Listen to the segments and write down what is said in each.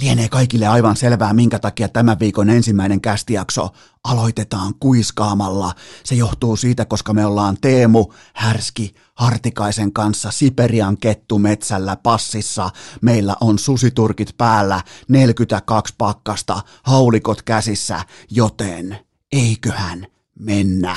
Lienee kaikille aivan selvää, minkä takia tämän viikon ensimmäinen kästijakso aloitetaan kuiskaamalla. Se johtuu siitä, koska me ollaan Teemu Härski Hartikaisen kanssa Siperian metsällä passissa. Meillä on susiturkit päällä, 42 pakkasta, haulikot käsissä, joten eiköhän mennä.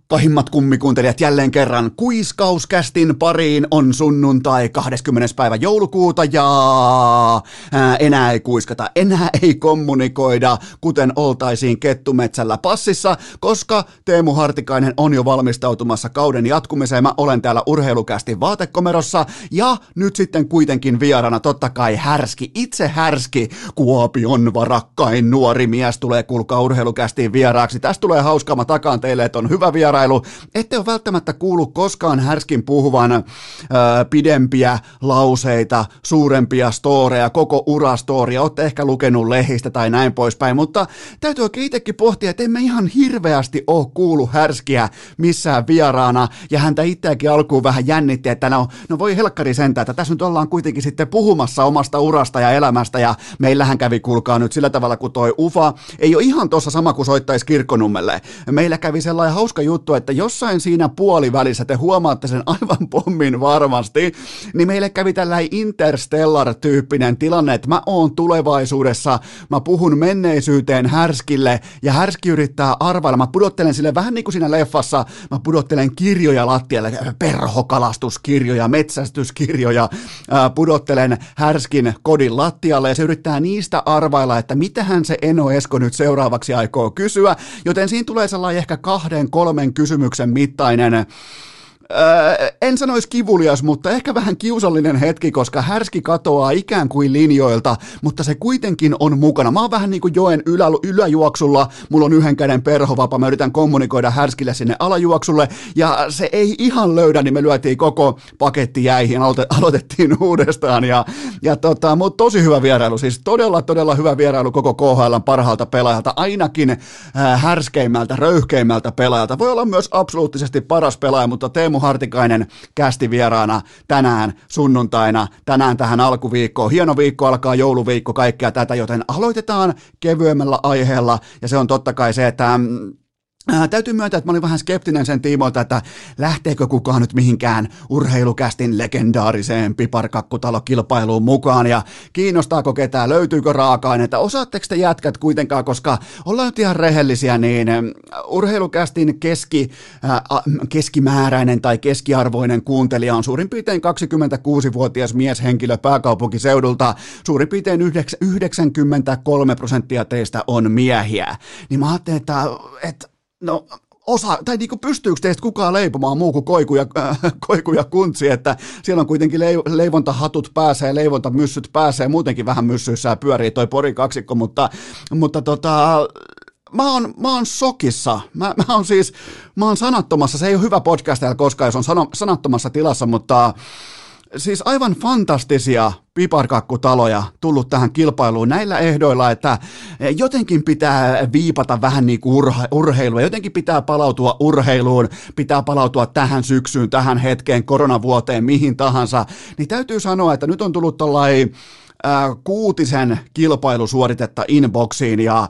rakkahimmat kummikuuntelijat jälleen kerran Kuiskauskästin pariin on sunnuntai 20. päivä joulukuuta ja ää, enää ei kuiskata, enää ei kommunikoida kuten oltaisiin Kettumetsällä passissa, koska Teemu Hartikainen on jo valmistautumassa kauden jatkumiseen. Mä olen täällä urheilukästin vaatekomerossa ja nyt sitten kuitenkin vierana totta kai härski, itse härski Kuopion varakkain nuori mies tulee kuulkaa urheilukästiin vieraaksi. Tästä tulee hauskaa, mä takaan teille, että on hyvä vierailu. Ette ole välttämättä kuullut koskaan härskin puhuvan ö, pidempiä lauseita, suurempia storeja, koko urastoria, olette ehkä lukenut lehistä tai näin poispäin, mutta täytyy oikein itsekin pohtia, että emme ihan hirveästi ole kuullut härskiä missään vieraana, ja häntä itseäkin alkuun vähän jännitti, että no, no voi helkkari sentään, että tässä nyt ollaan kuitenkin sitten puhumassa omasta urasta ja elämästä, ja meillähän kävi, kuulkaa nyt sillä tavalla, kun toi Ufa ei ole ihan tuossa sama kuin soittaisi kirkkonummelle, meillä kävi sellainen hauska juttu, että jossain siinä puolivälissä, te huomaatte sen aivan pommin varmasti, niin meille kävi tällainen interstellar-tyyppinen tilanne, että mä oon tulevaisuudessa, mä puhun menneisyyteen härskille, ja härski yrittää arvailla, mä pudottelen sille vähän niin kuin siinä leffassa, mä pudottelen kirjoja lattialle, perhokalastuskirjoja, metsästyskirjoja, pudottelen härskin kodin lattialle, ja se yrittää niistä arvailla, että mitähän se Eno Esko nyt seuraavaksi aikoo kysyä, joten siinä tulee sellainen ehkä kahden, kolmen kysymyksen mittainen Öö, en sanoisi kivulias, mutta ehkä vähän kiusallinen hetki, koska härski katoaa ikään kuin linjoilta, mutta se kuitenkin on mukana. Mä oon vähän niin kuin joen ylä, yläjuoksulla, mulla on yhden käden perhovapa, mä yritän kommunikoida härskille sinne alajuoksulle, ja se ei ihan löydä, niin me lyötiin koko paketti jäihin, aloite, aloitettiin uudestaan, ja, ja tota, mutta tosi hyvä vierailu, siis todella, todella hyvä vierailu koko KHL parhaalta pelaajalta, ainakin äh, härskeimmältä, röyhkeimmältä pelaajalta. Voi olla myös absoluuttisesti paras pelaaja, mutta Teemu Hartikainen kästi vieraana tänään sunnuntaina, tänään tähän alkuviikkoon. Hieno viikko alkaa, jouluviikko, kaikkea tätä, joten aloitetaan kevyemmällä aiheella ja se on totta kai se, että mm, Ää, täytyy myöntää, että mä olin vähän skeptinen sen tiimoilta, että lähteekö kukaan nyt mihinkään urheilukästin legendaariseen piparkakkutalokilpailuun mukaan. Ja kiinnostaako ketään, löytyykö raaka-aineita, osaatteko te jätkät kuitenkaan, koska ollaan nyt ihan rehellisiä, niin urheilukästin keski, ää, keskimääräinen tai keskiarvoinen kuuntelija on suurin piirtein 26-vuotias mieshenkilö pääkaupunkiseudulta, suurin piirtein 93 prosenttia teistä on miehiä, niin mä ajattelin, että, että No osa, tai niin pystyykö teistä kukaan leipomaan muu kuin koiku ja, äh, koiku ja kuntsi, että siellä on kuitenkin leivontahatut pääsee, leivontamyssyt pääsee, muutenkin vähän myssyissä pyörii toi pori kaksikko, mutta, mutta tota, mä oon, mä oon sokissa. Mä, mä oon siis, mä oon sanattomassa, se ei ole hyvä podcast koskaan, jos on sano, sanattomassa tilassa, mutta siis aivan fantastisia piparkakkutaloja tullut tähän kilpailuun näillä ehdoilla, että jotenkin pitää viipata vähän niin kuin urhe- urheilua, jotenkin pitää palautua urheiluun, pitää palautua tähän syksyyn, tähän hetkeen, koronavuoteen, mihin tahansa, niin täytyy sanoa, että nyt on tullut tollain kuutisen kilpailusuoritetta inboxiin ja,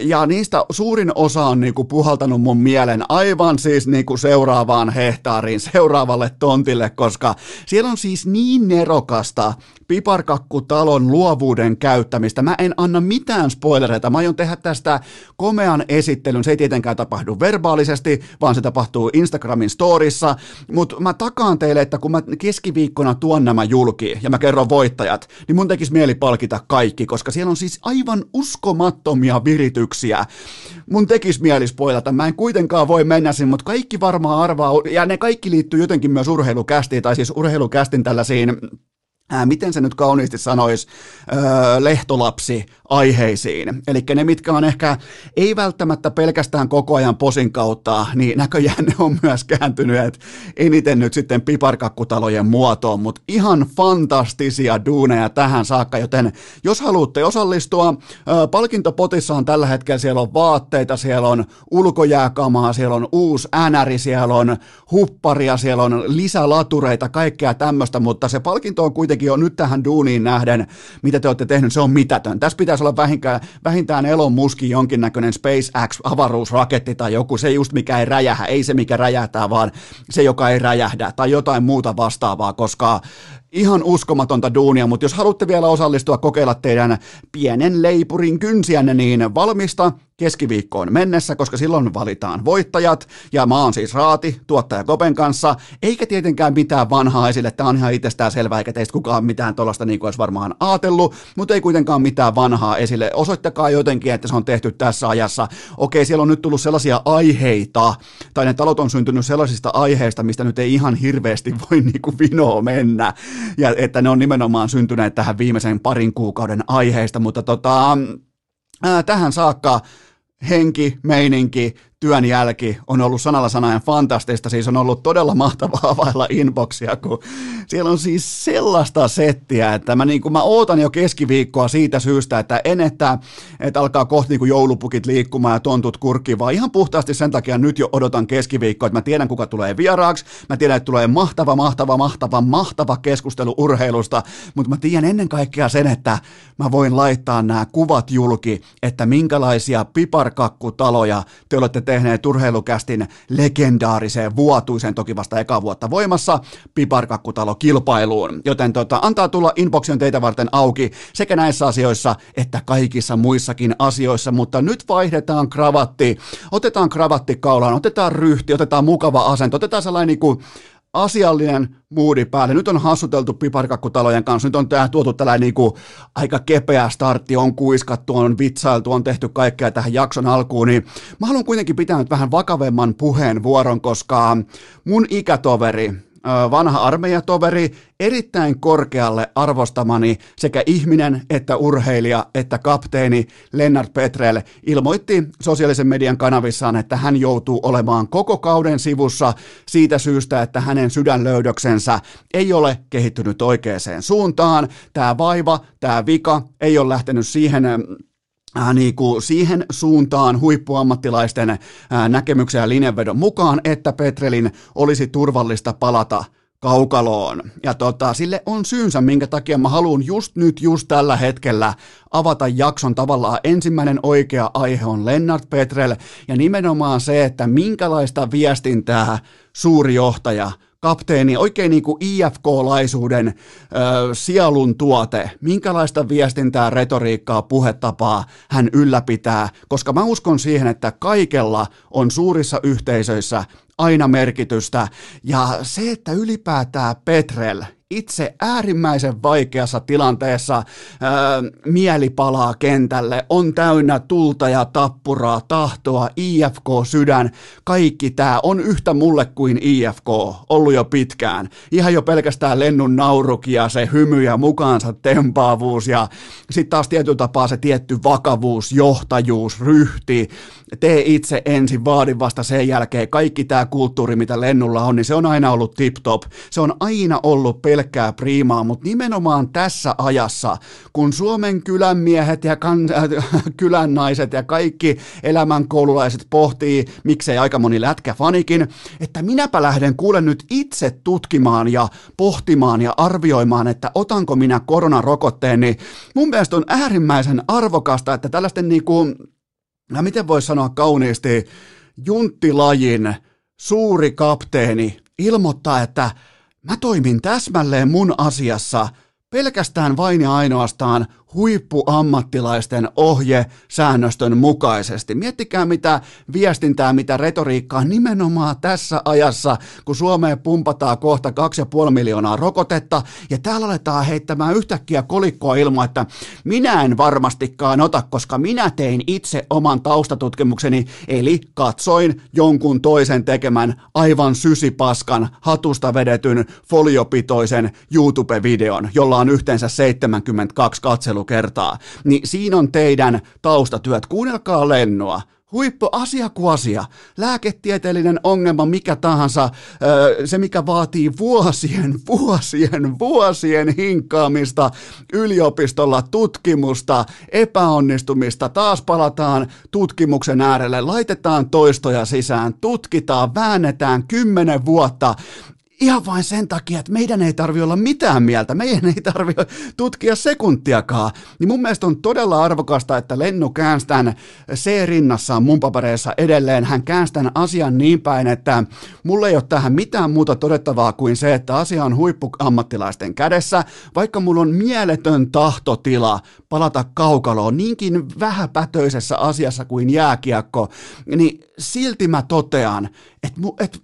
ja niistä suurin osa on niinku puhaltanut mun mielen aivan siis niinku seuraavaan hehtaariin, seuraavalle tontille, koska siellä on siis niin nerokasta piparkakkutalon luovuuden käyttämistä. Mä en anna mitään spoilereita, mä aion tehdä tästä komean esittelyn. Se ei tietenkään tapahdu verbaalisesti, vaan se tapahtuu Instagramin storissa, mutta mä takaan teille, että kun mä keskiviikkona tuon nämä julki ja mä kerron voittajat, niin mun tekisi mieli palkita kaikki, koska siellä on siis aivan uskomattomia virityksiä. Mun tekisi mieli spoilata, mä en kuitenkaan voi mennä sinne, mutta kaikki varmaan arvaa, ja ne kaikki liittyy jotenkin myös urheilukästiin, tai siis urheilukästin tällaisiin miten se nyt kauniisti sanoisi, öö, lehtolapsi aiheisiin. Eli ne, mitkä on ehkä ei välttämättä pelkästään koko ajan posin kautta, niin näköjään ne on myös kääntynyt eniten nyt sitten piparkakkutalojen muotoon, mutta ihan fantastisia duuneja tähän saakka, joten jos haluatte osallistua, palkintopotissa on tällä hetkellä, siellä on vaatteita, siellä on ulkojääkamaa, siellä on uusi äänäri, siellä on hupparia, siellä on lisälatureita, kaikkea tämmöistä, mutta se palkinto on kuitenkin jo nyt tähän duuniin nähden, mitä te olette tehnyt, se on mitätön. Tässä pitäisi olla vähintään, vähintään Elon Muskin jonkinnäköinen SpaceX-avaruusraketti tai joku, se just mikä ei räjähä, ei se mikä räjähtää, vaan se joka ei räjähdä tai jotain muuta vastaavaa, koska ihan uskomatonta duunia, mutta jos haluatte vielä osallistua, kokeilla teidän pienen leipurin kynsiänne, niin valmista keskiviikkoon mennessä, koska silloin valitaan voittajat, ja mä oon siis Raati, tuottaja Kopen kanssa, eikä tietenkään mitään vanhaa esille, tämä on ihan itsestään selvää, eikä teistä kukaan mitään tuollaista niin kuin olisi varmaan ajatellut, mutta ei kuitenkaan mitään vanhaa esille. Osoittakaa jotenkin, että se on tehty tässä ajassa. Okei, siellä on nyt tullut sellaisia aiheita, tai ne talot on syntynyt sellaisista aiheista, mistä nyt ei ihan hirveästi voi niin kuin vinoa mennä, ja että ne on nimenomaan syntyneet tähän viimeisen parin kuukauden aiheista, mutta tota, ää, tähän saakka henki, meininki, työn jälki on ollut sanalla sanajan fantastista, siis on ollut todella mahtavaa availla inboxia, kun siellä on siis sellaista settiä, että mä, niin kuin, mä ootan jo keskiviikkoa siitä syystä, että en, että, että alkaa kohti niin kuin joulupukit liikkumaan ja tontut kurkkiin, vaan ihan puhtaasti sen takia nyt jo odotan keskiviikkoa, että mä tiedän kuka tulee vieraaksi, mä tiedän, että tulee mahtava, mahtava, mahtava, mahtava keskustelu urheilusta, mutta mä tiedän ennen kaikkea sen, että mä voin laittaa nämä kuvat julki, että minkälaisia piparkakkutaloja te olette tehneet urheilukästin legendaariseen vuotuiseen, toki vasta eka vuotta voimassa, piparkakkutalo kilpailuun. Joten tota, antaa tulla inboxi on teitä varten auki sekä näissä asioissa että kaikissa muissakin asioissa, mutta nyt vaihdetaan kravatti, otetaan kravatti kaulaan, otetaan ryhti, otetaan mukava asento, otetaan sellainen niin kuin asiallinen moodi päälle. Nyt on hassuteltu piparkakkutalojen kanssa, nyt on tää tuotu tällainen niinku aika kepeä startti, on kuiskattu, on vitsailtu, on tehty kaikkea tähän jakson alkuun, niin mä haluan kuitenkin pitää nyt vähän vakavemman puheenvuoron, koska mun ikätoveri, vanha armeijatoveri, erittäin korkealle arvostamani sekä ihminen että urheilija että kapteeni Lennart Petrel ilmoitti sosiaalisen median kanavissaan, että hän joutuu olemaan koko kauden sivussa siitä syystä, että hänen sydänlöydöksensä ei ole kehittynyt oikeaan suuntaan. Tämä vaiva, tämä vika ei ole lähtenyt siihen niin kuin siihen suuntaan huippuammattilaisten äh, näkemyksen ja linjanvedon mukaan, että Petrelin olisi turvallista palata kaukaloon. Ja tota, sille on syynsä, minkä takia mä haluan just nyt, just tällä hetkellä avata jakson tavallaan. Ensimmäinen oikea aihe on Lennart Petrel ja nimenomaan se, että minkälaista viestintää suuri johtaja kapteeni, oikein niin kuin IFK-laisuuden ö, sielun tuote, minkälaista viestintää, retoriikkaa, puhetapaa hän ylläpitää, koska mä uskon siihen, että kaikella on suurissa yhteisöissä aina merkitystä. Ja se, että ylipäätään Petrel itse äärimmäisen vaikeassa tilanteessa ää, mieli palaa kentälle, on täynnä tulta ja tappuraa, tahtoa, IFK-sydän, kaikki tämä on yhtä mulle kuin IFK, ollut jo pitkään. Ihan jo pelkästään lennun nauruki ja se hymy ja mukaansa tempaavuus ja sitten taas tietyllä tapaa se tietty vakavuus, johtajuus, ryhti, tee itse ensin, vaadi vasta sen jälkeen, kaikki tämä kulttuuri, mitä lennulla on, niin se on aina ollut tip-top. Se on aina ollut pelkkää priimaa, mutta nimenomaan tässä ajassa, kun Suomen kylänmiehet ja kan, äh, kylän naiset ja kaikki elämänkoululaiset pohtii, miksei aika moni lätkäfanikin, että minäpä lähden kuule nyt itse tutkimaan ja pohtimaan ja arvioimaan, että otanko minä koronarokotteen, niin mun mielestä on äärimmäisen arvokasta, että tällaisten niinku no miten voisi sanoa kauniisti, junttilajin suuri kapteeni ilmoittaa, että mä toimin täsmälleen mun asiassa pelkästään vain ja ainoastaan huippuammattilaisten ohje säännöstön mukaisesti. Miettikää mitä viestintää, mitä retoriikkaa nimenomaan tässä ajassa, kun Suomeen pumpataan kohta 2,5 miljoonaa rokotetta ja täällä aletaan heittämään yhtäkkiä kolikkoa ilman, että minä en varmastikaan ota, koska minä tein itse oman taustatutkimukseni, eli katsoin jonkun toisen tekemän aivan sysipaskan hatusta vedetyn foliopitoisen YouTube-videon, jolla on yhteensä 72 katselu haastattelukertaa. Niin siinä on teidän taustatyöt. Kuunnelkaa Lennoa. Huippu asia kuin asia, lääketieteellinen ongelma, mikä tahansa, se mikä vaatii vuosien, vuosien, vuosien hinkaamista yliopistolla, tutkimusta, epäonnistumista, taas palataan tutkimuksen äärelle, laitetaan toistoja sisään, tutkitaan, väännetään kymmenen vuotta, ihan vain sen takia, että meidän ei tarvi olla mitään mieltä, meidän ei tarvi tutkia sekuntiakaan. Niin mun mielestä on todella arvokasta, että Lennu käänsi tämän C-rinnassaan mun papereissa edelleen. Hän käänsi tämän asian niin päin, että mulla ei ole tähän mitään muuta todettavaa kuin se, että asia on huippuammattilaisten kädessä, vaikka mulla on mieletön tahtotila palata kaukaloon niinkin vähäpätöisessä asiassa kuin jääkiekko, niin silti mä totean, että, että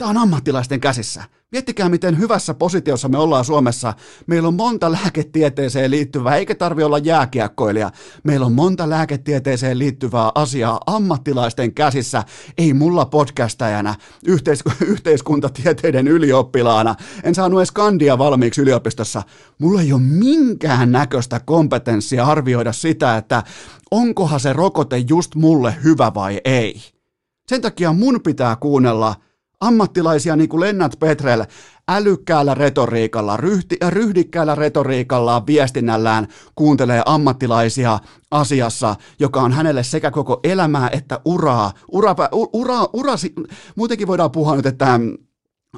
Tämä on ammattilaisten käsissä. Miettikää, miten hyvässä positiossa me ollaan Suomessa. Meillä on monta lääketieteeseen liittyvää, eikä tarvi olla jääkiekkoilija. Meillä on monta lääketieteeseen liittyvää asiaa ammattilaisten käsissä. Ei mulla podcastajana, yhteis- yhteiskuntatieteiden ylioppilaana. En saanut edes kandia valmiiksi yliopistossa. Mulla ei ole minkään näköistä kompetenssia arvioida sitä, että onkohan se rokote just mulle hyvä vai ei. Sen takia mun pitää kuunnella – ammattilaisia niin kuin Lennart Petrel älykkäällä retoriikalla, ryhti, ryhdikkäällä retoriikalla viestinnällään kuuntelee ammattilaisia asiassa, joka on hänelle sekä koko elämää että uraa. Ura, ura, ura, ura muutenkin voidaan puhua nyt, että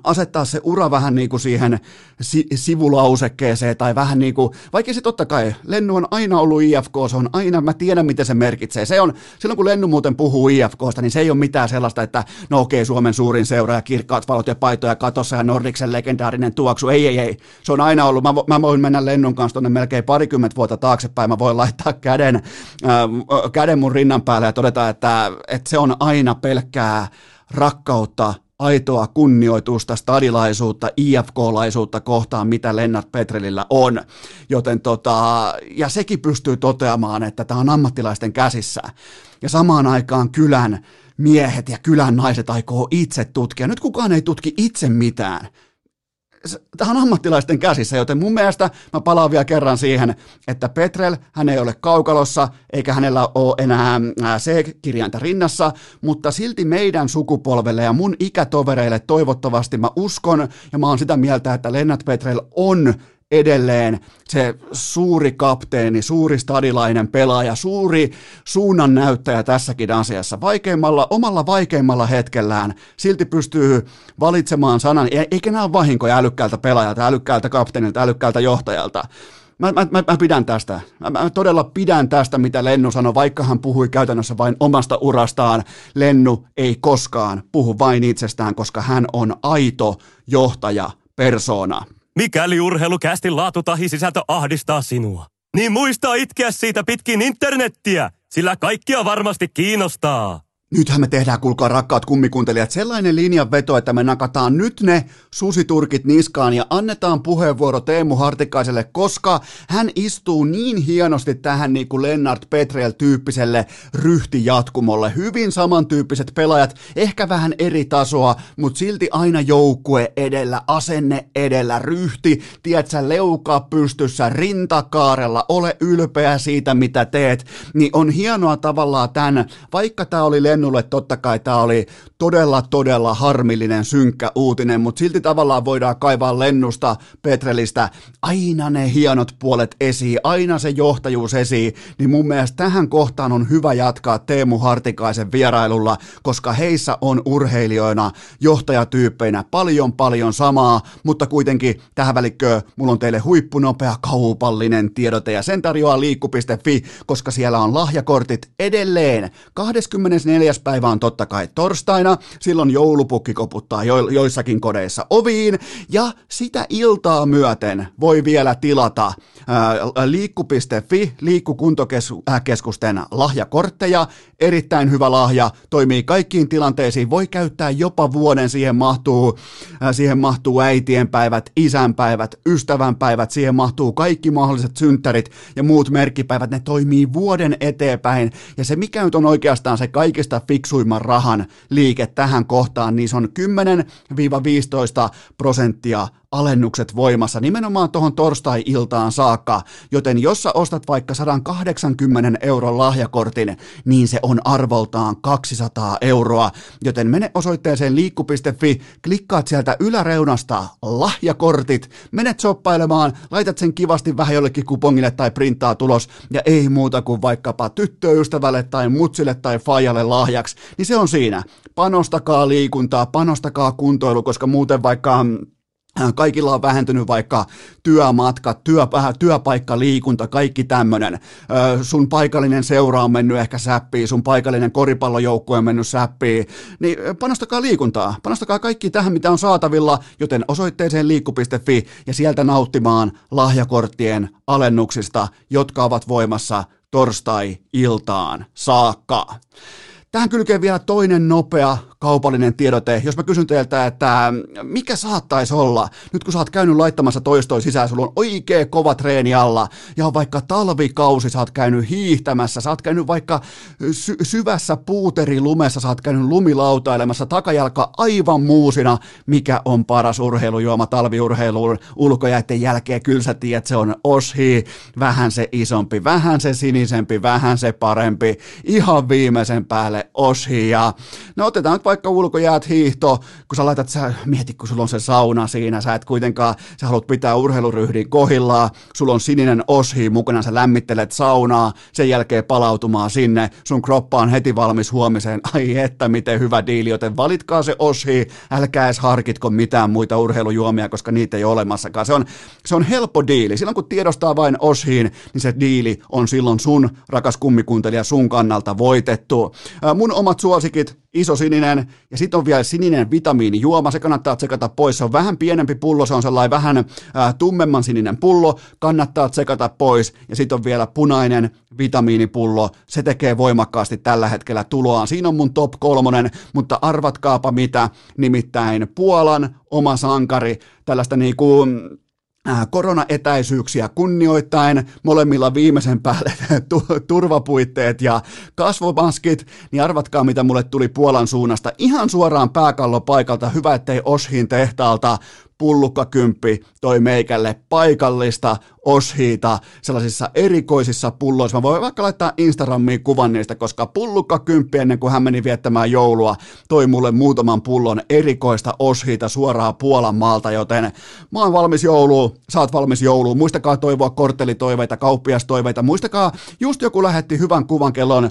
asettaa se ura vähän niin kuin siihen si- sivulausekkeeseen tai vähän niin kuin, vaikka se totta kai, Lennu on aina ollut IFK, se on aina, mä tiedän mitä se merkitsee. Se on, silloin kun Lennu muuten puhuu IFKsta, niin se ei ole mitään sellaista, että no okei, Suomen suurin seura ja kirkkaat valot ja paitoja katossa ja Nordiksen legendaarinen tuoksu. Ei, ei, ei. Se on aina ollut, mä, mä voin mennä Lennun kanssa tuonne melkein parikymmentä vuotta taaksepäin, mä voin laittaa käden, äh, käden mun rinnan päälle ja todeta, että, että se on aina pelkkää rakkautta aitoa kunnioitusta, stadilaisuutta, IFK-laisuutta kohtaan, mitä Lennart Petrelillä on. Joten tota, ja sekin pystyy toteamaan, että tämä on ammattilaisten käsissä. Ja samaan aikaan kylän miehet ja kylän naiset aikoo itse tutkia. Nyt kukaan ei tutki itse mitään tämä on ammattilaisten käsissä, joten mun mielestä mä palaan vielä kerran siihen, että Petrel, hän ei ole kaukalossa, eikä hänellä ole enää C-kirjainta rinnassa, mutta silti meidän sukupolvelle ja mun ikätovereille toivottavasti mä uskon, ja mä oon sitä mieltä, että Lennart Petrel on edelleen se suuri kapteeni, suuri stadilainen pelaaja, suuri suunnannäyttäjä tässäkin asiassa. Vaikeimmalla, omalla vaikeimmalla hetkellään silti pystyy valitsemaan sanan, eikä nämä ole vahinkoja älykkäältä pelaajalta, älykkäältä kapteenilta, älykkäältä johtajalta. Mä, mä, mä, mä pidän tästä. Mä, mä todella pidän tästä, mitä Lennu sanoi, vaikka hän puhui käytännössä vain omasta urastaan. Lennu ei koskaan puhu vain itsestään, koska hän on aito johtaja, persona. Mikäli urheilukästin laatu tahi sisältö ahdistaa sinua, niin muista itkeä siitä pitkin internettiä, sillä kaikkia varmasti kiinnostaa. Nythän me tehdään, kuulkaa rakkaat kummikuuntelijat, sellainen linjanveto, että me nakataan nyt ne susiturkit niskaan ja annetaan puheenvuoro Teemu Hartikaiselle, koska hän istuu niin hienosti tähän niin kuin Lennart Petrel-tyyppiselle ryhtijatkumolle. Hyvin samantyyppiset pelaajat, ehkä vähän eri tasoa, mutta silti aina joukkue edellä, asenne edellä, ryhti, tiedätkö, leuka pystyssä, rintakaarella, ole ylpeä siitä, mitä teet, niin on hienoa tavallaan tämän, vaikka tämä oli Lennart Lennulle totta kai tämä oli todella, todella harmillinen, synkkä uutinen, mutta silti tavallaan voidaan kaivaa Lennusta, Petrelistä. Aina ne hienot puolet esiin, aina se johtajuus esiin, niin mun mielestä tähän kohtaan on hyvä jatkaa Teemu Hartikaisen vierailulla, koska heissä on urheilijoina, johtajatyyppeinä paljon paljon samaa, mutta kuitenkin tähän välikköön mulla on teille huippunopea kaupallinen tiedote ja sen tarjoaa liikku.fi, koska siellä on lahjakortit edelleen. 24 neljäs päivä on totta kai torstaina, silloin joulupukki koputtaa jo, joissakin kodeissa oviin, ja sitä iltaa myöten voi vielä tilata ää, liikku.fi, liikkukuntokeskusten lahjakortteja, erittäin hyvä lahja, toimii kaikkiin tilanteisiin, voi käyttää jopa vuoden, siihen mahtuu, ää, siihen mahtuu äitienpäivät, isänpäivät, ystävänpäivät, siihen mahtuu kaikki mahdolliset synttärit ja muut merkkipäivät, ne toimii vuoden eteenpäin, ja se mikä nyt on oikeastaan se kaikista fiksuimman rahan liike liike tähän kohtaan, niin se on 10-15 prosenttia alennukset voimassa nimenomaan tuohon torstai-iltaan saakka, joten jos sä ostat vaikka 180 euron lahjakortin, niin se on arvoltaan 200 euroa, joten mene osoitteeseen liikku.fi, klikkaat sieltä yläreunasta lahjakortit, menet soppailemaan, laitat sen kivasti vähän jollekin kupongille tai printtaa tulos, ja ei muuta kuin vaikkapa tyttöystävälle tai mutsille tai fajalle lahjaksi, niin se on siinä. Panostakaa liikuntaa, panostakaa kuntoilu, koska muuten vaikka kaikilla on vähentynyt vaikka työmatkat, työ, työpaikka, liikunta, kaikki tämmöinen. Äh, sun paikallinen seura on mennyt ehkä säppiin, sun paikallinen koripallojoukkue on mennyt säppiin. Niin äh, panostakaa liikuntaa, panostakaa kaikki tähän, mitä on saatavilla, joten osoitteeseen liikku.fi ja sieltä nauttimaan lahjakorttien alennuksista, jotka ovat voimassa torstai-iltaan saakka. Tähän kylkee vielä toinen nopea kaupallinen tiedote. Jos mä kysyn teiltä, että mikä saattaisi olla, nyt kun sä oot käynyt laittamassa toistoa sisään, sulla on oikein kova treeni alla, ja on vaikka talvikausi, sä oot käynyt hiihtämässä, sä oot käynyt vaikka sy- syvässä puuterilumessa, sä oot käynyt lumilautailemassa, takajalka aivan muusina, mikä on paras urheilujuoma talviurheiluun ulkojäiden jälkeen, kyllä sä tiedät, se on oshi, vähän se isompi, vähän se sinisempi, vähän se parempi, ihan viimeisen päälle oshi, ja no otetaan nyt vaikka ulkojäät hiihto, kun sä laitat, sä mieti, kun sulla on se sauna siinä, sä et kuitenkaan, sä haluat pitää urheiluryhdin kohillaan, sulla on sininen oshi mukana, sä lämmittelet saunaa, sen jälkeen palautumaan sinne, sun kroppa on heti valmis huomiseen, ai että miten hyvä diili, joten valitkaa se oshi, älkää edes harkitko mitään muita urheilujuomia, koska niitä ei ole olemassakaan. Se on, se on helppo diili. Silloin kun tiedostaa vain oshiin, niin se diili on silloin sun, rakas kummikuntelija, sun kannalta voitettu. Mun omat suosikit, iso sininen, ja sitten on vielä sininen vitamiinijuoma, se kannattaa tsekata pois, se on vähän pienempi pullo, se on sellainen vähän ää, tummemman sininen pullo, kannattaa tsekata pois, ja sitten on vielä punainen vitamiinipullo, se tekee voimakkaasti tällä hetkellä tuloaan. Siinä on mun top kolmonen, mutta arvatkaapa mitä, nimittäin Puolan oma sankari, tällaista niinku Äh, koronaetäisyyksiä kunnioittain, molemmilla viimeisen päälle turvapuitteet ja kasvomaskit, niin arvatkaa mitä mulle tuli Puolan suunnasta. Ihan suoraan pääkallopaikalta, hyvä ettei Oshin tehtaalta pullukkakymppi toi meikälle paikallista oshiita sellaisissa erikoisissa pulloissa. Mä voin vaikka laittaa Instagramiin kuvan niistä, koska pullukkakymppi ennen kuin hän meni viettämään joulua toi mulle muutaman pullon erikoista oshiita suoraan Puolan maalta, joten mä oon valmis jouluun, sä oot valmis jouluun. Muistakaa toivoa korttelitoiveita, kauppiastoiveita. Muistakaa, just joku lähetti hyvän kuvan kellon äh,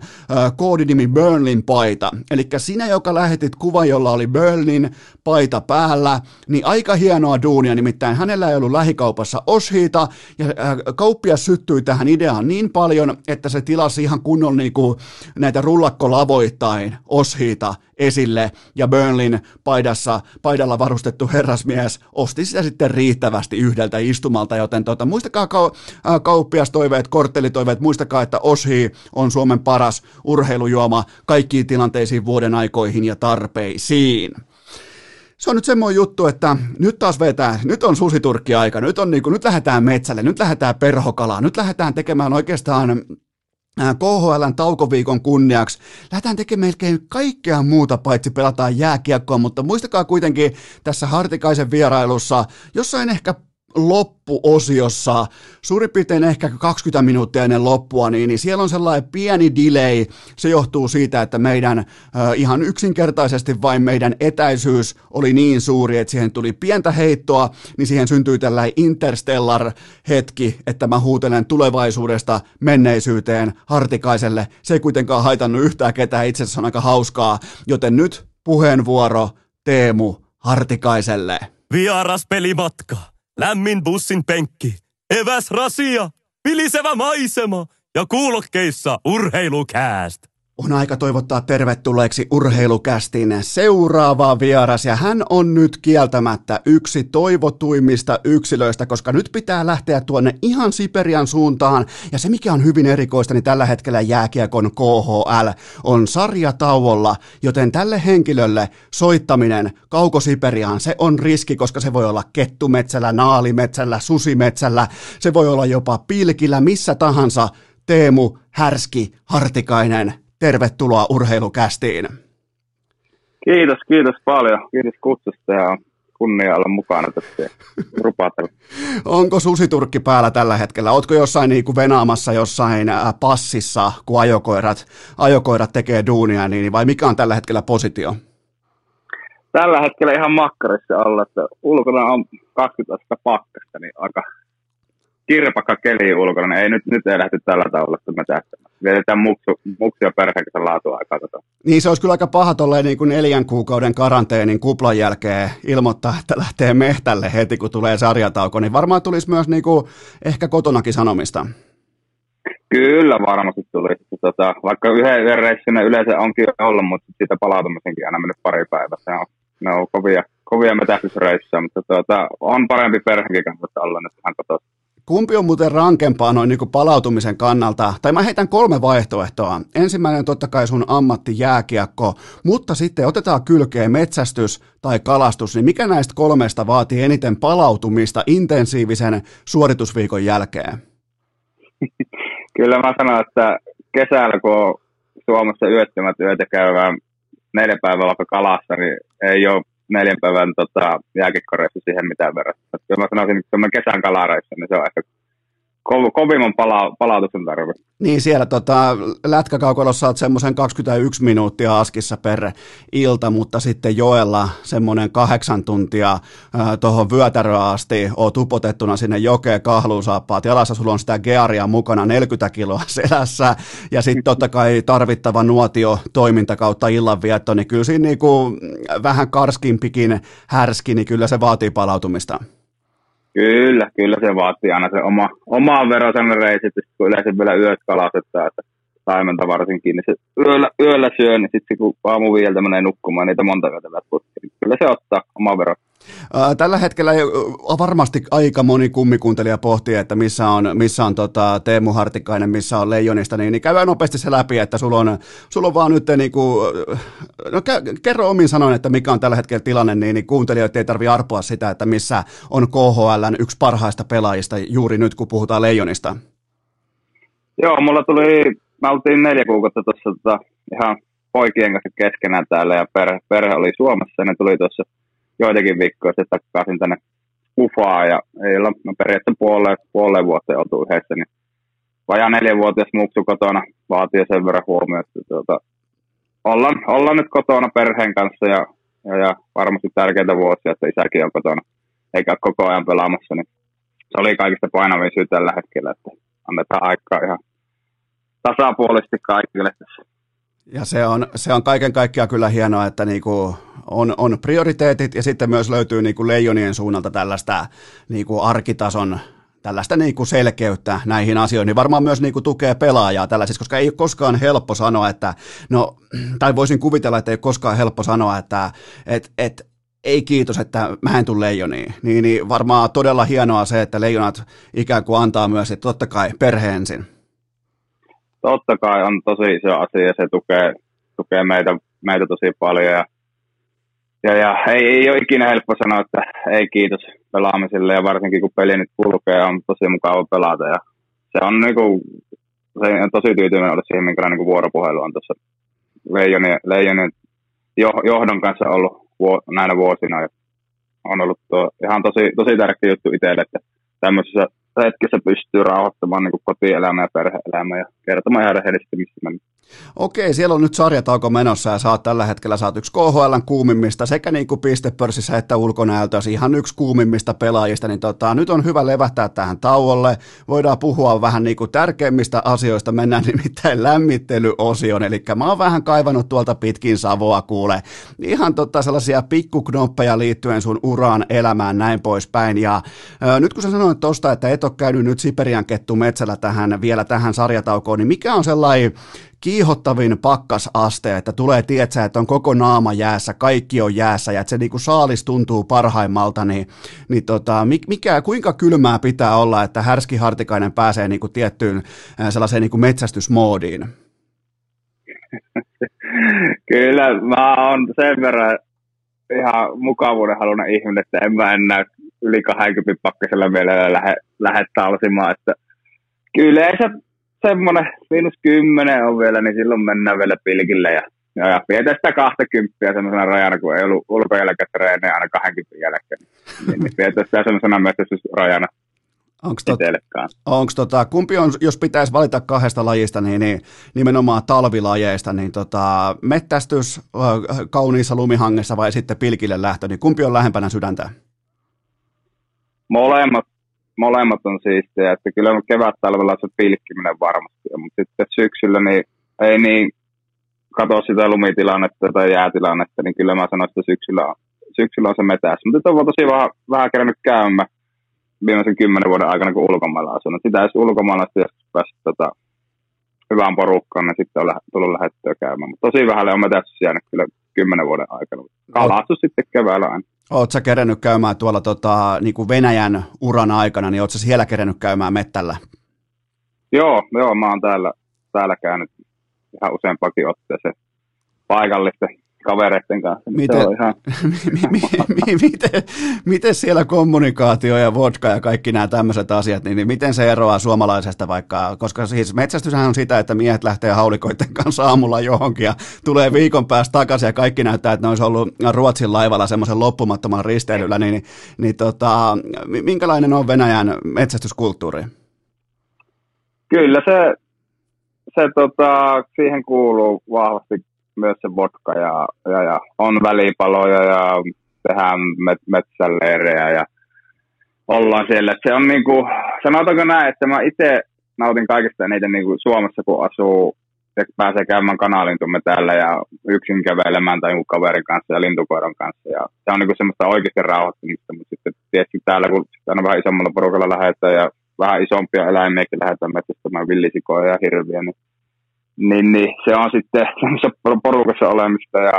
koodinimi Burnlin paita. Eli sinä, joka lähetit kuvan, jolla oli Burnlin paita päällä, niin aika hienoa duunia, nimittäin hänellä ei ollut lähikaupassa oshiita, ja äh, kauppias syttyi tähän ideaan niin paljon, että se tilasi ihan kunnon niin kuin näitä rullakkolavoittain oshiita esille, ja Burnlin paidassa, paidalla varustettu herrasmies osti sitä sitten riittävästi yhdeltä istumalta, joten tota, muistakaa kau, äh, kauppiastoiveet, korttelitoiveet, muistakaa, että Oshi on Suomen paras urheilujuoma kaikkiin tilanteisiin, vuoden aikoihin ja tarpeisiin se on nyt semmoinen juttu, että nyt taas vetää, nyt on susiturkki-aika, nyt, on niin kuin, nyt lähdetään metsälle, nyt lähdetään perhokalaan, nyt lähdetään tekemään oikeastaan KHLn taukoviikon kunniaksi. Lähdetään tekemään melkein kaikkea muuta paitsi pelataan jääkiekkoa, mutta muistakaa kuitenkin tässä Hartikaisen vierailussa jossain ehkä loppuosiossa, suurin piirtein ehkä 20 minuuttia ennen loppua, niin, niin siellä on sellainen pieni delay. Se johtuu siitä, että meidän äh, ihan yksinkertaisesti vain meidän etäisyys oli niin suuri, että siihen tuli pientä heittoa, niin siihen syntyi tällainen interstellar hetki, että mä huutelen tulevaisuudesta menneisyyteen Hartikaiselle. Se ei kuitenkaan haitannut yhtään ketään, itse asiassa on aika hauskaa, joten nyt puheenvuoro Teemu Hartikaiselle. Vieras pelimatka lämmin bussin penkki, eväs rasia, vilisevä maisema ja kuulokkeissa urheilukääst on aika toivottaa tervetulleeksi urheilukästin seuraava vieras ja hän on nyt kieltämättä yksi toivotuimmista yksilöistä, koska nyt pitää lähteä tuonne ihan Siperian suuntaan. Ja se mikä on hyvin erikoista, niin tällä hetkellä jääkiekon KHL on sarjatauolla, joten tälle henkilölle soittaminen kauko-Siperiaan se on riski, koska se voi olla kettumetsällä, naalimetsällä, susimetsällä, se voi olla jopa pilkillä, missä tahansa, Teemu Härski Hartikainen Tervetuloa urheilukästiin. Kiitos, kiitos paljon. Kiitos kutsusta ja kunnia olla mukana tässä rupatella. Onko susiturkki päällä tällä hetkellä? Oletko jossain niin kuin venaamassa jossain passissa, kun ajokoirat, ajokoirat tekee duunia, niin vai mikä on tällä hetkellä positio? Tällä hetkellä ihan makkarissa olla, että ulkona on 20 astetta pakkasta, niin aika kirpakka keli ulkona, niin ei nyt, nyt ei lähty tällä tavalla, että me tähtämään. Vietetään muksu, ja perheen laatuaikaa. Tota. Niin se olisi kyllä aika paha tolleen niin kuin neljän kuukauden karanteenin kuplan jälkeen ilmoittaa, että lähtee mehtälle heti, kun tulee sarjatauko, niin varmaan tulisi myös niin kuin ehkä kotonakin sanomista. Kyllä varmasti tuli. Tota, vaikka yhden, yhden reissun yleensä onkin ollut, mutta siitä palautumisenkin aina mennyt pari päivää. Se on, ne on kovia, kovia metähdysreissuja, mutta tota, on parempi perheenkin kanssa olla nyt ihan kotona. Kumpi on muuten rankempaa noin niin palautumisen kannalta? Tai mä heitän kolme vaihtoehtoa. Ensimmäinen totta kai sun ammatti jääkiekko, mutta sitten otetaan kylkeen metsästys tai kalastus, niin mikä näistä kolmesta vaatii eniten palautumista intensiivisen suoritusviikon jälkeen? Kyllä mä sanon, että kesällä kun on Suomessa yöttömät yötä käyvää neljä päivää vaikka kalassa, niin ei ole neljän päivän tota, jääkikkoreissu siihen mitään verrattuna. Jos mä sanoisin, että se kesän kalareissu, niin se on ehkä ko- kovimman pala- palautuksen tarve. Niin siellä tota, lätkäkaukolossa olet semmoisen 21 minuuttia askissa per ilta, mutta sitten joella semmoinen kahdeksan tuntia äh, tuohon vyötäröön asti oot upotettuna sinne jokeen kahluun saappaat. Jalassa sulla on sitä gearia mukana 40 kiloa selässä ja sitten totta kai tarvittava nuotio toiminta kautta illanvietto, niin kyllä siinä niinku vähän karskimpikin härski, niin kyllä se vaatii palautumista. Kyllä, kyllä se vaatii aina se oma, omaan verosan reisit, kun yleensä vielä yöt kalastetaan, että taimenta varsinkin, niin se yöllä, yöllä syö, niin sitten kun aamu viieltä menee nukkumaan, niitä monta yötä niin kyllä se ottaa oman veron. Tällä hetkellä varmasti aika moni kummikuuntelija pohtii, että missä on, missä on tota Teemu Hartikainen, missä on Leijonista, niin, niin käydään nopeasti se läpi, että sulla on, sulla on vaan nyt, niin kuin, no kerro omin sanoin, että mikä on tällä hetkellä tilanne, niin, niin kuuntelijoita ei tarvitse arpoa sitä, että missä on KHLn yksi parhaista pelaajista juuri nyt, kun puhutaan Leijonista. Joo, mulla tuli, mä oltiin neljä kuukautta tuossa tota, ihan poikien kanssa keskenään täällä ja perhe, perhe oli Suomessa ja ne tuli tuossa joitakin viikkoja sitten takaisin tänne Ufaan ja ei olla no periaatteessa puoleen, puoleen vuotta oltu yhdessä, niin vajaa neljänvuotias muksu kotona vaatii sen verran huomioon, että tuota, ollaan, ollaan, nyt kotona perheen kanssa ja, ja, ja varmasti tärkeitä vuosia, että isäkin on kotona eikä koko ajan pelaamassa, niin se oli kaikista painavin syy tällä hetkellä, että annetaan aikaa ihan tasapuolisesti kaikille tässä. Ja se on, se on kaiken kaikkiaan kyllä hienoa, että niinku on, on prioriteetit ja sitten myös löytyy niinku leijonien suunnalta tällaista niinku arkitason tällaista niinku selkeyttä näihin asioihin, niin varmaan myös niinku tukee pelaajaa tällaisissa, koska ei ole koskaan helppo sanoa, että no, tai voisin kuvitella, että ei ole koskaan helppo sanoa, että et, et, ei kiitos, että mä en tule leijoniin. Niin, niin varmaan todella hienoa se, että leijonat ikään kuin antaa myös, että totta kai perhe ensin totta kai on tosi iso asia ja se tukee, tukee meitä, meitä tosi paljon. Ja, ja, ja ei, ei ole ikinä helppo sanoa, että ei kiitos pelaamiselle ja varsinkin kun peli nyt kulkee, on tosi mukava pelata. Ja se on, niin kuin, se on tosi tyytyväinen olla siihen, minkälainen niin vuoropuhelu on tuossa Leijonin, Leijonin johdon kanssa ollut näinä vuosina. Ja on ollut tuo, ihan tosi, tosi tärkeä juttu itselle, että tämmöisessä hetkessä pystyy rauhoittamaan niin kotielämää ja perhe-elämää ja kertomaan ihan rehellisesti, missä mennään. Okei, siellä on nyt sarjatauko menossa ja saat tällä hetkellä saat yksi KHLn kuumimmista sekä niin kuin pistepörssissä että ulkonäöltössä ihan yksi kuumimmista pelaajista, niin tota, nyt on hyvä levähtää tähän tauolle. Voidaan puhua vähän niin kuin tärkeimmistä asioista, mennään nimittäin lämmittelyosioon, eli mä oon vähän kaivannut tuolta pitkin Savoa kuule. Ihan tota sellaisia pikkuknoppeja liittyen sun uraan, elämään, näin poispäin. Ja ö, nyt kun sä sanoit tosta, että et ole käynyt nyt Siperian kettu metsällä tähän, vielä tähän sarjataukoon, niin mikä on sellainen kiihottavin pakkasaste, että tulee tietää, että on koko naama jäässä, kaikki on jäässä ja että se niinku saalis tuntuu parhaimmalta, niin, niin tota, mikä, kuinka kylmää pitää olla, että Härski Hartikainen pääsee niinku tiettyyn sellaiseen niinku metsästysmoodiin? Kyllä, mä oon sen verran ihan mukavuuden halunnut ihminen, että en mä enää yli 20 pakkasella vielä lähde, lähde talsimaan, että kyllä se semmoinen miinus kymmenen on vielä, niin silloin mennään vielä pilkille ja ja, ja pidetään sitä 20 semmoisena rajana, kun ei ollut ulkojälkätreenejä aina 20 jälkeen. Niin, niin pidetään sitä semmoisena metsästysrajana Onko tot, onks tota, kumpi on, jos pitäisi valita kahdesta lajista, niin, niin nimenomaan talvilajeista, niin tota, mettästys kauniissa lumihangessa vai sitten pilkille lähtö, niin kumpi on lähempänä sydäntä? Molemmat, molemmat on siistiä, että kyllä kevät talvella se pilkkiminen varmasti on, mutta sitten syksyllä niin ei niin katso sitä lumitilannetta tai jäätilannetta, niin kyllä mä sanoin, että syksyllä on, syksyllä on se metässä. Mutta on tosi vähän, vähän kerännyt käymään viimeisen kymmenen vuoden aikana, kun ulkomailla asunut. Sitä jos ulkomailla joskus päässyt tota, hyvään porukkaan, niin sitten on tullut lähettyä käymään. Mutta tosi vähän on metässä jäänyt kyllä kymmenen vuoden aikana. Kalastus sitten keväällä aina. Oletko sä kerennyt käymään tuolla tota, niin kuin Venäjän uran aikana, niin oletko siellä kerennyt käymään mettällä? Joo, joo, mä oon täällä, täällä käynyt ihan useampakin otteeseen paikallisten kavereiden kanssa. Miten, ihan... miten, miten siellä kommunikaatio ja vodka ja kaikki nämä tämmöiset asiat, niin, niin miten se eroaa suomalaisesta vaikka, koska siis metsästyshän on sitä, että miehet lähtee haulikoiden kanssa aamulla johonkin ja tulee viikon päästä takaisin ja kaikki näyttää, että ne olisi ollut Ruotsin laivalla semmoisen loppumattoman risteilyllä, niin, niin, niin tota, minkälainen on Venäjän metsästyskulttuuri? Kyllä se, se tota, siihen kuuluu vahvasti myös se vodka ja, ja, ja on välipaloja ja tehdään met, metsäleirejä ja ollaan siellä. Et se on niinku, sanotaanko näin, että mä itse nautin kaikista eniten niinku Suomessa, kun asuu ja pääsee käymään kanalintumme täällä ja yksin kävelemään tai jonkun kaverin kanssa ja lintukoiran kanssa. Ja se on niinku semmoista oikeasti rauhoittumista, mutta sitten tietysti täällä, kun aina vähän isommalla porukalla lähdetään ja vähän isompia eläimiäkin lähdetään metsästämään villisikoja ja hirviä, niin niin, niin se on sitten porukassa olemista ja,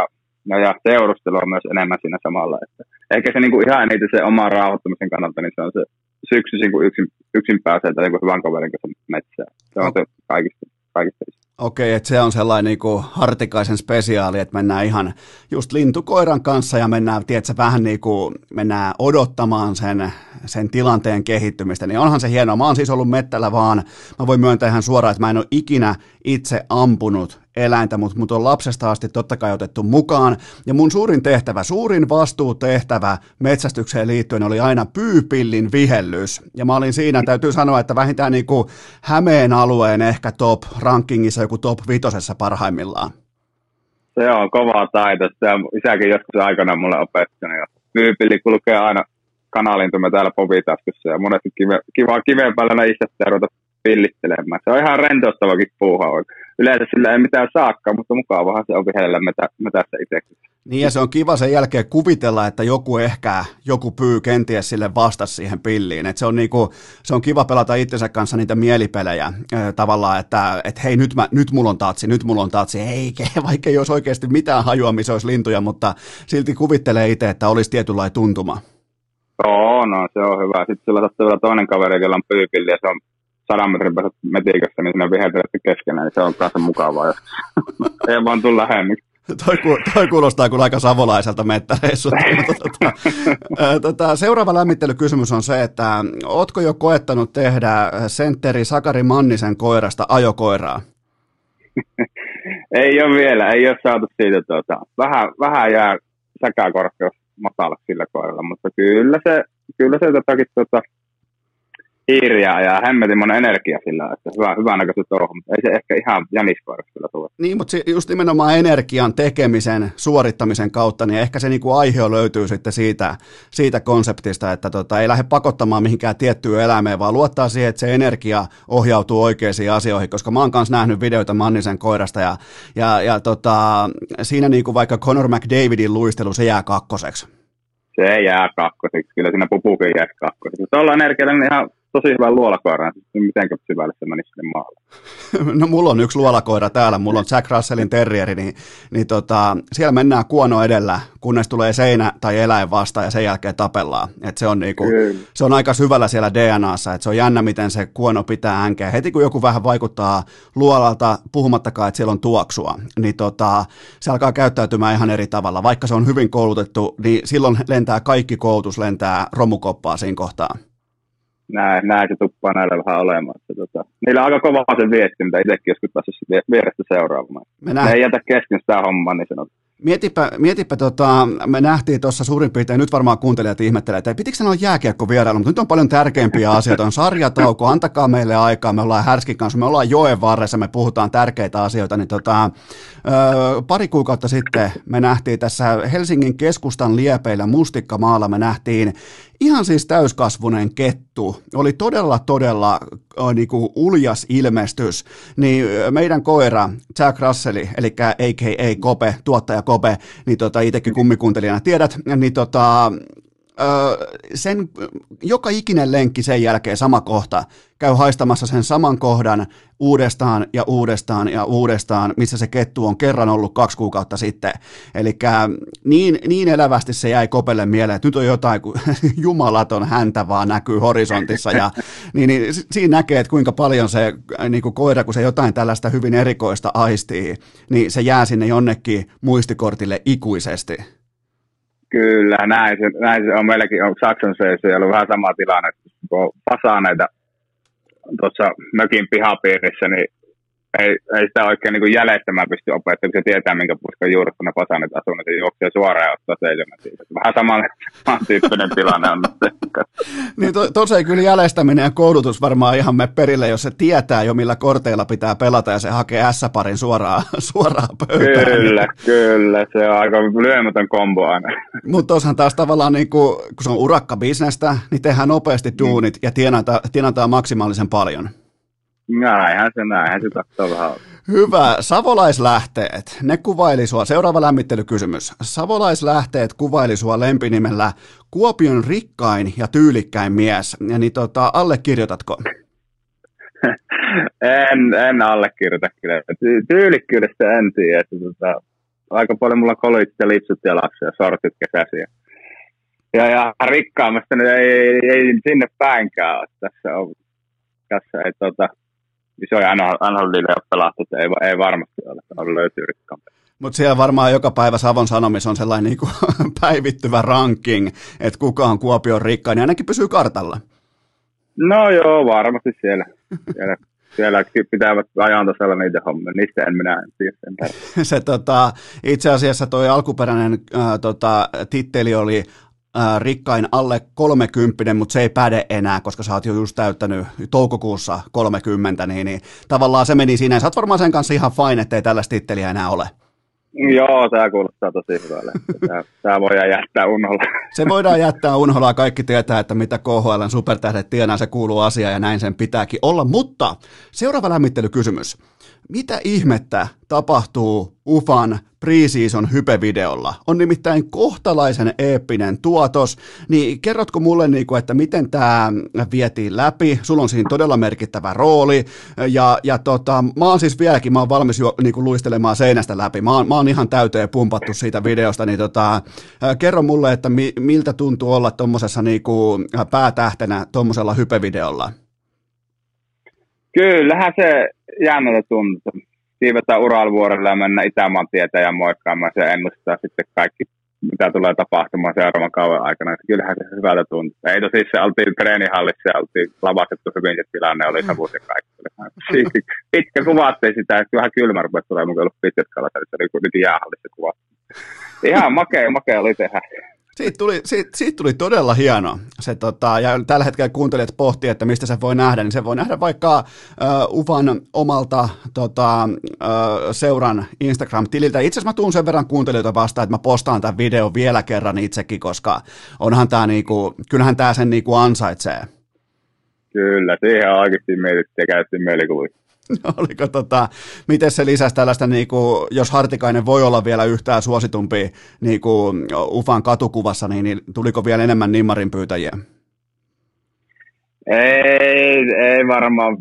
ja, ja seurustelua myös enemmän siinä samalla. Että ehkä se niin kuin ihan eniten se oma rauhoittumisen kannalta, niin se on se syksyisin, kun yksin, yksin pääsee tai hyvän kaverin kanssa metsään. Se on se kaikista, kaikista Okei, että se on sellainen niin kuin hartikaisen spesiaali, että mennään ihan just lintukoiran kanssa ja mennään, tiedätkö, vähän niin kuin mennään odottamaan sen, sen tilanteen kehittymistä, niin onhan se hienoa. Mä oon siis ollut mettällä vaan, mä voin myöntää ihan suoraan, että mä en ole ikinä itse ampunut eläintä, mutta mut on lapsesta asti totta kai otettu mukaan. Ja mun suurin tehtävä, suurin vastuutehtävä metsästykseen liittyen oli aina pyypillin vihellys. Ja mä olin siinä, täytyy sanoa, että vähintään niin kuin Hämeen alueen ehkä top rankingissa joku top vitosessa parhaimmillaan. Se on kova taito. Se isäkin joskus aikana mulle opettanut. Ja pyypilli kulkee aina kanalintumme täällä povitaskussa ja monesti kive, kiva kiven päällä itse ruveta pillittelemään. Se on ihan rentouttavakin puuha. Yleensä sillä ei mitään saakka, mutta mukavahan se on vihellä metä, metässä itsekin. Niin ja se on kiva sen jälkeen kuvitella, että joku ehkä, joku pyy kenties sille vasta siihen pilliin. Et se, on niinku, se on kiva pelata itsensä kanssa niitä mielipelejä tavallaan, että et hei nyt, mä, nyt mulla on tatsi, nyt mulla on tatsi. Eikä, vaikka ei olisi oikeasti mitään hajua, missä olisi lintuja, mutta silti kuvittelee itse, että olisi tietynlainen tuntuma. Joo, no se on hyvä. Sitten sillä sattuu vielä toinen kaveri, jolla on pyypilli ja se on sadan metrin päästä metikössä, niin sinne viheltelette keskenään, niin se on kanssa mukavaa, jos ei vaan tulla lähemmiksi. Toi, toi kuulostaa kyllä aika savolaiselta mettäreissulta. tota, tota, seuraava lämmittelykysymys on se, että ootko jo koettanut tehdä sentteri Sakari Mannisen koirasta ajokoiraa? ei ole vielä, ei ole saatu siitä. Tuota, vähän, vähän jää säkäkorkeus matalaksi sillä koiralla, mutta kyllä se, kyllä se jotakin tuota, hiiriä ja hemmetin monen energia sillä, että hyvä, hyvä näköistä touhu, mutta ei se ehkä ihan jäniskoiraksi kyllä tule. Niin, mutta just nimenomaan energian tekemisen, suorittamisen kautta, niin ehkä se niinku aihe löytyy sitten siitä, siitä konseptista, että tota, ei lähde pakottamaan mihinkään tiettyyn eläimeen, vaan luottaa siihen, että se energia ohjautuu oikeisiin asioihin, koska mä oon kanssa nähnyt videoita Mannisen koirasta ja, ja, ja tota, siinä niinku vaikka Conor McDavidin luistelu, se jää kakkoseksi. Se jää kakkoseksi, kyllä siinä pupukin jää kakkoseksi. Tuolla energialla niin ihan tosi hyvä luolakoira, niin miten syvälle se menisi sinne maalle? No mulla on yksi luolakoira täällä, mulla on Jack Russellin terrieri, niin, niin tota, siellä mennään kuono edellä, kunnes tulee seinä tai eläin vasta ja sen jälkeen tapellaan. Et se, on niinku, se on aika syvällä siellä DNAssa, että se on jännä, miten se kuono pitää hänkeä. Heti kun joku vähän vaikuttaa luolalta, puhumattakaan, että siellä on tuoksua, niin tota, se alkaa käyttäytymään ihan eri tavalla. Vaikka se on hyvin koulutettu, niin silloin lentää kaikki koulutus, lentää romukoppaa siinä kohtaa. Näin se tuppaa näillä vähän olemaan. Että, tota, niillä on aika kova se viesti, mitä itsekin joskus päässyt vierestä seuraamaan. Me nähdään. ei jätä kesken sitä hommaa, niin sanot. Mietipä, mietipä tota, me nähtiin tuossa suurin piirtein, nyt varmaan kuuntelijat ihmettelee, että pitikö sanoa jääkiekko vierailu, mutta nyt on paljon tärkeimpiä asioita, on sarjatauko, antakaa meille aikaa, me ollaan Härskin kanssa, me ollaan joen varressa, me puhutaan tärkeitä asioita, niin tota, ö, pari kuukautta sitten me nähtiin tässä Helsingin keskustan liepeillä Mustikkamaalla, me nähtiin ihan siis täyskasvunen kettu, oli todella todella äh, niinku uljas ilmestys, niin meidän koira Jack Russell, eli a.k.a. Kope, tuottaja Kope, niin tota, itsekin kummikuuntelijana tiedät, niin tota, sen, joka ikinen lenkki sen jälkeen sama kohta käy haistamassa sen saman kohdan uudestaan ja uudestaan ja uudestaan, missä se kettu on kerran ollut kaksi kuukautta sitten. Eli niin, niin elävästi se jäi Kopelle mieleen, että nyt on jotain, kun jumalaton häntä vaan näkyy horisontissa. Ja, niin, niin, siinä näkee, että kuinka paljon se niin kuin koira, kun se jotain tällaista hyvin erikoista aistii, niin se jää sinne jonnekin muistikortille ikuisesti. Kyllä, näin se, näin se on. Meilläkin on Saksan se ollut vähän sama tilanne, kun on fasaaneita tuossa mökin pihapiirissä, niin ei, ei sitä oikein niin jäljestämään pysty opettamaan, kun se tietää, minkä puskan juuri kun ne fasanit asuu, niin se juoksee suoraan ja ottaa seisomaan siitä. Vähän saman, tyyppinen tilanne on Niin to, ei kyllä jäljestäminen ja koulutus varmaan ihan me perille, jos se tietää jo millä korteilla pitää pelata ja se hakee S-parin suoraan, suoraan pöytään. Kyllä, kyllä. Se on aika lyömätön kombo aina. Mutta tuossahan taas tavallaan, niin kun, kun se on urakkabisnestä, niin tehdään nopeasti duunit mm. ja tienataan, tienataan maksimaalisen paljon. Näinhän se, näinhän se tahtoo vähän Hyvä. Savolaislähteet, ne kuvaili sua. Seuraava lämmittelykysymys. Savolaislähteet kuvaili sua lempinimellä Kuopion rikkain ja tyylikkäin mies. Ja niin tota, allekirjoitatko? en, en allekirjoita kyllä. Ty- tyylikkyydestä en tiedä. Että, tota, aika paljon mulla kolit ja lipsut jalassa ja sortit kesäsiä. Ja, ja rikkaammasta nyt ei, ei, ei, sinne päinkään. Tässä on tässä ei tota, isoja NHL-liilejä pelattu, että ei, ei varmasti ole, on löytyy rikkaampi. Mutta siellä varmaan joka päivä Savon Sanomis on sellainen niin kuin päivittyvä ranking, että kuka on Kuopion rikkain, niin ainakin pysyy kartalla. No joo, varmasti siellä. siellä siellä pitävät ajan tasalla niitä hommia, niistä en minä tiedä. Se, tota, itse asiassa tuo alkuperäinen äh, tota, titteli oli rikkain alle 30, mutta se ei päde enää, koska sä oot jo just täyttänyt toukokuussa 30, niin, niin tavallaan se meni siinä. Sä oot varmaan sen kanssa ihan fine, ettei tällaista titteliä enää ole. Joo, tämä kuulostaa tosi hyvälle. Tämä, voidaan jättää unholla. Se voidaan jättää unholla. Kaikki tietää, että mitä KHL supertähdet tienaa, se kuuluu asiaan ja näin sen pitääkin olla. Mutta seuraava lämmittelykysymys. Mitä ihmettä tapahtuu UFAN preseason hypevideolla? On nimittäin kohtalaisen eeppinen tuotos, niin kerrotko mulle, niinku, että miten tämä vietiin läpi? Sulla on siinä todella merkittävä rooli, ja, ja tota, mä oon siis vieläkin, mä oon valmis jo niinku, luistelemaan seinästä läpi. Mä oon, mä oon ihan täyteen pumpattu siitä videosta, niin tota, kerro mulle, että mi, miltä tuntuu olla tuommoisessa niinku, päätähtenä tuommoisella hypevideolla? Kyllähän se jännältä tuntuu. Siivetään Uralvuorelle ja mennä Itämaan tietä ja moikkaamaan. Se ennustaa sitten kaikki, mitä tulee tapahtumaan seuraavan kauan aikana. Kyllähän se hyvältä tuntuu. Ei tosi se oltiin treenihallissa ja oltiin lavastettu hyvin se tilanne, oli savus ja kaikki. Pitkä kuvattiin sitä, että vähän kylmä rupesi tulee, mun ollut pitkät kalat, oli nyt jäähallissa kuvattu. Ihan makea, makea oli tehdä. Siitä tuli, siitä, siitä tuli todella hieno. Se, tota, ja tällä hetkellä kuuntelijat pohtii, että mistä se voi nähdä, niin se voi nähdä vaikka uh, Ufan omalta tota, uh, seuran Instagram-tililtä. Itse asiassa mä tuun sen verran kuuntelijoita vastaan, että mä postaan tämän videon vielä kerran itsekin, koska onhan tämä niinku, kyllähän tämä sen niinku ansaitsee. Kyllä, siihen oikeasti mietittiin ja käytiin mielikuvia. Oliko tota, miten se lisäsi tällaista, niin kuin, jos Hartikainen voi olla vielä yhtään suositumpi niin kuin Ufan katukuvassa, niin, niin tuliko vielä enemmän Nimmarin pyytäjiä? Ei, ei varmaan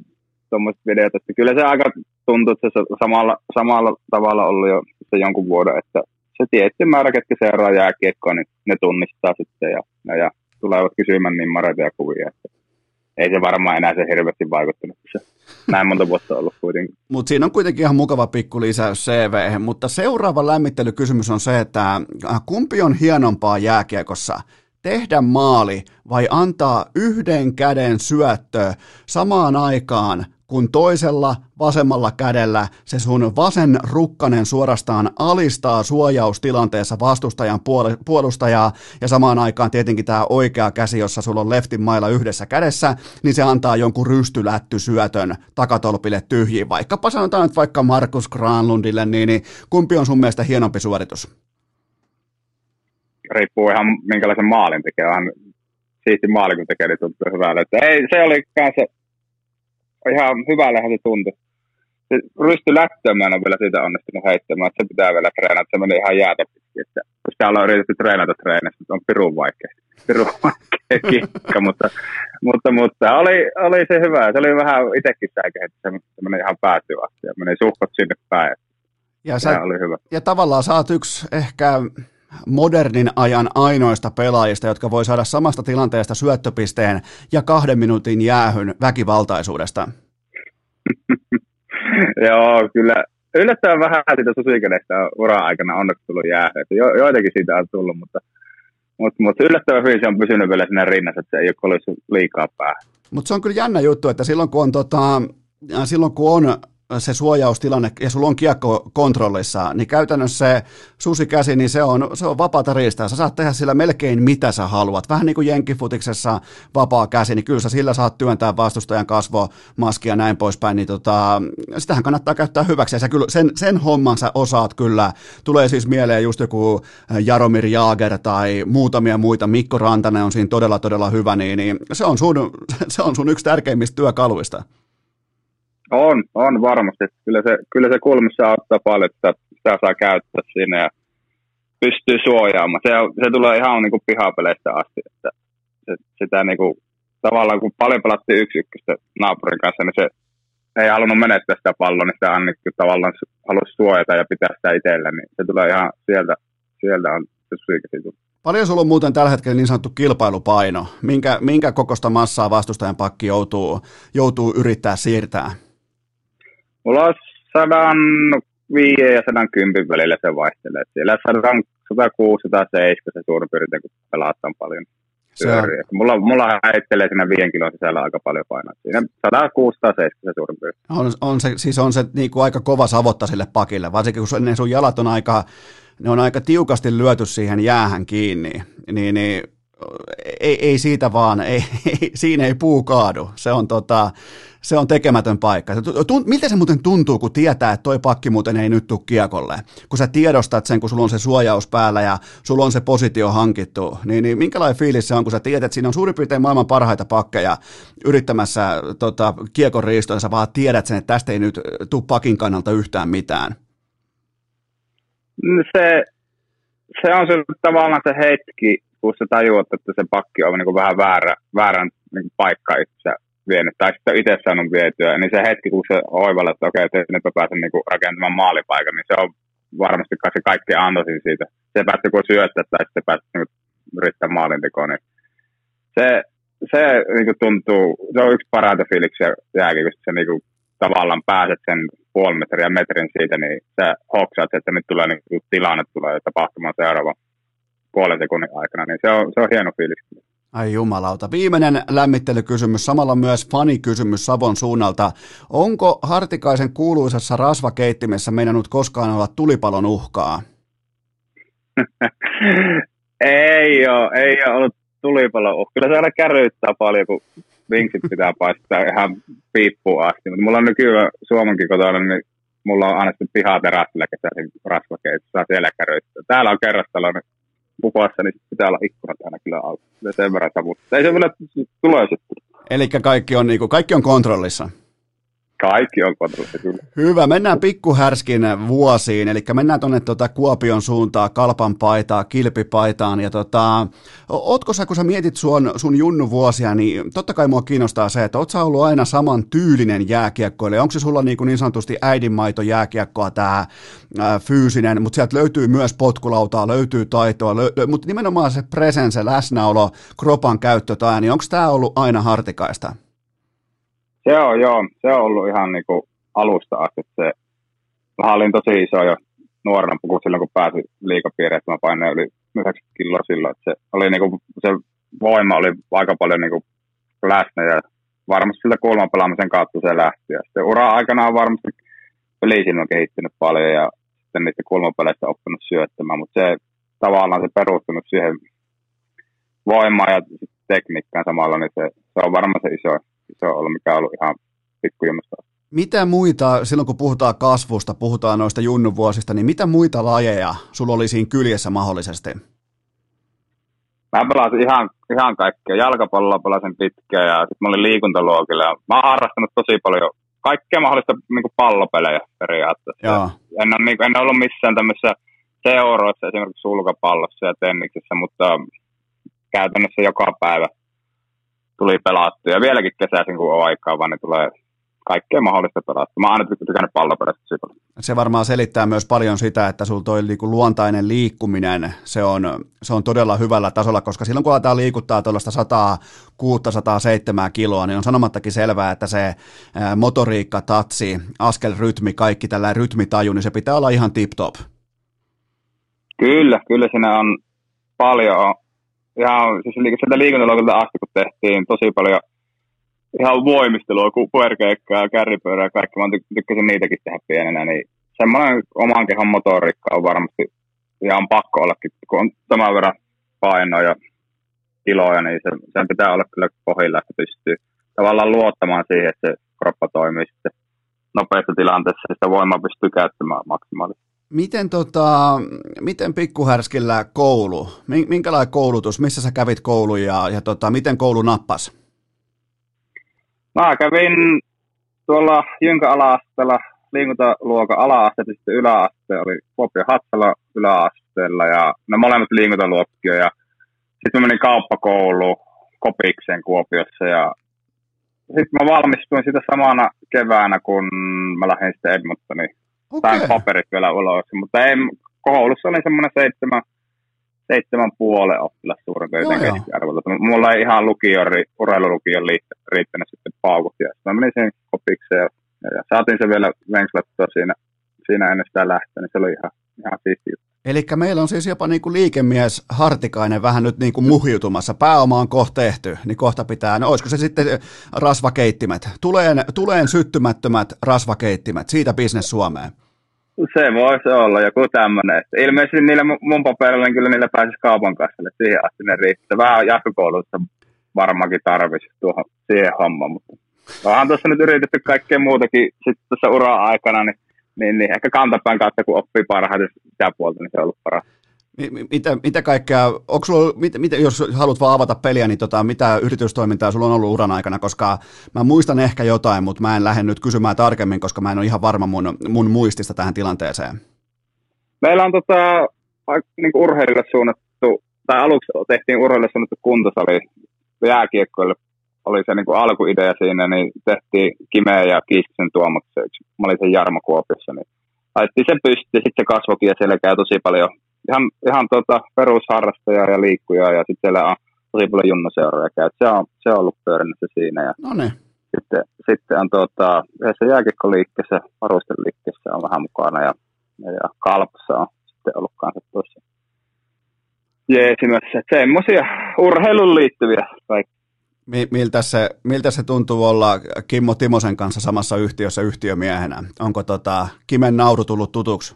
tuommoista videota. Kyllä se aika tuntuu, että se samalla, samalla tavalla ollut jo se jonkun vuoden, että se tietty määrä, ketkä seuraa jääkiekkoa, niin ne tunnistaa sitten ja, ja, ja tulevat kysymään nimmareita ja kuvia. Että ei se varmaan enää se hirveästi vaikuttanut, se näin monta vuotta ollut kuitenkin. Mutta siinä on kuitenkin ihan mukava pikku lisäys CV, mutta seuraava lämmittelykysymys on se, että äh, kumpi on hienompaa jääkiekossa, tehdä maali vai antaa yhden käden syöttö samaan aikaan, kun toisella vasemmalla kädellä se sun vasen rukkanen suorastaan alistaa suojaustilanteessa vastustajan puolustajaa ja samaan aikaan tietenkin tämä oikea käsi, jossa sulla on leftin mailla yhdessä kädessä, niin se antaa jonkun rystylätty syötön takatolpille tyhjiin. Vaikkapa sanotaan nyt vaikka Markus Granlundille, niin, niin kumpi on sun mielestä hienompi suoritus? Riippuu ihan minkälaisen maalin tekee. Siisti maali, kun tekee, niin tuntuu hyvältä. Ei, se oli kanssa ihan hyvällähän se tuntui. Se rysty lättöön mä en ole vielä siitä onnistunut heittämään, että se pitää vielä treenata, se meni ihan jäätä pitkin. Että, kun sitä ollaan yritetty treenata treenistä, on pirun vaikea, pirun vaikea kikka, mutta, mutta, mutta oli, oli, se hyvä. Se oli vähän itsekin säikä, että se, se meni ihan päätyä asti ja meni suhkot sinne päin. Ja, sä, oli hyvä. ja tavallaan oot yksi ehkä modernin ajan ainoista pelaajista, jotka voi saada samasta tilanteesta syöttöpisteen ja kahden minuutin jäähyn väkivaltaisuudesta. Joo, kyllä. Yllättävän vähän siitä susikenestä ura-aikana onneksi tullut jäähy. Jo, joitakin siitä on tullut, mutta, mutta, mutta yllättävän hyvin se on pysynyt vielä siinä rinnassa, että se ei ole liikaa päähän. Mutta se on kyllä jännä juttu, että silloin kun on, tota, silloin kun on se suojaustilanne ja sulla on kiekko kontrollissa, niin käytännössä se susikäsi, niin se on, se on vapaata riistää. Sä saat tehdä sillä melkein mitä sä haluat. Vähän niin kuin jenkifutiksessa vapaa käsi, niin kyllä sä sillä saat työntää vastustajan kasvomaskia ja näin poispäin. Niin tota, sitähän kannattaa käyttää hyväksi. Ja sä kyllä, sen, sen homman sä osaat kyllä. Tulee siis mieleen just joku Jaromir Jaager tai muutamia muita. Mikko Rantanen on siinä todella, todella hyvä. Niin, niin se, on sun, se on sun yksi tärkeimmistä työkaluista. On, on varmasti. Kyllä se, kyllä se kulmissa auttaa paljon, että sitä saa käyttää siinä ja pystyy suojaamaan. Se, se tulee ihan niin kuin pihapeleistä asti. Että se, sitä niin kuin, tavallaan kun paljon pelattiin yksi ykköstä naapurin kanssa, niin se ei halunnut menettää sitä palloa, niin sitä niin kuin, tavallaan halusi suojata ja pitää sitä itsellä, niin se tulee ihan sieltä, sieltä on se suikäsi Paljon sulla on muuten tällä hetkellä niin sanottu kilpailupaino? Minkä, minkä kokosta massaa vastustajan pakki joutuu, joutuu yrittää siirtää? Mulla on 105 ja 110 välillä se vaihtelee. Siellä 106, 107 se suurin piirtein, kun pelataan paljon. Se on. Mulla, mulla heittelee siinä viiden kilon sisällä aika paljon painoa. Siinä 106 107 se suurin piirtein. On, on se, siis on se niin kuin aika kova savotta sille pakille, varsinkin kun ne sun jalat on aika, ne on aika tiukasti lyöty siihen jäähän kiinni, niin, niin ei, ei siitä vaan, ei, ei, siinä ei puu kaadu. Se on, tota, se on tekemätön paikka. Miltä se muuten tuntuu, kun tietää, että toi pakki muuten ei nyt tule kiekolle? Kun sä tiedostat sen, kun sulla on se suojaus päällä ja sulla on se positio hankittu, niin, niin minkälainen fiilis se on, kun sä tiedät, että siinä on suurin piirtein maailman parhaita pakkeja yrittämässä tota, kiekon riistoa, sä vaan tiedät sen, että tästä ei nyt tule pakin kannalta yhtään mitään? Se, se on se tavallaan se hetki, kun sä tajuat, että se pakki on niin kuin vähän väärä, väärän niin paikka itse vienyt, tai sitten itse saanut vietyä, niin se hetki, kun se oivalla, että okei, että nyt mä pääsen niin kuin rakentamaan maalipaikan, niin se on varmasti se kaikki antoisin siitä. Se päästä kun syöttää tai sitten päästä niin yrittää maalintekoon, niin se, se niin kuin tuntuu, se on yksi parhaita fiiliksiä jääkiekosta, se niin kuin, tavallaan pääset sen puoli metriä metrin siitä, niin sä hoksaat, että nyt tulee niin kuin, tilanne tulee tapahtumaan seuraava puolen sekunnin aikana, niin se on, se on hieno fiilis. Ai jumalauta. Viimeinen lämmittelykysymys, samalla myös fanikysymys Savon suunnalta. Onko Hartikaisen kuuluisessa rasvakeittimessä meinannut koskaan olla tulipalon uhkaa? ei ole, ei ole ollut tulipalon uhkaa. Kyllä se aina kärryttää paljon, kun vinksit pitää paistaa ihan piippuun asti. Mutta mulla on nykyään Suomenkin kotona, niin mulla on aina sitten pihaterassilla kesäisin rasvakeitto, saa siellä kärryttää. Täällä on kerrostalo, niin pupassa, niin pitää olla ikkunat aina kyllä auki. Sen verran savuttaa. Ei se vielä tulee sitten. Eli kaikki on, niin kuin, kaikki on kontrollissa. Kaikki on kontrollissa, kyllä. Hyvä, mennään pikkuhärskin vuosiin, eli mennään tuonne tuota Kuopion suuntaan, Kalpan paitaan, Kilpipaitaan, ja tota, ootko sä, kun sä mietit sun, sun junnu vuosia, niin totta kai mua kiinnostaa se, että oot sä ollut aina saman tyylinen jääkiekkoille, onko se sulla niin, kuin niin sanotusti äidinmaito jääkiekkoa tämä fyysinen, mutta sieltä löytyy myös potkulautaa, löytyy taitoa, lö, mutta nimenomaan se presence, läsnäolo, kropan käyttö, tai, niin onko tämä ollut aina hartikaista? Se on, joo. Se on ollut ihan niin kuin alusta asti. Se, mä olin tosi iso jo nuorena puku silloin, kun pääsin liikapiiriin, että mä painoin yli 90 kiloa silloin. Että se oli niin kuin, se voima oli aika paljon niin kuin läsnä ja varmasti siltä kulmapelaamisen kautta se lähti. Ja sitten ura aikana on varmasti pelisilmä kehittynyt paljon ja sitten niiden kulmapeleistä oppinut syöttämään, mutta se tavallaan se perustunut siihen voimaan ja tekniikkaan samalla, niin se, se on varmaan se iso, iso ollut, mikä on ollut ihan pikkujummasta. Mitä muita, silloin kun puhutaan kasvusta, puhutaan noista junnuvuosista, niin mitä muita lajeja sulla oli siinä kyljessä mahdollisesti? Mä pelasin ihan, ihan kaikkea. Jalkapalloa pelasin pitkään ja sitten mä olin liikuntaluokilla. Mä oon harrastanut tosi paljon kaikkea mahdollista niin pallopelejä periaatteessa. Joo. En, ole, niin kuin, en ollut missään tämmöisissä seuroissa, esimerkiksi sulkapallossa ja tenniksessä, mutta käytännössä joka päivä tuli pelattu. Ja vieläkin kesäisin, kun on aikaa, vaan niin tulee kaikkea mahdollista pelata. Mä oon aina tykännyt pallopelistä tosi paljon. Se varmaan selittää myös paljon sitä, että sulla toi niinku luontainen liikkuminen, se on, se on todella hyvällä tasolla, koska silloin kun aletaan liikuttaa tuollaista 106-107 kiloa, niin on sanomattakin selvää, että se motoriikka, tatsi, askelrytmi, kaikki tällä rytmitaju, niin se pitää olla ihan tip-top. Kyllä, kyllä siinä on paljon, ihan siis sieltä liikuntaluokalta asti kun tehtiin tosi paljon ihan voimistelua, puerkeikkaa, kärripyörää ja kaikki. Mä tykkäsin niitäkin tehdä pienenä, niin semmoinen oman kehon motoriikka on varmasti ihan pakko ollakin, kun on tämän verran painoa ja kiloja, niin se, sen pitää olla kyllä pohjilla, että pystyy tavallaan luottamaan siihen, että se kroppa toimii sitten nopeassa tilanteessa ja sitä voimaa pystyy käyttämään maksimaalisesti. Miten, tota, miten pikkuhärskillä koulu? Minkälainen koulutus? Missä sä kävit koulun ja, ja tota, miten koulu nappasi? Mä kävin tuolla Jynkä ala-asteella liikuntaluokan ala-aste ja sitten yläaste oli Kuopio Hatsala yläasteella ja ne molemmat liikuntaluokkia ja sitten mä menin kauppakouluun Kopikseen Kuopiossa ja sitten mä valmistuin sitä samana keväänä, kun mä lähdin sitten Edmontoniin. Okay. Sain paperit vielä ulos, mutta ei, koulussa oli semmoinen seitsemän, seitsemän puolen oppilas suurin piirtein keskiarvolta. Mulla ei ihan lukion, urheilulukion riittänyt sitten paukut. Ja mä menin sen kopiksi ja, ja, saatiin se vielä venkslattua siinä, siinä ennen sitä lähtöä, niin se oli ihan, ihan siisti Eli meillä on siis jopa niin kuin liikemies Hartikainen vähän nyt niin kuin muhiutumassa. Pääoma on kohta tehty, niin kohta pitää, no olisiko se sitten rasvakeittimet? Tuleen, tuleen syttymättömät rasvakeittimet, siitä bisnes Suomeen. Se voisi olla joku tämmöinen. Ilmeisesti niillä mun paperilla niin kyllä niillä pääsisi kaupan kanssa, siihen asti ne riittää. Vähän jatkokoulutusta varmaankin tarvisi tuohon siihen hommaan, mutta onhan tuossa nyt yritetty kaikkea muutakin sitten tuossa ura-aikana, niin, niin, niin, ehkä kantapään kautta, kun oppii parhaiten sitä puolta, niin se on ollut paras. Mitä, mitä kaikkea, onko sulla, mit, mit, jos haluat vaan avata peliä, niin tota, mitä yritystoimintaa sulla on ollut uran aikana, koska mä muistan ehkä jotain, mutta mä en lähde nyt kysymään tarkemmin, koska mä en ole ihan varma mun, mun muistista tähän tilanteeseen. Meillä on tota, niin urheilijoille suunnattu, tai aluksi tehtiin urheilijoille suunnattu kuntosali jääkiekkoille. Oli se niin kuin alkuidea siinä, niin tehtiin Kimeä ja Kiiskisen Tuomaksen. Mä olin sen Jarmo Kuopiossa, niin laitettiin se pystyyn, sitten se kasvokin ja siellä käy tosi paljon ihan, ihan tuota perusharrastaja ja liikkuja ja sitten siellä on tosi paljon junnuseuroja käy. Se on, se on ollut pyörinnässä siinä. Ja no niin. Sitten, sitten on tuota, yhdessä jääkikkoliikkeessä, varusteliliikkeessä on vähän mukana ja, ja Kalpassa on sitten ollut kanssa tuossa jeesimässä. Semmoisia urheilun liittyviä kaikki. Miltä se, miltä se tuntuu olla Kimmo Timosen kanssa samassa yhtiössä yhtiömiehenä? Onko tota, Kimen nauru tullut tutuksi?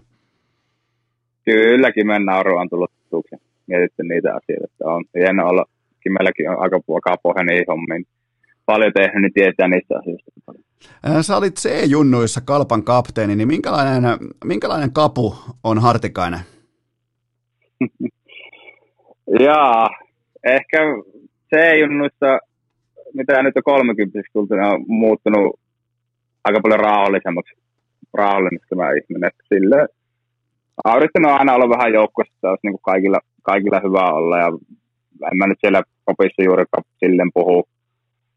Kyllä, Kimen nauru on tullut tutuksi. Mietitty niitä asioita. Että on hienoa olla, Kimelläkin on aika vakapohja niihin hommiin. Paljon tehnyt, niin tietää niistä asioista. Sä olit C-junnuissa Kalpan kapteeni, niin minkälainen, minkälainen kapu on Hartikainen? Jaa, ehkä C-junnuissa, mitä nyt on 30 tultu, on muuttunut aika paljon rauhallisemmaksi, rauhallisemmaksi tämä ihminen. Sille Mä oon yrittänyt aina olla vähän joukkueessa, että olisi niin kaikilla, kaikilla hyvä olla. Ja en mä nyt siellä kopissa juurikaan silleen puhu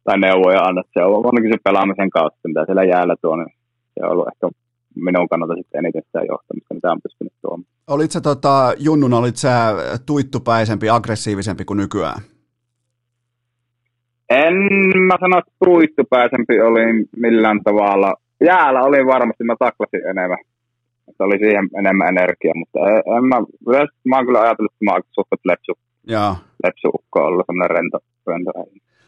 tai neuvoja anna. Se on ainakin se pelaamisen kautta, mitä siellä jäällä tuo, niin se on ollut ehkä minun kannalta sitten eniten sitä johtamista, mitä on pystynyt tuomaan. Olit sä tota, Junnun, olit sä tuittupäisempi, aggressiivisempi kuin nykyään? En mä sano, että tuittupäisempi olin millään tavalla. Jäällä olin varmasti, mä taklasin enemmän että oli siihen enemmän energiaa, mutta en mä, mä oon kyllä ajatellut, että mä oon suhtat lepsu, Jaa. lepsu viikko ollut semmoinen rento, rento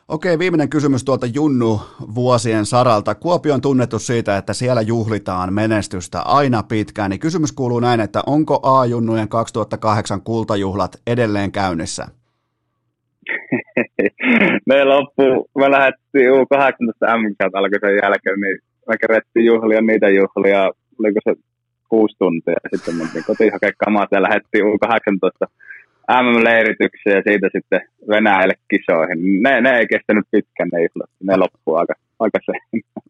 Okei, viimeinen kysymys tuolta Junnu vuosien saralta. Kuopio on tunnettu siitä, että siellä juhlitaan menestystä aina pitkään. Niin kysymys kuuluu näin, että onko A-Junnujen 2008 kultajuhlat edelleen käynnissä? me loppu, me lähdettiin U18 m alkoi sen jälkeen, niin me kerettiin juhlia niitä juhlia, oliko se kuusi tuntia, sitten mentiin kotiin hakemaan kamaa ja lähdettiin U18 MM-leiritykseen ja siitä sitten Venäjälle kisoihin. Ne, ne ei kestänyt pitkän, ne juhlat, ne loppuu aika, aika se.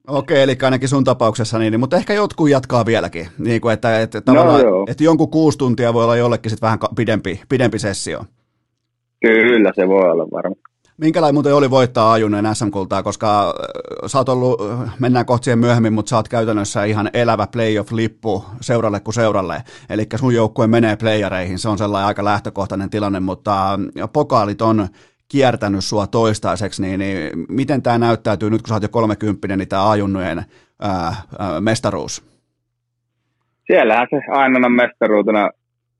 Okei, eli ainakin sun tapauksessa niin, mutta ehkä jotkut jatkaa vieläkin, niin kuin, että, että, no, että jonkun kuusi tuntia voi olla jollekin sitten vähän pidempi, pidempi sessio. Kyllä se voi olla varmaan. Minkälainen muuten oli voittaa Ajunen SM-kultaa, koska äh, sä oot ollut, mennään kohti siihen myöhemmin, mutta sä oot käytännössä ihan elävä playoff-lippu seuralle kuin seuralle. Eli sun joukkue menee playereihin, se on sellainen aika lähtökohtainen tilanne, mutta äh, pokaalit on kiertänyt sua toistaiseksi, niin, niin miten tämä näyttäytyy nyt, kun sä oot jo 30, niin tämä äh, ää, mestaruus? Siellähän se aina mestaruutena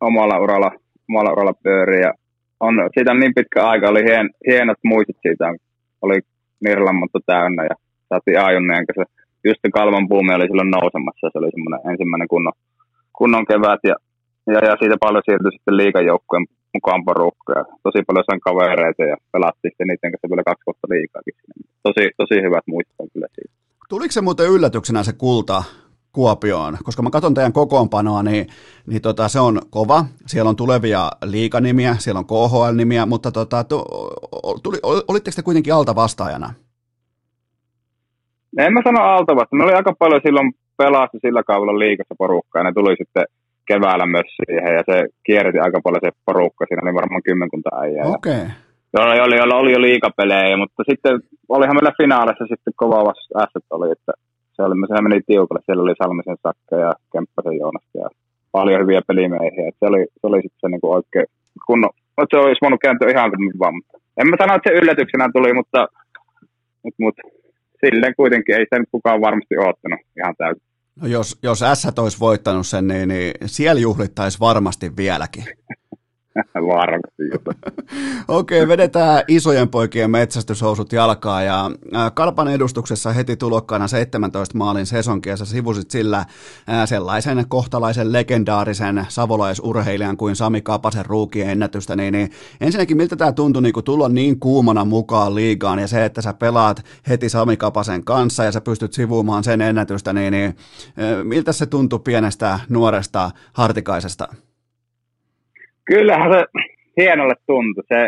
omalla uralla, omalla uralla pyörii ja on, siitä niin pitkä aika, oli hien, hienot muistot siitä, oli Nirlamotto täynnä ja saatiin Ajunneen kanssa. Just Kalvan puumi oli silloin nousemassa, se oli semmoinen ensimmäinen kunnon, kunnon kevät ja, ja, ja siitä paljon siirtyi sitten liikajoukkueen mukaan porukkaa. Tosi paljon sain kavereita ja pelattiin sitten niiden kanssa vielä kaksi vuotta liikaakin. Tosi, tosi hyvät muistot kyllä siitä. Tuliko se muuten yllätyksenä se kulta Kuopioon, koska mä katson teidän kokoonpanoa, niin, niin tota, se on kova. Siellä on tulevia liikanimiä, siellä on KHL-nimiä, mutta tota, tuli, olitteko te kuitenkin alta vastaajana? En mä sano alta vasta. Me oli aika paljon silloin pelasi sillä kaudella liikassa porukkaa, ja ne tuli sitten keväällä myös siihen, ja se kierti aika paljon se porukka. Siinä oli varmaan kymmenkunta äijää. Okei. Okay. Oli, oli, oli, oli jo liikapelejä, mutta sitten olihan meillä finaalissa sitten kova vasta oli, että se, oli, se meni tiukalle. Siellä oli Salmisen Sakka ja Kemppasen Joonas ja paljon hyviä pelimiehiä. Et se oli, se oli sitten se niinku oikein kunno, se olisi voinut kääntyä ihan kuin vaan. En mä sano, että se yllätyksenä tuli, mutta, mutta, mutta silleen kuitenkin ei sen kukaan varmasti oottanut ihan täysin. No jos, jos S olisi voittanut sen, niin, niin siellä juhlittaisi varmasti vieläkin. Okei, vedetään isojen poikien metsästyshousut jalkaa ja Kalpan edustuksessa heti tulokkaana 17 maalin sesonkia sä sivusit sillä sellaisen kohtalaisen legendaarisen savolaisurheilijan kuin Sami Kapasen ruukien ennätystä, niin, niin ensinnäkin miltä tämä tuntui niin tulla niin kuumana mukaan liigaan ja se, että sä pelaat heti Sami Kapasen kanssa ja sä pystyt sivuumaan sen ennätystä, niin, niin miltä se tuntui pienestä nuoresta hartikaisesta? Kyllähän se hienolle tuntui. Se,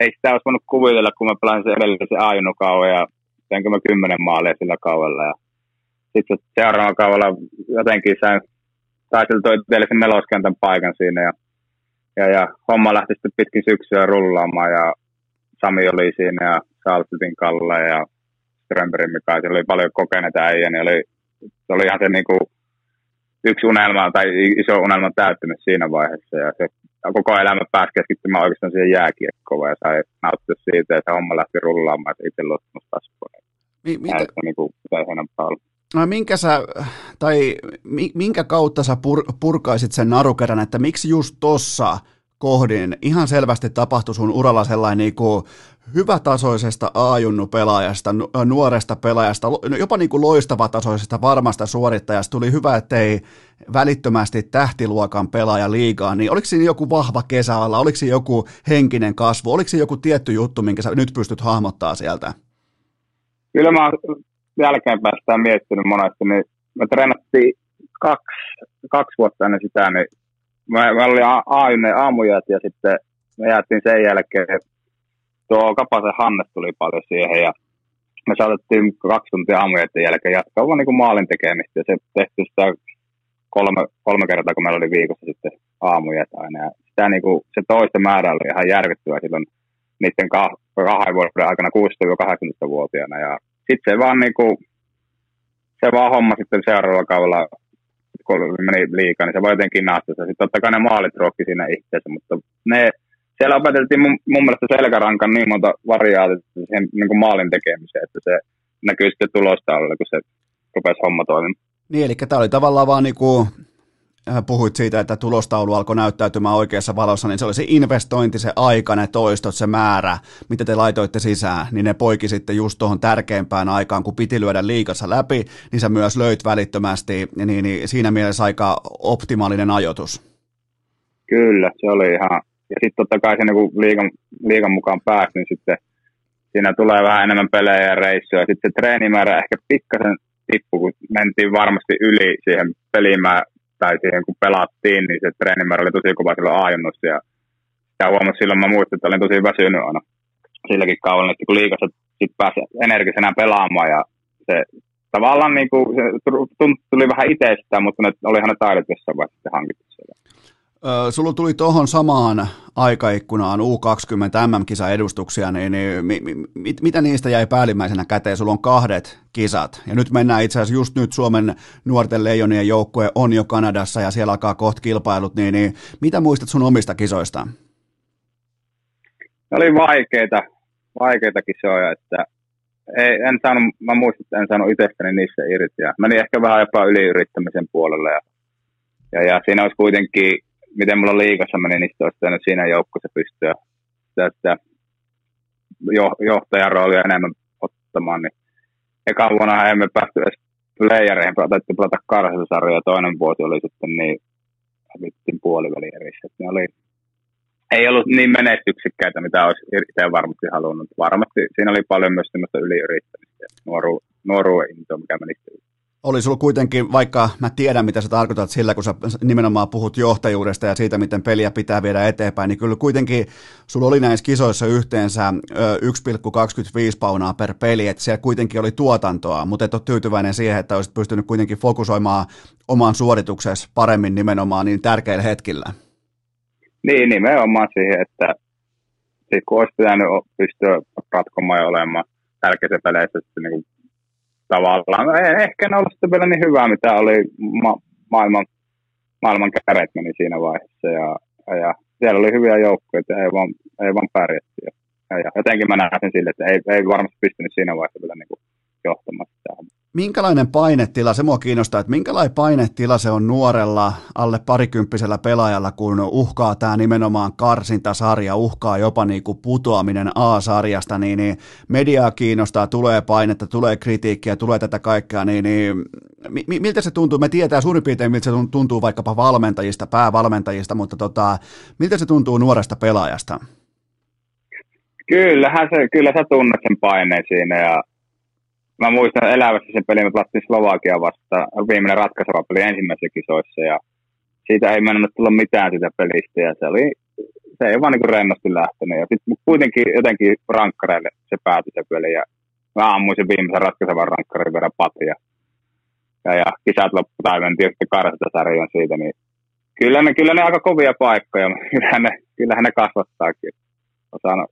ei sitä olisi voinut kuvitella, kun mä pelasin sen edellisen Aino-kauan ja teinkö mä kymmenen maalia sillä kaudella. Ja sitten seuraavalla kaudella jotenkin sain, vielä sen neloskentän paikan siinä ja, ja, ja, homma lähti sitten pitkin syksyä rullaamaan ja Sami oli siinä ja Salsitin Kalle ja Strömberin Mika, oli paljon kokeneita äijä, niin oli, se oli ihan se niinku yksi unelma tai iso unelma täyttynyt siinä vaiheessa ja se koko elämä pääsi keskittymään oikeastaan siihen jääkiekkoon ja sai nauttia siitä, että homma lähti rullaamaan, että itse luottamus kasvoi. Mi- mitä? Niin kuin, No minkä sä, tai minkä kautta sä pur, purkaisit sen narukerän, että miksi just tossa kohdin. Ihan selvästi tapahtui sun uralla sellainen niin kuin hyvätasoisesta A-junnu-pelaajasta, nuoresta pelaajasta, jopa niin kuin loistavatasoisesta varmasta suorittajasta. Tuli hyvä, ettei välittömästi tähtiluokan pelaaja liigaa, niin oliko siinä joku vahva kesäalla, oliko siinä joku henkinen kasvu, oliko siinä joku tietty juttu, minkä sä nyt pystyt hahmottaa sieltä? Kyllä mä jälkeenpäin sitä miettinyt monesti, niin me treenattiin kaksi, kaksi vuotta ennen sitä, niin mä, oli a aamujat ja sitten me jäätiin sen jälkeen tuo Kapasen Hannes tuli paljon siihen ja me saatettiin kaksi tuntia aamujen jälkeen jatkaa vaan niin kuin maalin tekemistä ja se tehtiin sitä kolme, kolme kertaa, kun meillä oli viikossa sitten aamujet aina. Ja sitä niin kuin, se toista määrä oli ihan järkyttävä silloin niiden kah- kahden vuoden aikana 16-18-vuotiaana. Ja sitten se vaan niin kuin, se vaan homma sitten seuraavalla kaudella, kun meni liikaa, niin se voi jotenkin naastassa. Sitten totta kai ne maalit ruokki siinä itseensä, mutta ne siellä opeteltiin mun, mun mielestä selkärankan niin monta variaatia siihen niin kuin maalin tekemiseen, että se näkyy sitten tulosta alle, kun se rupesi homma toimimaan. Niin, eli tämä oli tavallaan vaan niin kuin puhuit siitä, että tulostaulu alkoi näyttäytymään oikeassa valossa, niin se oli se investointi, se aika, ne toistot, se määrä, mitä te laitoitte sisään, niin ne poiki sitten just tuohon tärkeimpään aikaan, kun piti lyödä liikassa läpi, niin sä myös löit välittömästi, niin, niin siinä mielessä aika optimaalinen ajoitus. Kyllä, se oli ihan, ja sitten totta kai siinä kun liikan, liikan mukaan pääsi, niin sitten siinä tulee vähän enemmän pelejä ja reissuja. Sitten se treenimäärä ehkä pikkasen tippui, kun mentiin varmasti yli siihen pelimään tai siihen kun pelattiin, niin se treenimäärä oli tosi kova silloin aajonnossa. Ja sitä huomasin silloin, mä muistin, että olin tosi väsynyt aina silläkin kaudella, että kun liikassa sitten pääsi energisenä pelaamaan ja se tavallaan niin kuin, se tuli vähän itsestään, mutta ne, olihan ne taidot jossain vaiheessa hankittu. Sulla tuli tuohon samaan aikaikkunaan U20 MM-kisa edustuksia, niin, niin mi, mi, mit, mitä niistä jäi päällimmäisenä käteen? Sulla on kahdet kisat, ja nyt mennään itse asiassa just nyt Suomen nuorten leijonien joukkue on jo Kanadassa, ja siellä alkaa kohta kilpailut, niin, niin mitä muistat sun omista kisoista? Ne oli vaikeita, vaikeita kisoja, että ei, en saanut, mä muistan, että en saanut itsestäni niissä irti, ja meni ehkä vähän jopa yliyrittämisen puolelle, ja, ja, ja siinä olisi kuitenkin miten mulla liikassa meni, niin olisi pitänyt siinä joukkueessa pystyä tästä johtajan roolia enemmän ottamaan. Niin eka vuonna emme päästy edes playereihin, taidettiin pelata karsasarja, toinen vuosi oli sitten niin hävittiin puoliväli erissä. Ne oli, ei ollut niin menestyksekkäitä, mitä olisi itse varmasti halunnut. Varmasti siinä oli paljon myös sellaista yliyrittämistä ja nuoru, nuoruuden intoa, mikä meni oli sulla kuitenkin, vaikka mä tiedän mitä sä tarkoitat sillä, kun sä nimenomaan puhut johtajuudesta ja siitä, miten peliä pitää viedä eteenpäin, niin kyllä kuitenkin sulla oli näissä kisoissa yhteensä 1,25 paunaa per peli, että siellä kuitenkin oli tuotantoa, mutta et ole tyytyväinen siihen, että olisit pystynyt kuitenkin fokusoimaan oman suorituksesi paremmin nimenomaan niin tärkeillä hetkillä. Niin, nimenomaan siihen, että kun olisi pitänyt pystyä ratkomaan ja olemaan tärkeissä peleissä niin tavallaan. No, ehkä ne ollut sitten vielä niin hyvää, mitä oli ma- maailman, maailman käret meni siinä vaiheessa. Ja, ja siellä oli hyviä joukkoja, ei vaan, ei vaan pärjätty. Ja, ja, jotenkin mä sen sille, että ei, ei varmasti pystynyt siinä vaiheessa vielä niin johtamaan sitä Minkälainen painetila, se mua kiinnostaa, että minkälainen painetila se on nuorella alle parikymppisellä pelaajalla, kun uhkaa tämä nimenomaan karsintasarja, uhkaa jopa niin kuin putoaminen A-sarjasta, niin, niin mediaa kiinnostaa, tulee painetta, tulee kritiikkiä, tulee tätä kaikkea, niin, niin mi, miltä se tuntuu? Me tietää suurin piirtein, miltä se tuntuu vaikkapa valmentajista, päävalmentajista, mutta tota, miltä se tuntuu nuoresta pelaajasta? Kyllähän se, kyllä sä tunnet sen paineen siinä ja mä muistan elävässä sen pelin, me pelattiin Slovakia vastaan, viimeinen ratkaiseva peli ensimmäisessä kisoissa ja siitä ei mennyt tulla mitään sitä pelistä ja se oli, se ei vaan niin rennosti lähtenyt ja sitten kuitenkin jotenkin rankkareille se päätyi se peli ja mä ammuin sen viimeisen ratkaisevan rankkarin verran patia. Ja, ja kisat loppu tai mentiin sitten karsita siitä, niin kyllä ne, kyllä ne aika kovia paikkoja, kyllähän ne, kyllähän ne kasvattaakin. Osaan,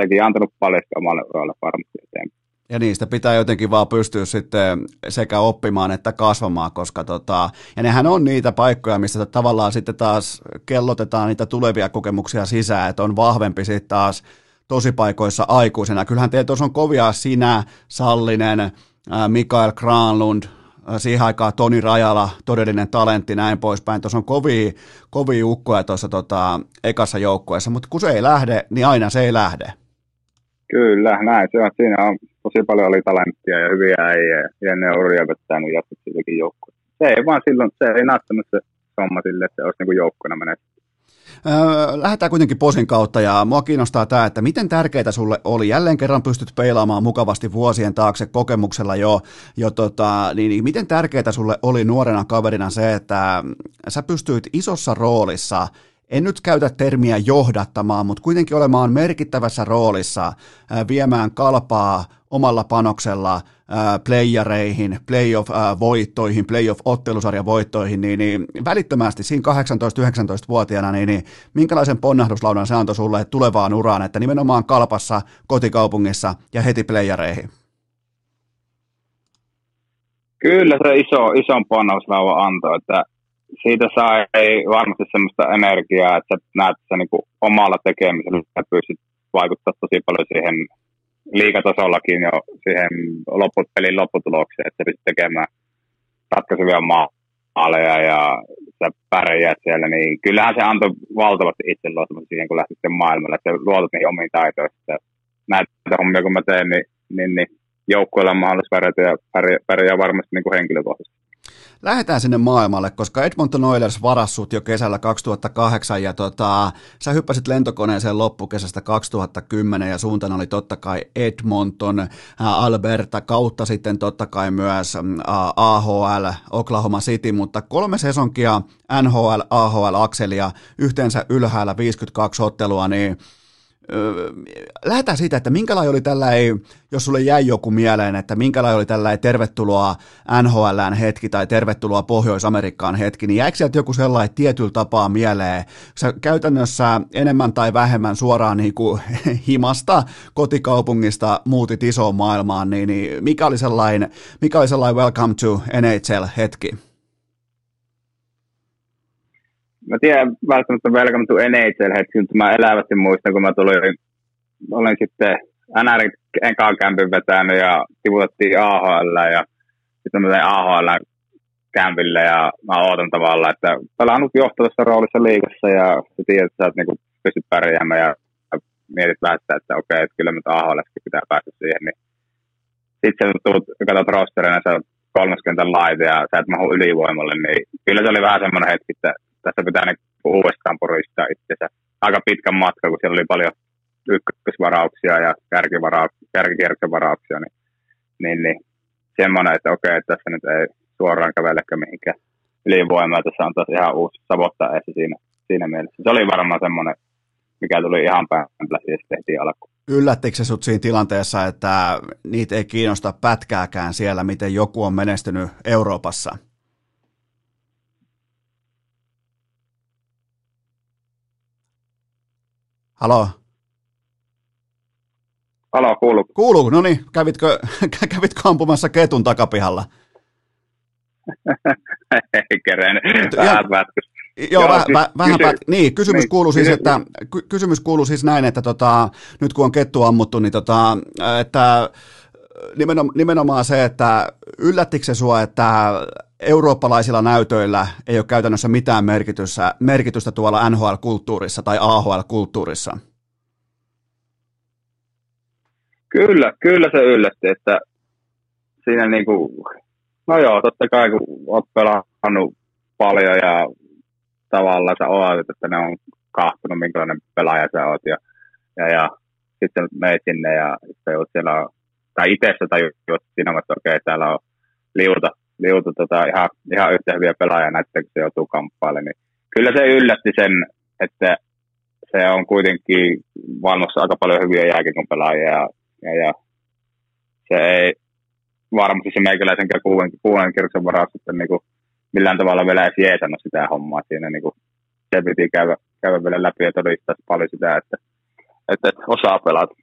sekin antanut paljon omalle uralle varmasti eteenpäin. Ja niistä pitää jotenkin vaan pystyä sitten sekä oppimaan että kasvamaan, koska tota, ja nehän on niitä paikkoja, missä tavallaan sitten taas kellotetaan niitä tulevia kokemuksia sisään, että on vahvempi sitten taas tosipaikoissa aikuisena. Kyllähän teillä on kovia sinä, Sallinen, Mikael Granlund, siihen aikaan Toni Rajala, todellinen talentti, näin poispäin. Tuossa on kovia, kovia ukkoja tuossa tota, ekassa joukkueessa, mutta kun se ei lähde, niin aina se ei lähde. Kyllä, näin se on. Siinä on tosi paljon oli talenttia ja hyviä äijä ja ne on uria vettänyt jatkot silläkin joukkoon. Se ei vaan silloin, se ei näyttänyt se homma sille, että se olisi niin joukkona menestynyt. Lähdetään kuitenkin posin kautta ja mua kiinnostaa tämä, että miten tärkeää sulle oli, jälleen kerran pystyt peilaamaan mukavasti vuosien taakse kokemuksella jo, jo tota, niin, niin miten tärkeää sulle oli nuorena kaverina se, että sä pystyit isossa roolissa en nyt käytä termiä johdattamaan, mutta kuitenkin olemaan merkittävässä roolissa viemään kalpaa omalla panoksella playereihin, playoff-voittoihin, playoff-ottelusarjavoittoihin, niin, niin välittömästi siinä 18-19-vuotiaana, niin, niin minkälaisen ponnahduslaudan se antoi sulle tulevaan uraan, että nimenomaan kalpassa, kotikaupungissa ja heti playereihin? Kyllä se iso, ison ponnahduslaudan antoi, että siitä sai varmasti semmoista energiaa, että näet että niin omalla tekemisellä että pystyt vaikuttaa tosi paljon siihen liikatasollakin jo siihen pelin lopputulokseen, että pystyt tekemään ratkaisevia maaleja ja sä pärjäät siellä, niin kyllähän se antoi valtavasti itseluottamusta siihen, kun lähti sitten maailmalle, että luotat niihin omiin taitoihin. Näitä hommia, kun mä teen, niin, niin, niin joukkueella on mahdollisuus pärjätä ja pärjää, pärjää varmasti niin kuin henkilökohtaisesti. Lähdetään sinne maailmalle, koska Edmonton Oilers varassut jo kesällä 2008 ja tota, sä hyppäsit lentokoneeseen loppukesästä 2010 ja suuntana oli totta kai Edmonton, Alberta, kautta sitten totta kai myös AHL, Oklahoma City, mutta kolme sesonkia NHL, AHL-akselia, yhteensä ylhäällä 52 ottelua, niin lähdetään siitä, että minkälainen oli tällainen, jos sulle jäi joku mieleen, että minkälainen oli tällainen tervetuloa NHLään hetki tai tervetuloa Pohjois-Amerikkaan hetki, niin jäikö sieltä joku sellainen tietyllä tapaa mieleen? Sä käytännössä enemmän tai vähemmän suoraan niin kuin himasta kotikaupungista muutit isoon maailmaan, niin, niin mikä oli sellainen, mikä oli sellainen welcome to NHL-hetki? Mä tiedän välttämättä Welcome to NHL hetki, mä elävästi muistan, kun mä tulin, olin sitten NRit enkaan kämpin vetänyt ja tivutettiin AHL ja sitten mä tein AHL kämpille ja mä ootan tavallaan, että pelaan nyt johtavassa roolissa liikassa ja sä tiedät, että sä oot niinku pystyt pärjäämään ja mietit vähän että okei, että kyllä nyt AHL pitää päästä siihen, niin sitten sä tulet, katsot rosterina, sä 30 laite ja sä et mahu ylivoimalle, niin kyllä se oli vähän semmoinen hetki, että tässä pitää niin uudestaan puristaa itsensä. Aika pitkän matka, kun siellä oli paljon ykkösvarauksia ja kärkikierroksen niin, niin, niin semmoinen, että okei, että tässä nyt ei suoraan kävelekö mihinkään ylivoimaa. Tässä on taas ihan uusi savotta siinä, siinä mielessä. Se oli varmaan semmoinen, mikä tuli ihan päänpläsi ja tehtiin alkuun. Yllättikö se sut siinä tilanteessa, että niitä ei kiinnosta pätkääkään siellä, miten joku on menestynyt Euroopassa? Halo? Halo, kuuluu. Kuuluu, no niin. Kävitkö, kävitkö ampumassa ketun takapihalla? Ei kerennyt, vähän pätkäs. Joo, Joo väh, siis väh, vähän kysy, niin, kysymys niin, kuuluu siis, että, ky, kysymys kuuluu siis näin, että tota, nyt kun on kettu ammuttu, niin tota, että nimenomaan, nimenomaan se, että yllättikö se sua, että eurooppalaisilla näytöillä ei ole käytännössä mitään merkitystä, merkitystä tuolla NHL-kulttuurissa tai AHL-kulttuurissa? Kyllä, kyllä se yllätti, että siinä niin kuin, no joo, totta kai kun olet pelannut paljon ja tavallaan sä olet, että ne on kahtunut, minkälainen pelaaja sä oot ja, ja, ja sitten menet sinne ja sitten siellä, tai itse sä tajuut siinä, että okei, täällä on liuta, liutu tota, ihan, ihan yhtä hyviä pelaajia näitä, kun se joutuu kamppailemaan. Niin kyllä se yllätti sen, että se on kuitenkin vannossa aika paljon hyviä jääkikon pelaajia ja, ja, ja, se ei varmasti se meikäläisenkään kuuden, kuuden kirjoituksen varaa sitten niin kuin millään tavalla vielä edes jeesannut sitä hommaa siinä. Niin kuin se piti käydä, käydä vielä läpi ja todistaa paljon sitä, että, että osaa pelata.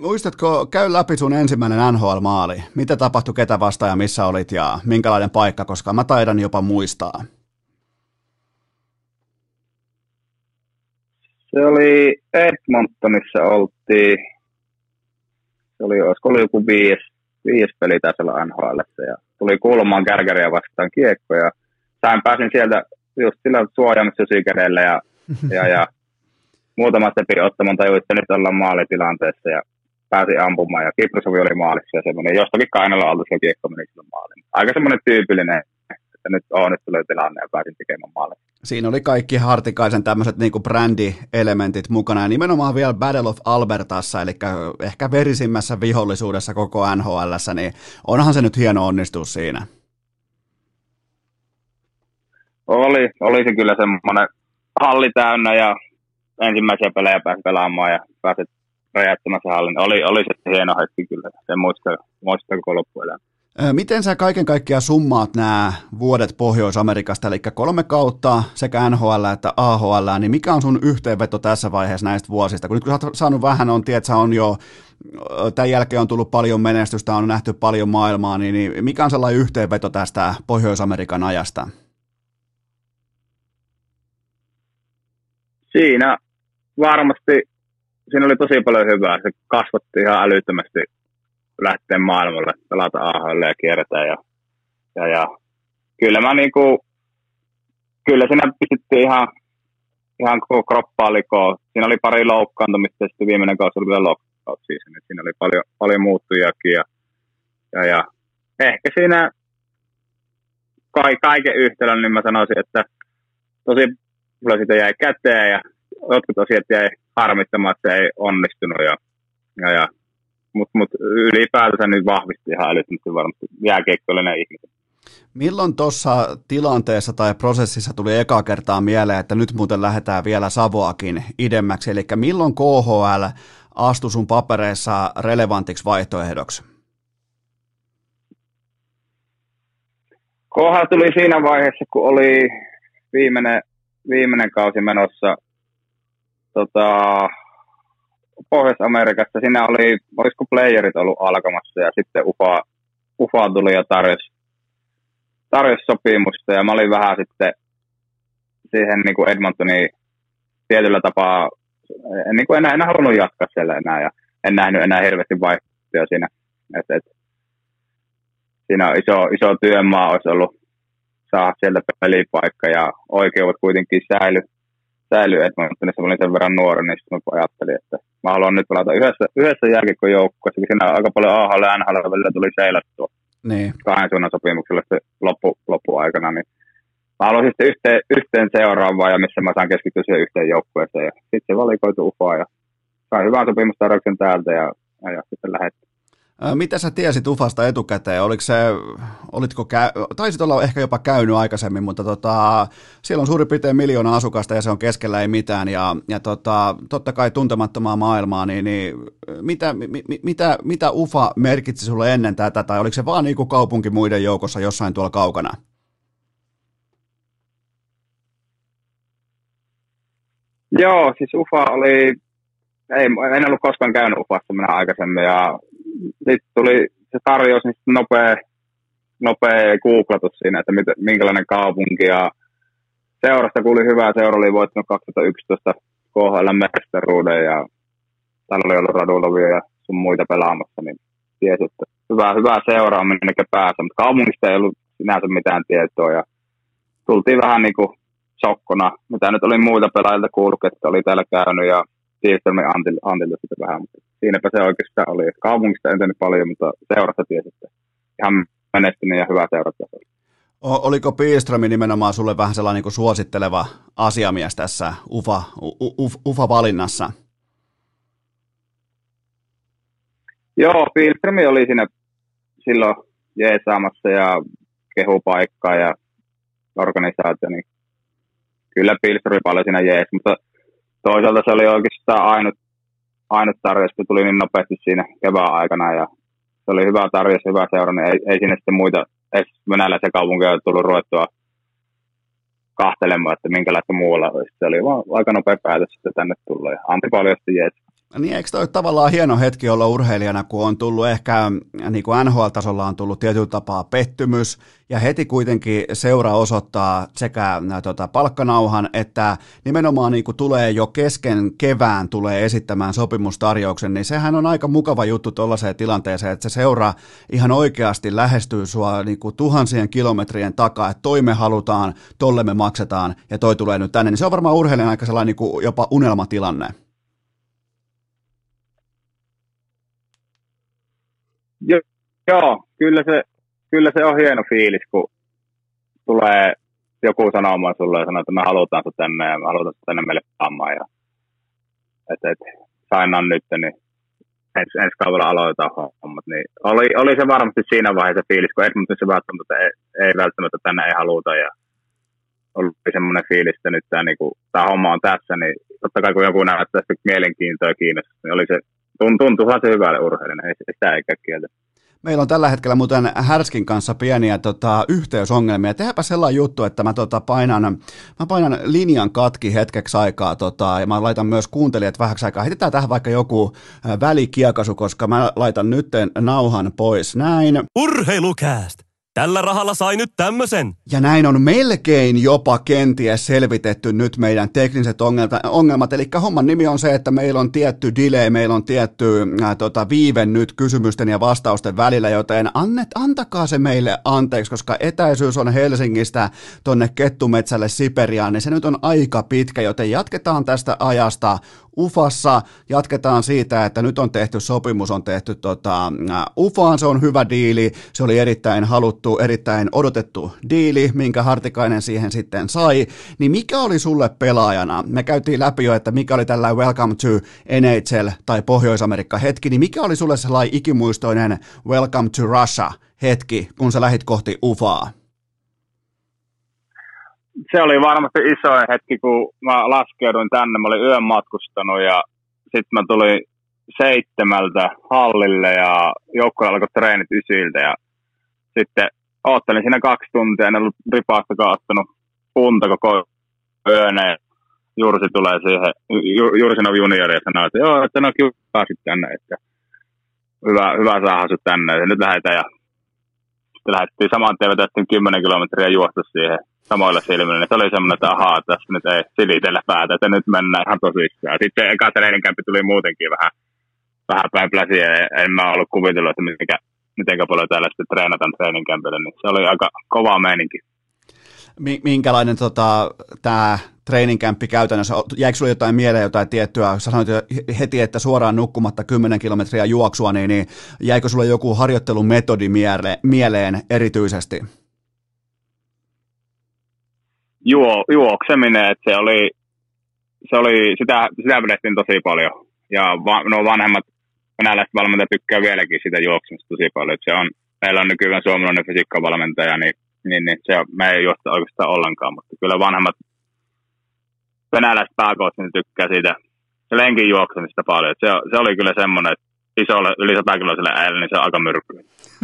Muistatko, käy läpi sun ensimmäinen NHL-maali. Mitä tapahtui, ketä vastaan ja missä olit ja minkälainen paikka, koska mä taidan jopa muistaa. Se oli Edmontonissa oltiin, se oli, olisiko oli joku viisi, viisi peli olla NHL, ja tuli kulmaan kärkäriä vastaan kiekko, ja sain pääsin sieltä just sillä suojaamassa sykädellä, ja, ja, ja muutama stepi ottamaan tajuin, että nyt ollaan maalitilanteessa ja pääsi ampumaan ja Kiprosovi oli maalissa ja semmoinen jostakin kainalla alta se kiekko meni sille maaliin. Aika semmoinen tyypillinen, että nyt on, nyt tulee tilanne ja pääsin tekemään maalin. Siinä oli kaikki Hartikaisen tämmöiset niinku brändielementit mukana ja nimenomaan vielä Battle of Albertassa, eli ehkä verisimmässä vihollisuudessa koko NHL, niin onhan se nyt hieno onnistus siinä. Oli, oli se kyllä semmoinen halli täynnä ja ensimmäisiä pelejä pääsin pelaamaan ja pääsit räjäyttämässä hallin. Oli, oli se hieno hetki kyllä, se muistaa, muistaa koko loppuelämä. Miten sä kaiken kaikkiaan summaat nämä vuodet Pohjois-Amerikasta, eli kolme kautta sekä NHL että AHL, niin mikä on sun yhteenveto tässä vaiheessa näistä vuosista? Kun nyt kun sä oot saanut vähän, on, tiedät, on jo, tämän jälkeen on tullut paljon menestystä, on nähty paljon maailmaa, niin, niin mikä on sellainen yhteenveto tästä Pohjois-Amerikan ajasta? Siinä varmasti siinä oli tosi paljon hyvää. Se kasvatti ihan älyttömästi lähteä maailmalle, pelata AHL ja kierretään. Ja, ja, ja kyllä mä niinku, kyllä siinä pistettiin ihan, ihan koko kroppaa likoon. Siinä oli pari loukkaantumista ja sitten viimeinen kausi oli vielä loukkaus siis. Siinä oli paljon, paljon muuttujakin ja, ja, ja ehkä siinä kai, kaiken yhtälön, niin mä sanoisin, että tosi paljon siitä jäi käteen ja jotkut asiat jäi harmittamaan, että se ei onnistunut. Ja, ja, ja, Mutta mut ylipäätänsä nyt vahvisti ihan älyttömästi varmasti jääkeikkoillinen ihminen. Milloin tuossa tilanteessa tai prosessissa tuli eka kertaa mieleen, että nyt muuten lähdetään vielä Savoakin idemmäksi, eli milloin KHL astui sun papereissa relevantiksi vaihtoehdoksi? KHL tuli siinä vaiheessa, kun oli viimeinen, viimeinen kausi menossa tota, Pohjois-Amerikassa. Siinä oli, olisiko playerit ollut alkamassa ja sitten UFA, UFA tuli ja tarjosi, tarjosi sopimusta ja mä olin vähän sitten siihen niin kuin Edmontoniin tietyllä tapaa, en, niin kuin enää, enää halunnut jatkaa siellä enää ja en nähnyt enää hirveästi vaihtoehtoja siinä. Et, et, siinä on iso, iso työmaa olisi ollut saa sieltä pelipaikka ja oikeudet kuitenkin säily, säily Edmontonissa. Mä olin sen verran nuori, niin sitten mä ajattelin, että mä haluan nyt pelata yhdessä, yhdessä jääkikkojoukkueessa, kun siinä aika paljon AHL ja NHL välillä tuli seilattua niin. kahden suunnan sopimuksella sitten loppu, loppuaikana, niin mä haluaisin sitten yhteen, yhteen seuraavaan ja missä mä saan keskittyä siihen yhteen joukkueeseen ja sitten se valikoitu UFA ja sain hyvän sopimustarjouksen täältä ja, ja, ja sitten lähdettiin. Mitä sä tiesit Ufasta etukäteen? Oliko se, olitko käy, taisit olla ehkä jopa käynyt aikaisemmin, mutta tota, siellä on suurin piirtein miljoona asukasta ja se on keskellä ei mitään ja, ja tota, totta kai tuntemattomaa maailmaa, niin, niin mitä, mi, mitä, mitä Ufa merkitsi sulle ennen tätä tai oliko se vaan niin kuin kaupunki muiden joukossa jossain tuolla kaukana? Joo, siis Ufa oli, ei, en ollut koskaan käynyt Ufassa minä aikaisemmin ja sitten tuli se tarjous, niin nopea, nopea googlatus siinä, että mit, minkälainen kaupunki ja seurasta kuuli hyvää. Seura oli voittanut 2011 KHL mestaruuden ja täällä oli ollut Radulovia ja sun muita pelaamassa, niin tiesi, että hyvää, hyvää seuraa minnekä päässä, mutta kaupungista ei ollut sinänsä mitään tietoa ja tultiin vähän niin kuin sokkona, mitä nyt oli muita pelaajilta kuullut, että oli täällä käynyt ja Tiivistelmin Antilta, Antilta sitä vähän, mutta siinäpä se oikeastaan oli. Kaupungista en tehnyt paljon, mutta seurasta tiesi, että ihan menestynyt ja hyvä seurata. Oliko Piiströmi nimenomaan sulle vähän sellainen niin suositteleva asiamies tässä UFA, UFA, UFA-valinnassa? Joo, Pilströmi oli siinä silloin jeesaamassa ja kehupaikkaa ja organisaatio, niin kyllä Pilströmi paljon siinä jees, mutta toisaalta se oli oikeastaan ainut, ainut kun tuli niin nopeasti siinä kevään aikana ja se oli hyvä tarjous, hyvä seura, niin ei, ei sinne sitten muita, edes venäläisiä kaupunkeja ole tullut ruvettua kahtelemaan, että minkälaista muualla olisi. Se oli vaan aika nopea päätös sitten tänne tulla ja Antti paljon sitten. Niin eikö toi tavallaan hieno hetki olla urheilijana, kun on tullut ehkä, niin kuin NHL-tasolla on tullut tietyllä tapaa pettymys, ja heti kuitenkin seura osoittaa sekä tota, palkkanauhan, että nimenomaan niin kuin tulee jo kesken kevään tulee esittämään sopimustarjouksen, niin sehän on aika mukava juttu tuollaiseen tilanteeseen, että se seura ihan oikeasti lähestyy sua niin kuin tuhansien kilometrien takaa, että toi me halutaan, tolle me maksetaan, ja toi tulee nyt tänne, niin se on varmaan urheilijan aika sellainen niin kuin jopa unelmatilanne. Jo, joo, kyllä se, kyllä se on hieno fiilis, kun tulee joku sanomaan sulle ja sanoo, että me halutaan sinut tänne ja me halutaan sinut tänne meille pelaamaan. Ja, että et, sainaan nyt, niin ens, ensi kaudella aloitetaan hommat. Niin oli, oli, se varmasti siinä vaiheessa fiilis, kun Edmontonissa välttämättä ei, ei välttämättä tänne ei haluta. Ja oli semmoinen fiilis, että nyt tämä, niin kuin, tämä homma on tässä, niin totta kai kun joku näyttää mielenkiintoa ja kiinnostusta, niin oli se tuntuuhan se hyvälle urheilijalle, ei sitä eikä kieltä. Meillä on tällä hetkellä muuten Härskin kanssa pieniä tota, yhteysongelmia. Tehdäpä sellainen juttu, että mä, tota, painan, mä painan linjan katki hetkeksi aikaa tota, ja mä laitan myös kuuntelijat vähäksi aikaa. Heitetään tähän vaikka joku välikiekasu, koska mä laitan nytten nauhan pois. Näin. Urheilukääst! Tällä rahalla sai nyt tämmösen. Ja näin on melkein jopa kenties selvitetty nyt meidän tekniset ongelmat. Eli homman nimi on se, että meillä on tietty delay, meillä on tietty ää, tota, viive nyt kysymysten ja vastausten välillä, joten annet, antakaa se meille anteeksi, koska etäisyys on Helsingistä tonne Kettumetsälle Siperiaan, niin se nyt on aika pitkä, joten jatketaan tästä ajasta Ufassa. Jatketaan siitä, että nyt on tehty sopimus, on tehty tota, Ufaan, se on hyvä diili, se oli erittäin haluttu, erittäin odotettu diili, minkä Hartikainen siihen sitten sai, niin mikä oli sulle pelaajana? Me käytiin läpi jo, että mikä oli tällä Welcome to NHL tai Pohjois-Amerikka hetki, niin mikä oli sulle sellainen ikimuistoinen Welcome to Russia hetki, kun sä lähit kohti Ufaa? Se oli varmasti iso hetki, kun mä laskeuduin tänne. Mä olin yön matkustanut ja sitten mä tulin seitsemältä hallille ja joukkue alkoi treenit ysiltä ja sitten oottelin siinä kaksi tuntia, en ollut ripaastakaan ottanut punta koko yön ja Jursi tulee siihen, Jursi on juniori ja sanoo, että joo, että no kyllä pääsit tänne, että hyvä, hyvä saada sut tänne, ja nyt lähdetään ja sitten lähdettiin saman tien vetettiin 10 kilometriä juosta siihen samoilla silmillä, niin se oli semmoinen, että ahaa, tässä nyt ei silitellä päätä, että nyt mennään ihan tosissaan. Sitten eka treeninkämpi tuli muutenkin vähän, vähän päin pläsiä, en mä ollut kuvitellut, että mikä, miten paljon täällä sitten treenataan treeninkämpillä, niin se oli aika kova meininki. Minkälainen tota, tämä treeninkämppi käytännössä, jäikö sinulle jotain mieleen jotain tiettyä, sanoit heti, että suoraan nukkumatta 10 kilometriä juoksua, niin, niin jäikö sulle joku harjoittelumetodi mieleen erityisesti? Juo, juokseminen, että se oli, se oli sitä, sitä vedettiin tosi paljon. Ja va, no vanhemmat venäläiset valmentajat tykkää vieläkin sitä juoksemista tosi paljon. Että se on, meillä on nykyään suomalainen fysiikkavalmentaja, niin, niin, niin se, me ei juosta oikeastaan ollenkaan, mutta kyllä vanhemmat venäläiset pääkoot niin tykkää siitä lenkin juoksemista paljon. Se, se oli kyllä semmoinen, että isolle, yli 100 kiloiselle äijälle, niin se on aika myrkky.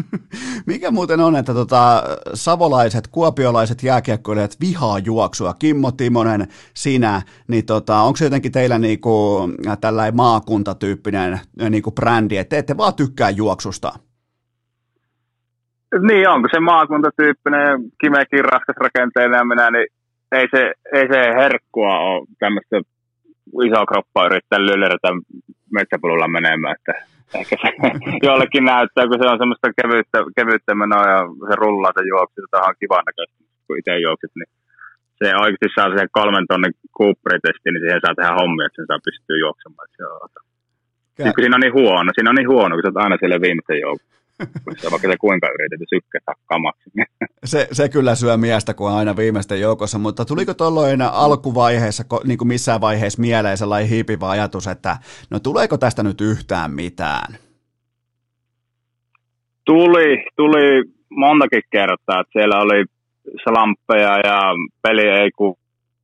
Mikä muuten on, että tota, savolaiset, kuopiolaiset jääkiekkoilijat vihaa juoksua, Kimmo Timonen, sinä, niin tota, onko se jotenkin teillä niinku, tällainen maakuntatyyppinen niinku brändi, että te ette vaan tykkää juoksusta? Niin, onko se maakuntatyyppinen, kimekin raskas rakenteinen ja minä, niin ei se, ei se herkkua ole tämmöistä isoa kroppaa yrittää lyllerätä metsäpolulla menemään, että ehkä se jollekin näyttää, kun se on semmoista kevyyttä, kevyyttä menoa ja se rullaa se juoksu, se on kivan näköistä, kun itse juoksit, niin se oikeasti saa sen kolmen tonnin kuupperitesti, niin siihen saa tehdä hommia, että sen saa pystyä juoksemaan. Se on, Kä- siinä on niin huono, siinä on niin huono, kun sä oot aina siellä viimeisen joukkoon. Vaikka se kuinka yritetty sykkätä kamaksi. Se, se kyllä syö miestä, kun on aina viimeisten joukossa, mutta tuliko tuolloin alkuvaiheessa, niin kuin missään vaiheessa mieleen sellainen hiipivä ajatus, että no tuleeko tästä nyt yhtään mitään? Tuli, tuli montakin kertaa, että siellä oli slamppeja ja peli ei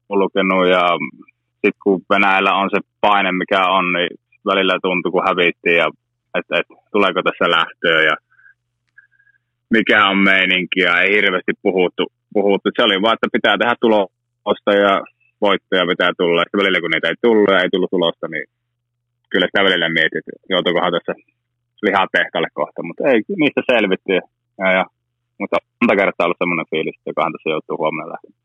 kulkenut ja sitten kun Venäjällä on se paine, mikä on, niin välillä tuntuu, kun hävittiin ja että, että tuleeko tässä lähtöä ja mikä on meininki ja ei hirveästi puhuttu. puhuttu. Se oli vaan, että pitää tehdä tulosta ja voittoja pitää tulla. Sitten välillä kun niitä ei tullut ja ei tullut tulosta, niin kyllä sitä välillä mietit, että joutuukohan tässä lihatehtaalle kohta, mutta ei, niistä selvittiin. Ja, ja, mutta monta kertaa ollut semmoinen fiilis, jokahan tässä joutuu huomenna lähtemään.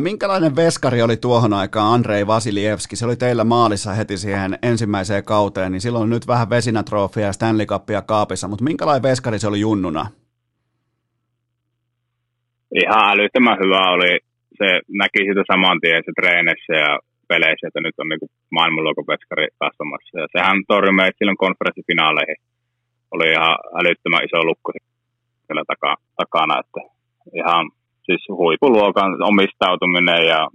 Minkälainen veskari oli tuohon aikaan Andrei Vasilievski? Se oli teillä maalissa heti siihen ensimmäiseen kauteen, niin silloin nyt vähän vesinätrofia ja Stanley Cupia kaapissa, mutta minkälainen veskari se oli junnuna? Ihan älyttömän hyvä oli. Se näki sitä saman tien se treenissä ja peleissä, että nyt on niin maailmanluokon veskari kasvamassa. Ja sehän torjui meitä silloin konferenssifinaaleihin. Oli ihan älyttömän iso lukko siellä takana, että ihan siis huipuluokan omistautuminen ja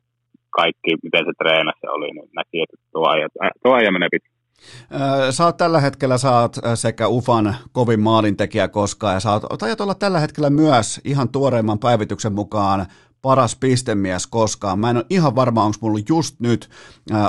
kaikki, miten se treenassa oli, niin näki, että tuo aja, tuo aja menee pitkä. Sä oot tällä hetkellä saat sekä UFAN kovin maalintekijä koskaan ja sä oot, olla tällä hetkellä myös ihan tuoreimman päivityksen mukaan paras pistemies koskaan. Mä en ole ihan varma, onko mulla just nyt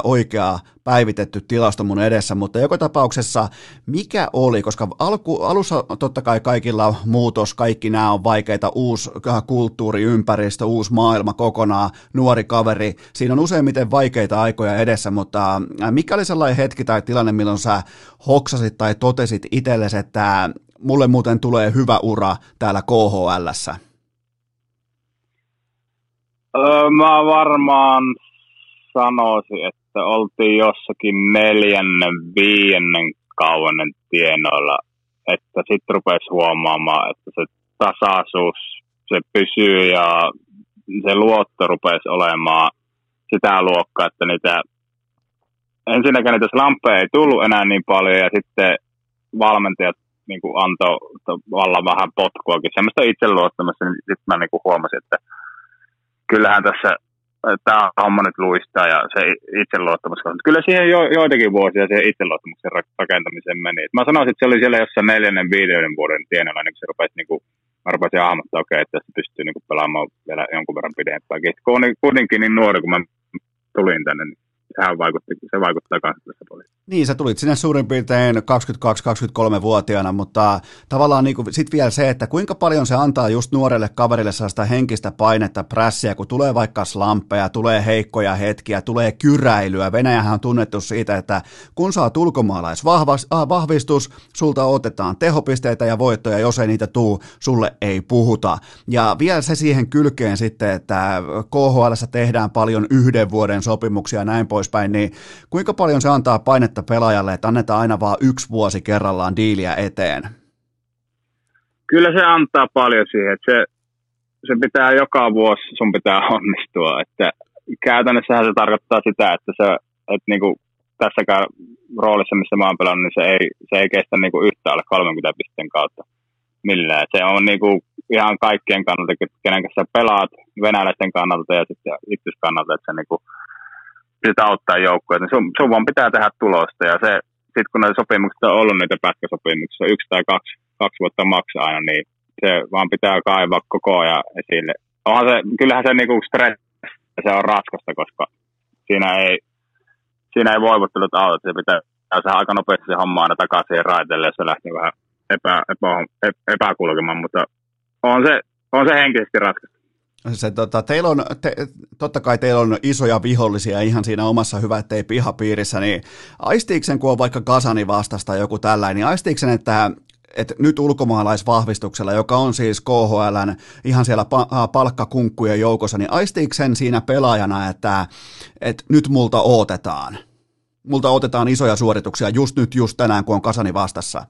oikea päivitetty tilasto mun edessä, mutta joka tapauksessa mikä oli, koska alku, alussa totta kai kaikilla muutos, kaikki nämä on vaikeita, uusi kulttuuriympäristö, uusi maailma kokonaan, nuori kaveri, siinä on useimmiten vaikeita aikoja edessä, mutta mikä oli sellainen hetki tai tilanne, milloin sä hoksasit tai totesit itsellesi, että mulle muuten tulee hyvä ura täällä KHLssä? Öö, mä varmaan sanoisin, että oltiin jossakin neljännen, viiennen kauan tienoilla, että sitten rupesi huomaamaan, että se tasaisuus, se pysyy ja se luotto rupesi olemaan sitä luokkaa, että niitä ensinnäkin niitä slamppeja ei tullut enää niin paljon ja sitten valmentajat niin kuin antoi vallan vähän potkuakin, semmoista itseluottamista, niin sitten mä niin huomasin, että kyllähän tässä tämä homma nyt luistaa ja se itseluottamus. Kyllä siihen jo, joitakin vuosia siihen itseluottamuksen rakentamiseen meni. Et mä sanoisin, että se oli siellä jossain neljännen, viidennen vuoden tienoilla, niin se rupesi, niin kuin, rupesin hahmottaa, okei, okay, että se pystyy niin kuin, pelaamaan vielä jonkun verran pidempäänkin. Kuitenkin niin nuori, kun mä tulin tänne, niin sehän vaikutti, se vaikuttaa tässä paljon. Niin, sä tulit sinne suurin piirtein 22-23-vuotiaana, mutta tavallaan niin sitten vielä se, että kuinka paljon se antaa just nuorelle kaverille sellaista henkistä painetta, prässiä, kun tulee vaikka slampeja, tulee heikkoja hetkiä, tulee kyräilyä. Venäjähän on tunnettu siitä, että kun saat ulkomaalaisvahvistus, sulta otetaan tehopisteitä ja voittoja, jos ei niitä tuu, sulle ei puhuta. Ja vielä se siihen kylkeen sitten, että KHL tehdään paljon yhden vuoden sopimuksia ja näin poispäin, niin kuinka paljon se antaa painetta pelaajalle, että annetaan aina vaan yksi vuosi kerrallaan diiliä eteen? Kyllä se antaa paljon siihen, että se, se pitää joka vuosi, sun pitää onnistua, että käytännössähän se tarkoittaa sitä, että se, että niinku tässäkään roolissa, missä mä oon pelannut, niin se ei, se ei kestä niinku yhtä alle 30 pisteen kautta millään. Se on niinku ihan kaikkien kannalta, kenen kanssa pelaat, venäläisten kannalta ja sitten itse kannalta, että se niinku, pitää auttaa joukkoja. Niin sun, sun vaan pitää tehdä tulosta ja se, sitten kun näitä sopimuksia on ollut niitä pätkäsopimuksia, yksi tai kaksi, kaksi vuotta maksaa aina, niin se vaan pitää kaivaa koko ajan esille. Onhan se, kyllähän se niinku stress, se on raskasta, koska siinä ei, siinä ei voivottelut auta, se pitää saada aika nopeasti se homma aina takaisin raiteelle, jos se lähtee vähän epä, epä, epäkulkemaan, mutta on se, on se henkisesti raskasta. Se, tota, teillä on, te, totta kai teillä on isoja vihollisia ihan siinä omassa hyvä, ettei pihapiirissä, niin aistiiksen, kun on vaikka Kasani vastasta joku tällainen, niin aistiiksen, että, että nyt ulkomaalaisvahvistuksella, joka on siis KHLn ihan siellä pa- palkkakunkkujen joukossa, niin aistiiksen siinä pelaajana, että, että nyt multa otetaan? Multa otetaan isoja suorituksia just nyt, just tänään, kun on Kasani vastassa.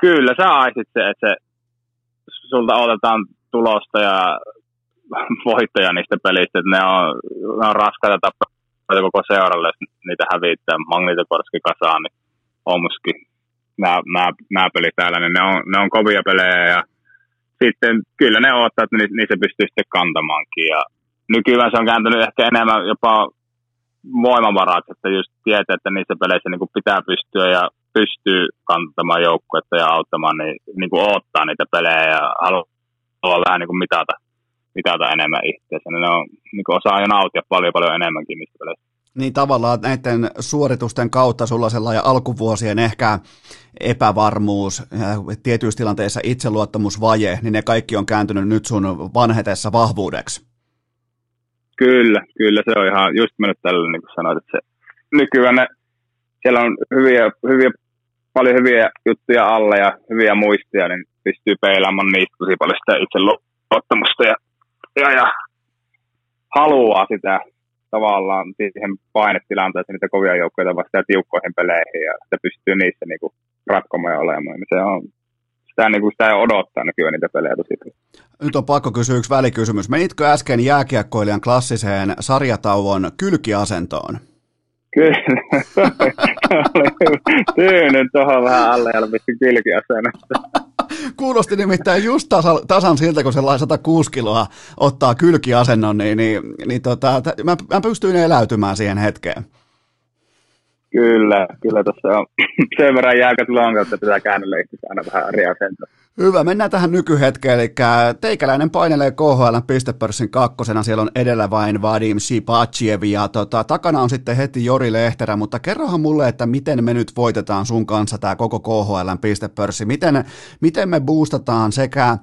Kyllä, sä aistit se, että se, sulta otetaan tulosta ja voittoja niistä pelistä. Että ne on, ne on raskaita tappeluita koko seuralle, jos niitä hävittää. Magnitokorski, Kasani, Omski, nämä, nämä, nämä pelit täällä, niin ne on, ne on kovia pelejä ja sitten kyllä ne odottaa, että niissä pystyy sitten kantamaankin. Ja nykyään se on kääntynyt ehkä enemmän jopa voimavarat, että just tietää, että niissä peleissä niin pitää pystyä ja pystyy kantamaan joukkuetta ja auttamaan, niin, niin kuin odottaa niitä pelejä ja haluaa haluaa vähän niin kuin mitata, mitata enemmän itseänsä. Ne on, niin kuin osaa jo nauttia paljon paljon enemmänkin niistä peleissä. Niin tavallaan näiden suoritusten kautta sulla sellainen alkuvuosien ehkä epävarmuus, tietyissä tilanteissa itseluottamusvaje, niin ne kaikki on kääntynyt nyt sun vanhetessa vahvuudeksi. Kyllä, kyllä se on ihan just mennyt tällä, niin kuin sanoit, että se nykyään ne, siellä on hyviä, hyviä, paljon hyviä juttuja alle ja hyviä muistia, niin pystyy peilaamaan niistä tosi paljon sitä itse luottamusta ja, ja, ja haluaa sitä tavallaan siihen painetilanteeseen niitä kovia joukkoja vasta tiukkoihin peleihin ja sitä pystyy niissä niinku ratkomaan ja olemaan. Se on, sitä, niin kuin ei odottaa nykyään niitä pelejä tosi Nyt on pakko kysyä yksi välikysymys. Menitkö äsken jääkiekkoilijan klassiseen sarjatauon kylkiasentoon? Kyllä. Tyynyn tuohon vähän alle ja pistin kylkiasennosta. Kuulosti nimittäin just tasan, tasan siltä, kun sellainen 106 kiloa ottaa kylkiasennon, niin, niin, niin tota, mä, mä pystyin eläytymään siihen hetkeen. Kyllä, kyllä tässä on sen verran jääkät lonkat, että pitää käännellä aina vähän eri asentoa. Hyvä, mennään tähän nykyhetkeen, eli teikäläinen painelee KHL pistepörssin kakkosena, siellä on edellä vain Vadim Sipachiev ja tota, takana on sitten heti Jori Lehterä, mutta kerrohan mulle, että miten me nyt voitetaan sun kanssa tämä koko KHL pistepörssi, miten, miten me boostataan sekä äh,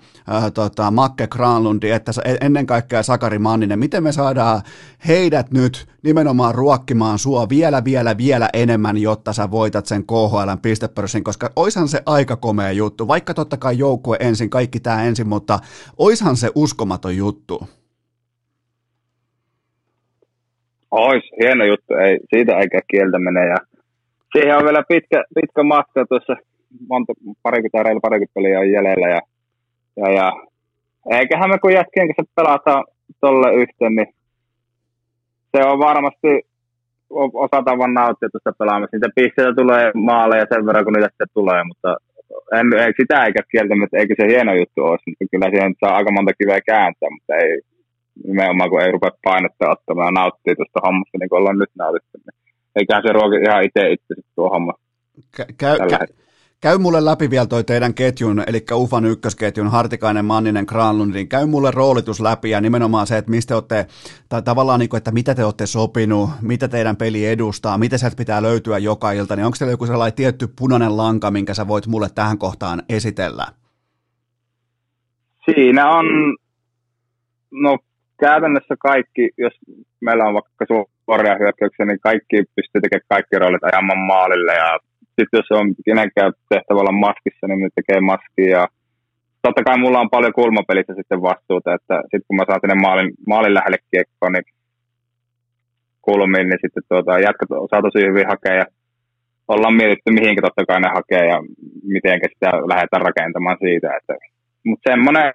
tota, Makke Granlundi että ennen kaikkea Sakari Manninen, miten me saadaan heidät nyt nimenomaan ruokkimaan sua vielä, vielä, vielä enemmän, jotta sä voitat sen KHL pistepörssin, koska oishan se aika komea juttu, vaikka totta kai joukkue ensin, kaikki tämä ensin, mutta oishan se uskomaton juttu. Ois, hieno juttu, ei, siitä eikä kieltä mene ja siihen on vielä pitkä, pitkä matka tuossa, monta, parikymmentä, reilu parikymmentä peliä on jäljellä ja, ja, ja eiköhän me kun jätkien kanssa pelataan tolle yhteen, niin se on varmasti osataan vaan nauttia tuosta pelaamista. Niitä pisteitä tulee maaleja sen verran, kun niitä tulee, mutta en, ei sitä eikä kieltämättä, eikö se hieno juttu olisi, mutta kyllä siihen saa aika monta kiveä kääntää, mutta ei nimenomaan kun ei rupea painetta ottamaan ja nauttia tuosta hommasta, niin kuin ollaan nyt nautittu. Niin eiköhän se ruoki ihan itse itse tuo homma. Käy, käy, käy mulle läpi vielä toi teidän ketjun, eli UFAN ykkösketjun, Hartikainen, Manninen, Granlundin. Käy mulle roolitus läpi ja nimenomaan se, että mistä te olette, tai tavallaan niin kuin, että mitä te olette sopinut, mitä teidän peli edustaa, mitä sieltä pitää löytyä joka ilta, niin onko teillä joku sellainen tietty punainen lanka, minkä sä voit mulle tähän kohtaan esitellä? Siinä on, no käytännössä kaikki, jos meillä on vaikka suoria hyökkäyksiä, niin kaikki pystyy tekemään kaikki roolit ajamaan maalille. Ja sitten jos on kenenkään tehtävä olla maskissa, niin ne tekee maskia. Ja totta kai mulla on paljon kulmapelissä sitten vastuuta, että sitten kun mä saan sinne maalin, maalin lähelle kiekkoon, niin kulmiin, niin sitten tuota, jatkat saa tosi hyvin hakea ja ollaan mietitty, mihinkä totta kai ne hakee ja miten sitä lähdetään rakentamaan siitä. Että, mutta semmoinen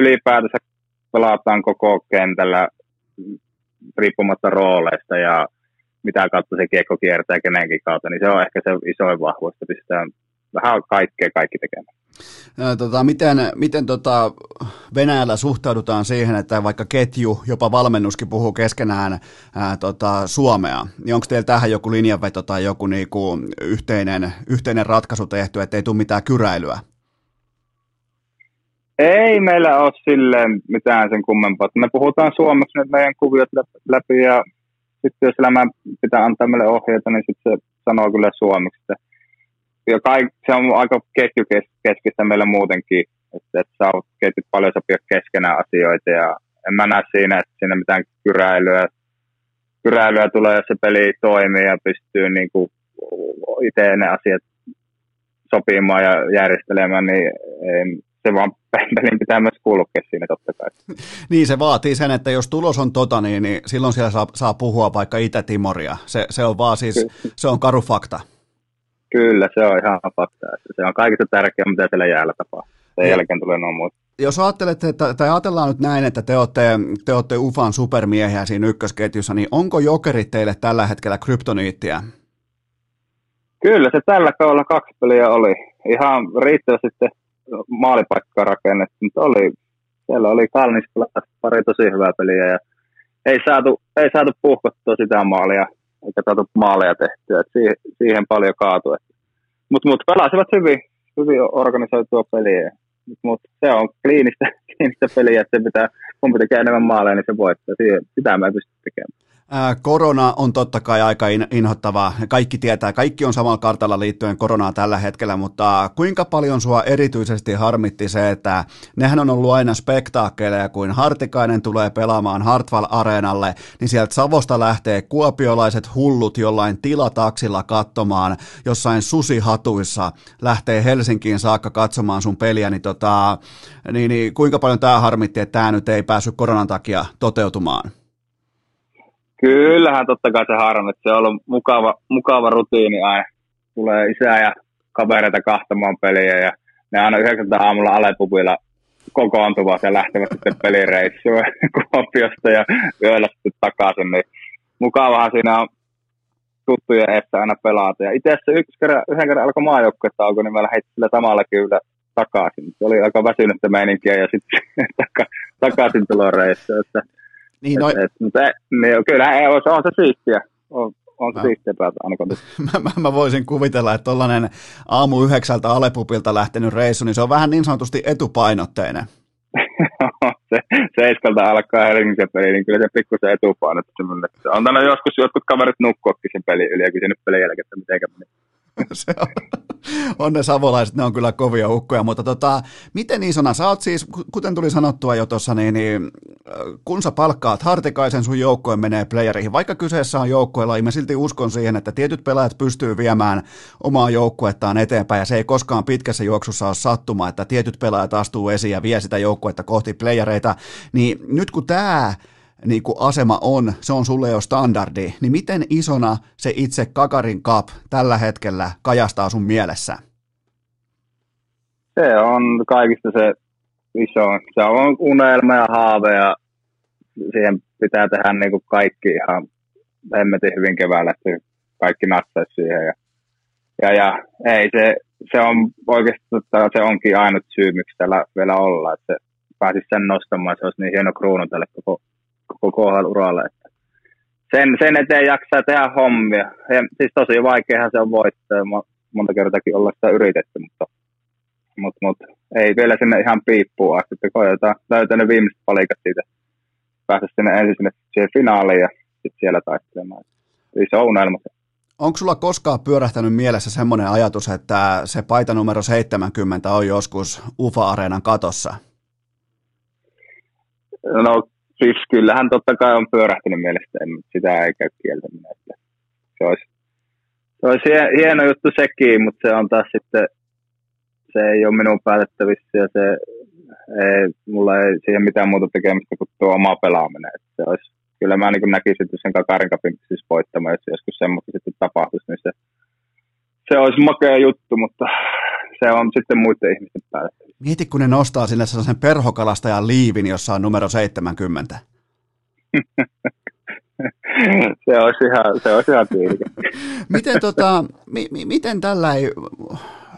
ylipäätänsä pelataan koko kentällä riippumatta rooleista ja mitä kautta se kiekko kiertää kenenkin kautta, niin se on ehkä se isoin vahvuus, että pistetään vähän kaikkea kaikki tekemään. Tota, miten miten tota Venäjällä suhtaudutaan siihen, että vaikka ketju, jopa valmennuskin puhuu keskenään ää, tota, suomea, niin onko teillä tähän joku linjanveto tai joku niinku yhteinen, yhteinen ratkaisu tehty, ettei tule mitään kyräilyä? Ei meillä ole silleen mitään sen kummempaa. Me puhutaan suomeksi nyt meidän kuviot läpi ja sitten jos elämä pitää antaa meille ohjeita, niin sitten se sanoo kyllä suomeksi. Ja kaik, se on aika ketjukeskistä meillä muutenkin, että, että saa ketjut paljon sopia keskenään asioita ja en mä näe siinä, että siinä mitään kyräilyä, kyräilyä tulee, jos se peli toimii ja pystyy niin kuin itse ne asiat sopimaan ja järjestelemään, niin ei, se vaan pelin pitää myös kulkea siinä totta kai. niin, se vaatii sen, että jos tulos on tota, niin, niin silloin siellä saa, saa puhua vaikka Itä-Timoria. Se, se on vaan siis, Kyllä. se on karu fakta. Kyllä, se on ihan fakta. Se on kaikista tärkeää, mitä siellä jäällä tapahtuu. Sen jälkeen tulee noin muuta. Jos ajattelette, että, tai ajatellaan nyt näin, että te olette, te olette UFAn supermiehiä siinä ykkösketjussa, niin onko jokerit teille tällä hetkellä kryptoniittiä? Kyllä, se tällä kaudella kaksi peliä oli. Ihan riittävästi maalipaikkaa rakennettu, mutta oli, siellä oli kalnis pari tosi hyvää peliä ja ei saatu, ei saatu puhkottua sitä maalia eikä saatu maaleja tehtyä, että siihen, siihen paljon kaatui. Mutta mut pelasivat hyvin, hyvin organisoitua peliä, mutta mut se on kliinistä, kliinistä peliä, että se pitää, kumpi tekee enemmän maaleja, niin se voittaa. Sitä mä en pysty tekemään. Korona on totta kai aika inhottava. Kaikki tietää, kaikki on samalla kartalla liittyen koronaan tällä hetkellä, mutta kuinka paljon sua erityisesti harmitti se, että nehän on ollut aina spektaakkeleja, kuin Hartikainen tulee pelaamaan Hartwall Areenalle, niin sieltä Savosta lähtee kuopiolaiset hullut jollain tilataksilla katsomaan, jossain susihatuissa lähtee Helsinkiin saakka katsomaan sun peliä, niin, tota, niin, niin kuinka paljon tämä harmitti, että tämä nyt ei päässyt koronan takia toteutumaan? Kyllähän totta kai se että Se on ollut mukava, mukava rutiini aina. Tulee isää ja kavereita kahtamaan peliä ja ne aina 9 aamulla Alepupilla kokoontuvat ja lähtevät sitten pelireissuun Kuopiosta ja yöllä sitten takaisin. Niin mukavahan siinä on tuttujen eessä aina pelata. Ja itse asiassa yksi kerran, yhden kerran alkoi maajoukkue tauko, niin mä lähdin sillä samalla kyllä takaisin. Se oli aika väsynyttä meininkiä ja sitten takaisin tuloreissu. Että niin, no... et, et, mutta, niin, kyllä ei, on, on se siistiä. On, on se siistiä päätä ainakaan. mä, mä, mä, voisin kuvitella, että tuollainen aamu yhdeksältä Alepupilta lähtenyt reissu, niin se on vähän niin sanotusti etupainotteinen. se seiskalta alkaa Helsingin peli, niin kyllä se pikkusen etupainotteinen. On tänne joskus jotkut kaverit nukkuakin sen pelin yli ja kysynyt pelin jälkeen, että miten meni. se on, on ne savolaiset, ne on kyllä kovia ukkoja, mutta tota, miten isona, sä oot siis, kuten tuli sanottua jo tuossa, niin, niin kun sä palkkaat Hartikaisen, sun joukkoen menee playereihin. Vaikka kyseessä on joukkoilla, mä silti uskon siihen, että tietyt pelaajat pystyy viemään omaa joukkuettaan eteenpäin, ja se ei koskaan pitkässä juoksussa ole sattuma, että tietyt pelaajat astuu esiin ja vie sitä joukkuetta kohti playereita. Niin nyt kun tämä niin kuin asema on, se on sulle jo standardi, niin miten isona se itse Kakarin Cup tällä hetkellä kajastaa sun mielessä? Se on kaikista se iso. Se on unelma ja haave ja siihen pitää tehdä niin kuin kaikki ihan hemmetin hyvin keväällä, että kaikki natsaisi siihen. Ja, ja, ja ei, se, se on oikeasti se onkin ainut syy, miksi täällä vielä olla, että pääsisi sen nostamaan, se olisi niin hieno kruunu tälle koko, koko KHL-uralle. Että sen, sen eteen jaksaa tehdä hommia. Ja, siis tosi vaikeahan se on voittaa, monta kertaakin olla sitä yritetty, mutta mutta mut, ei vielä sinne ihan piippuun asti, että koetaan löytää ne viimeiset palikat siitä, päästä sinne ensin sinne siihen finaaliin ja sitten siellä taistelemaan. Iso unelma Onko sulla koskaan pyörähtänyt mielessä semmoinen ajatus, että se paita numero 70 on joskus UFA-areenan katossa? No siis kyllähän totta kai on pyörähtänyt mielestä, sitä ei käy kieltäminen. Se olisi, se olisi hieno juttu sekin, mutta se on taas sitten se ei ole minun päätettävissä ja se ei, mulla ei siihen mitään muuta tekemistä kuin tuo oma pelaaminen. Että se olisi, kyllä mä niin näkisin, että sen Kakarin kapin siis voittamaan, jos joskus semmoista sitten tapahtuisi, niin se, se olisi makea juttu, mutta se on sitten muiden ihmisten päällä. Mieti, kun ne nostaa sinne sellaisen perhokalastajan liivin, jossa on numero 70. se olisi ihan, se olisi ihan miten, tota, mi, mi, miten tällä ei,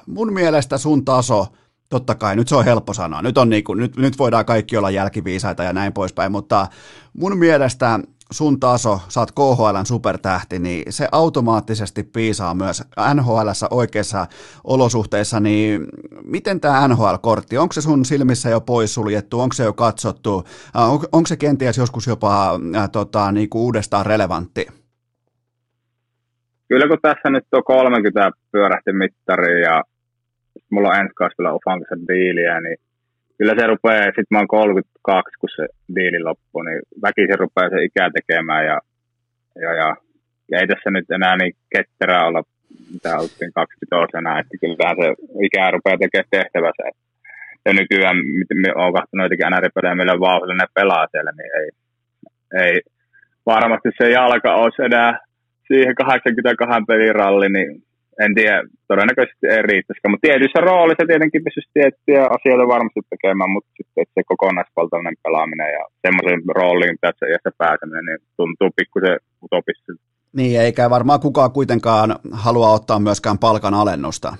mun mielestä sun taso, totta kai, nyt se on helppo sanoa, nyt, on niin kuin, nyt, nyt voidaan kaikki olla jälkiviisaita ja näin poispäin, mutta mun mielestä sun taso, sä oot KHLn supertähti, niin se automaattisesti piisaa myös NHLssä oikeissa olosuhteissa, niin miten tämä NHL-kortti, onko se sun silmissä jo poissuljettu, onko se jo katsottu, on, onko se kenties joskus jopa äh, tota, niin kuin uudestaan relevantti? Kyllä kun tässä nyt on 30 pyörähti mittari ja mulla on ensi kaudella Ufanksen diiliä, niin kyllä se rupeaa, sitten mä oon 32, kun se diili loppuu, niin väkisin rupeaa se ikää tekemään ja, ja, ja, ja ei tässä nyt enää niin ketterää olla, mitä oltiin 20 enää, että kyllähän se ikää rupeaa tekemään tehtävänsä. Ja nykyään, mitä olen katsonut jotenkin NR-pelejä, millä vauhdilla ne pelaa siellä, niin ei, ei varmasti se jalka olisi enää siihen 82 pelin ralli, niin en tiedä, todennäköisesti ei riittäisi. Mutta tietyissä roolissa tietenkin pystyisi tiettyjä asioita varmasti tekemään, mutta sitten se kokonaisvaltainen pelaaminen ja semmoisen rooliin tässä iässä pääseminen, niin tuntuu pikkusen utopistiselta. Niin, eikä varmaan kukaan kuitenkaan halua ottaa myöskään palkan alennusta.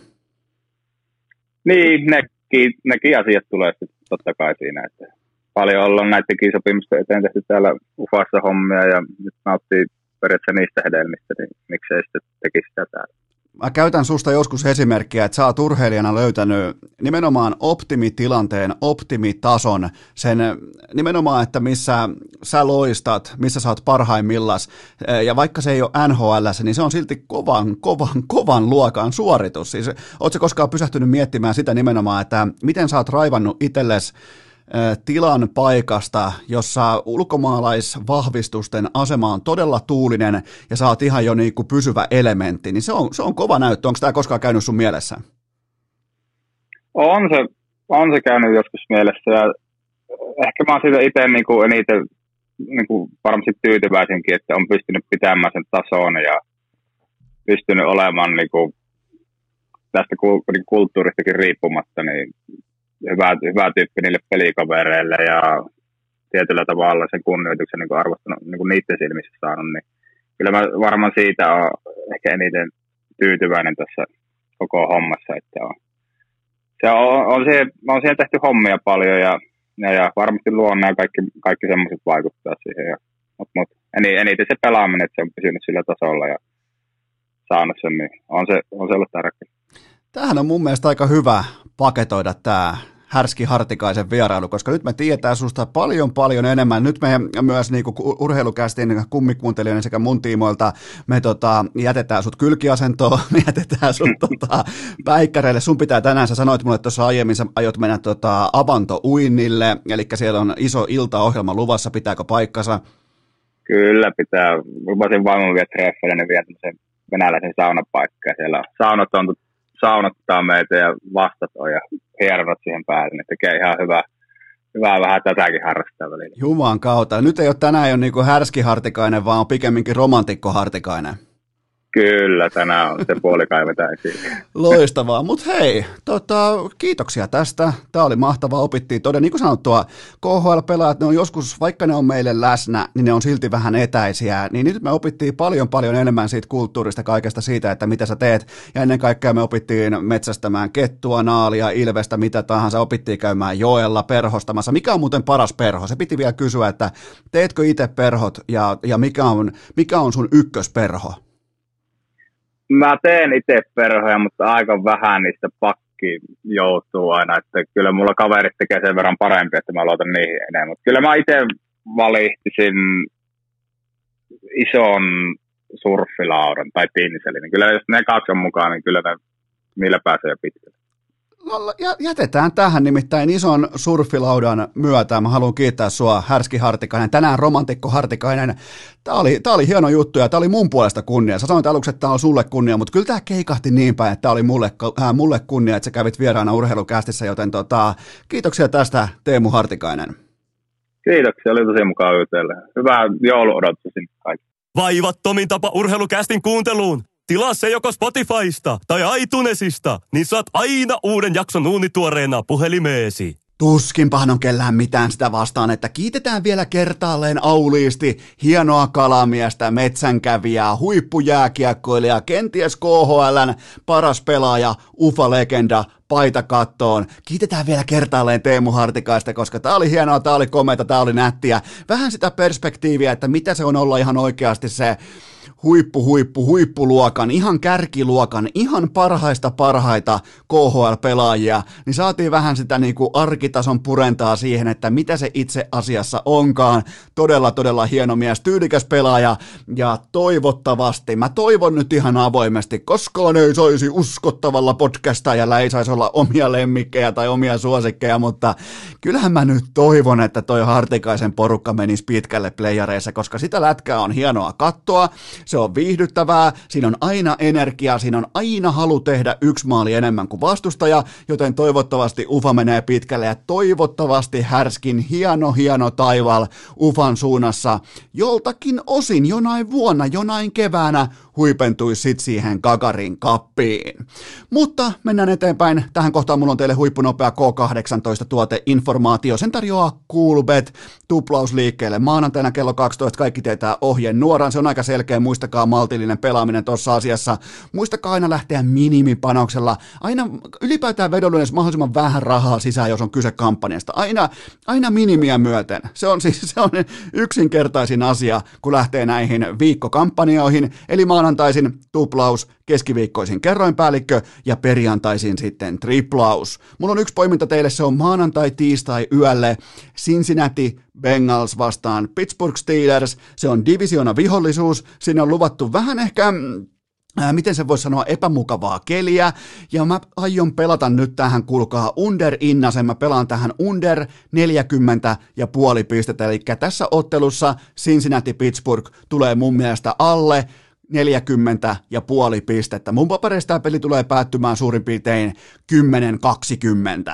Niin, nekin, nekin asiat tulee sitten totta kai siinä, että paljon ollaan näidenkin sopimusten eteen tehty täällä Ufassa hommia ja nyt nauttii periaatteessa niistä hedelmistä, niin miksei sitten tekisi sitä täällä mä käytän susta joskus esimerkkiä, että sä oot urheilijana löytänyt nimenomaan optimitilanteen, optimitason, sen nimenomaan, että missä sä loistat, missä sä oot parhaimmillas, ja vaikka se ei ole NHL, niin se on silti kovan, kovan, kovan luokan suoritus. Siis ootko koskaan pysähtynyt miettimään sitä nimenomaan, että miten sä oot raivannut itsellesi tilan paikasta, jossa ulkomaalaisvahvistusten asema on todella tuulinen ja oot ihan jo niin kuin pysyvä elementti, niin se on, se on kova näyttö. Onko tämä koskaan käynyt sun mielessä? On se, on se käynyt joskus mielessä ja ehkä mä oon siitä itse niin kuin eniten niin kuin varmasti tyytyväisenkin, että on pystynyt pitämään sen tason ja pystynyt olemaan niin kuin tästä kulttuuristakin riippumatta niin hyvä, hyvä tyyppi niille pelikavereille ja tietyllä tavalla sen kunnioituksen niin arvostanut niin niiden silmissä saanut, niin kyllä mä varmaan siitä on ehkä eniten tyytyväinen tässä koko hommassa, että on, se on, on, siihen, on siihen tehty hommia paljon ja, ja, ja varmasti luonne ja kaikki, kaikki semmoiset vaikuttaa siihen. Ja, mutta mut, eniten se pelaaminen, että se on pysynyt sillä tasolla ja saanut sen, niin on se, on se ollut tärkeää. Tämähän on mun mielestä aika hyvä paketoida tämä Härski Hartikaisen vierailu, koska nyt me tiedetään susta paljon paljon enemmän. Nyt me myös niin kuin urheilukästin kummikuuntelijoiden sekä mun tiimoilta me tota, jätetään sut kylkiasentoon, me jätetään sut tota, päikkäreille. Sun pitää tänään, sä sanoit mulle tuossa aiemmin, sä aiot mennä tota, Avanto-uinnille, eli siellä on iso iltaohjelma luvassa, pitääkö paikkansa? Kyllä pitää. Lupasin vaimon vielä treffeille, niin vielä venäläisen saunapaikkaan. Siellä saunat on saunottaa meitä ja vastat on ja hieronnat siihen päälle, niin tekee ihan hyvää, hyvää vähän tätäkin harrastaa välillä. Juman kautta. Nyt ei ole tänään jo niin härskihartikainen, vaan on pikemminkin romantikkohartikainen. Kyllä, tänään on se puoli kaivetaan esiin. Loistavaa, mutta hei, tota, kiitoksia tästä. Tämä oli mahtavaa, opittiin todella, niin kuin sanottua, KHL-pelaajat, ne on joskus, vaikka ne on meille läsnä, niin ne on silti vähän etäisiä, niin nyt me opittiin paljon paljon enemmän siitä kulttuurista, kaikesta siitä, että mitä sä teet, ja ennen kaikkea me opittiin metsästämään kettua, naalia, ilvestä, mitä tahansa, opittiin käymään joella, perhostamassa. Mikä on muuten paras perho? Se piti vielä kysyä, että teetkö itse perhot, ja, ja mikä, on, mikä on sun ykkösperho? Mä teen itse perhoja, mutta aika vähän niistä pakki joutuu aina. Että kyllä mulla kaverit tekee sen verran parempi, että mä luotan niihin enemmän. Mutta kyllä mä itse valihtisin ison surfilaudan tai pinselin. Kyllä jos ne kaksi on mukaan, niin kyllä ne, niillä pääsee pitkälle. Jätetään tähän nimittäin ison surfilaudan myötä. Mä haluan kiittää sua Härski Hartikainen, tänään romantikko Hartikainen. Tämä oli, tää oli hieno juttu ja tämä oli mun puolesta kunnia. Sä sanoit aluksi, että tämä on sulle kunnia, mutta kyllä tämä keikahti niin päin, että tämä oli mulle, äh, mulle kunnia, että sä kävit vieraana urheilukästissä, joten tota, kiitoksia tästä Teemu Hartikainen. Kiitoksia, oli tosi mukava jutella. Hyvää jouluodotusta sinne kaikille. Vaivattomin tapa urheilukästin kuunteluun. Tilaa se joko Spotifysta tai iTunesista, niin saat aina uuden jakson uunituoreena puhelimeesi. Tuskinpahan on kellään mitään sitä vastaan, että kiitetään vielä kertaalleen auliisti hienoa kalamiestä, metsänkävijää, huippujääkiekkoilija, kenties KHLn paras pelaaja, ufa-legenda, paita kattoon. Kiitetään vielä kertaalleen Teemu Hartikaista, koska tää oli hienoa, tää oli komeita, tää oli nättiä. Vähän sitä perspektiiviä, että mitä se on olla ihan oikeasti se huippu, huippu, huippuluokan, ihan kärkiluokan, ihan parhaista parhaita KHL-pelaajia, niin saatiin vähän sitä niin kuin arkitason purentaa siihen, että mitä se itse asiassa onkaan. Todella, todella hieno mies, tyylikäs pelaaja ja toivottavasti, mä toivon nyt ihan avoimesti, koskaan ei saisi uskottavalla podcastajalla, ei saisi olla omia lemmikkejä tai omia suosikkeja, mutta kyllähän mä nyt toivon, että toi Hartikaisen porukka menisi pitkälle playareissa, koska sitä lätkää on hienoa kattoa, se on viihdyttävää, siinä on aina energiaa, siinä on aina halu tehdä yksi maali enemmän kuin vastustaja, joten toivottavasti Ufa menee pitkälle ja toivottavasti härskin hieno hieno taival Ufan suunnassa joltakin osin jonain vuonna, jonain keväänä huipentuisi sit siihen Gagarin kappiin. Mutta mennään eteenpäin. Tähän kohtaan mulla on teille huippunopea K18 tuoteinformaatio. Sen tarjoaa Coolbet tuplausliikkeelle. Maanantaina kello 12 kaikki tietää ohjeen nuoran. Se on aika selkeä. Muistakaa maltillinen pelaaminen tuossa asiassa. Muistakaa aina lähteä minimipanoksella. Aina ylipäätään vedonlyönnössä mahdollisimman vähän rahaa sisään, jos on kyse kampanjasta. Aina, aina minimiä myöten. Se on siis se on yksinkertaisin asia, kun lähtee näihin viikkokampanjoihin. Eli maanantaisin tuplaus, keskiviikkoisin kerroinpäällikkö ja perjantaisin sitten triplaus. Mulla on yksi poiminta teille, se on maanantai-tiistai yölle. Cincinnati Bengals vastaan Pittsburgh Steelers. Se on divisiona vihollisuus, sinne on luvattu vähän ehkä ää, miten se voisi sanoa, epämukavaa keliä, ja mä aion pelata nyt tähän, kuulkaa, under innasen, mä pelaan tähän under 40 ja puoli pistettä, eli tässä ottelussa Cincinnati-Pittsburgh tulee mun mielestä alle 40 ja puoli pistettä. Mun papereista tämä peli tulee päättymään suurin piirtein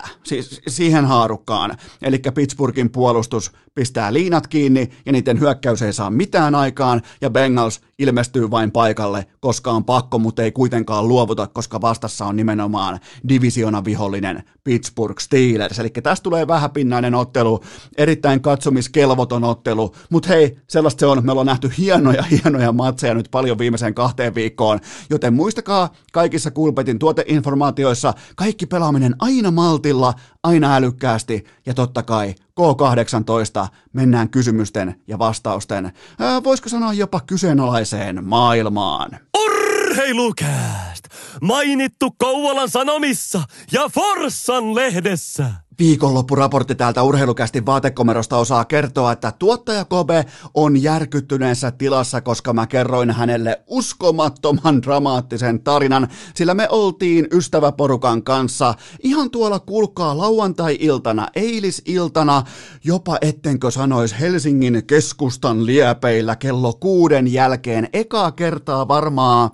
10-20, siis siihen haarukkaan. Eli Pittsburghin puolustus pistää liinat kiinni ja niiden hyökkäys ei saa mitään aikaan ja Bengals ilmestyy vain paikalle, koska on pakko, mutta ei kuitenkaan luovuta, koska vastassa on nimenomaan divisiona vihollinen Pittsburgh Steelers. Eli tästä tulee vähäpinnainen ottelu, erittäin katsomiskelvoton ottelu, mutta hei, sellaista se on. Me ollaan nähty hienoja, hienoja matseja nyt paljon viimeiseen kahteen viikkoon, joten muistakaa kaikissa Kulpetin tuoteinformaatioissa kaikki pelaaminen aina maltilla, aina älykkäästi ja totta kai K18 mennään kysymysten ja vastausten, ää, voisiko sanoa jopa kyseenalaiseen maailmaan. Urheilukääst! Mainittu Kouvolan Sanomissa ja Forssan lehdessä. Viikonloppuraportti täältä urheilukästi vaatekomerosta osaa kertoa, että tuottaja Kobe on järkyttyneessä tilassa, koska mä kerroin hänelle uskomattoman dramaattisen tarinan, sillä me oltiin ystäväporukan kanssa. Ihan tuolla kulkaa lauantai-iltana, eilisiltana, jopa ettenkö sanois Helsingin keskustan liepeillä kello kuuden jälkeen, ekaa kertaa varmaan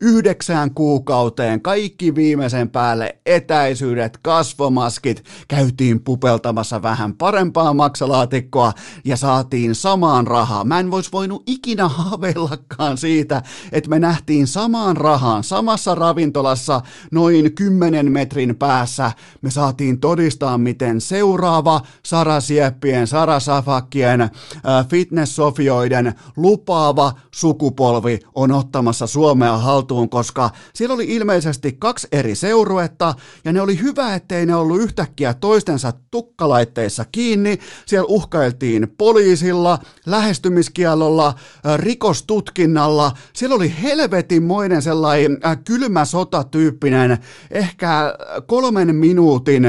yhdeksään kuukauteen, kaikki viimeisen päälle, etäisyydet, kasvomaskit, käytiin pupeltamassa vähän parempaa maksalaatikkoa ja saatiin samaan rahaa. Mä en vois voinut ikinä haaveillakaan siitä, että me nähtiin samaan rahaan, samassa ravintolassa noin 10 metrin päässä. Me saatiin todistaa, miten seuraava Sara Sieppien, Sara Safakkien, äh, fitness-sofioiden lupaava sukupolvi on ottamassa Suomea haltuun haltuun, koska siellä oli ilmeisesti kaksi eri seuruetta, ja ne oli hyvä, ettei ne ollut yhtäkkiä toistensa tukkalaitteissa kiinni. Siellä uhkailtiin poliisilla, lähestymiskielolla, rikostutkinnalla. Siellä oli helvetinmoinen sellainen kylmä sotatyyppinen, ehkä kolmen minuutin.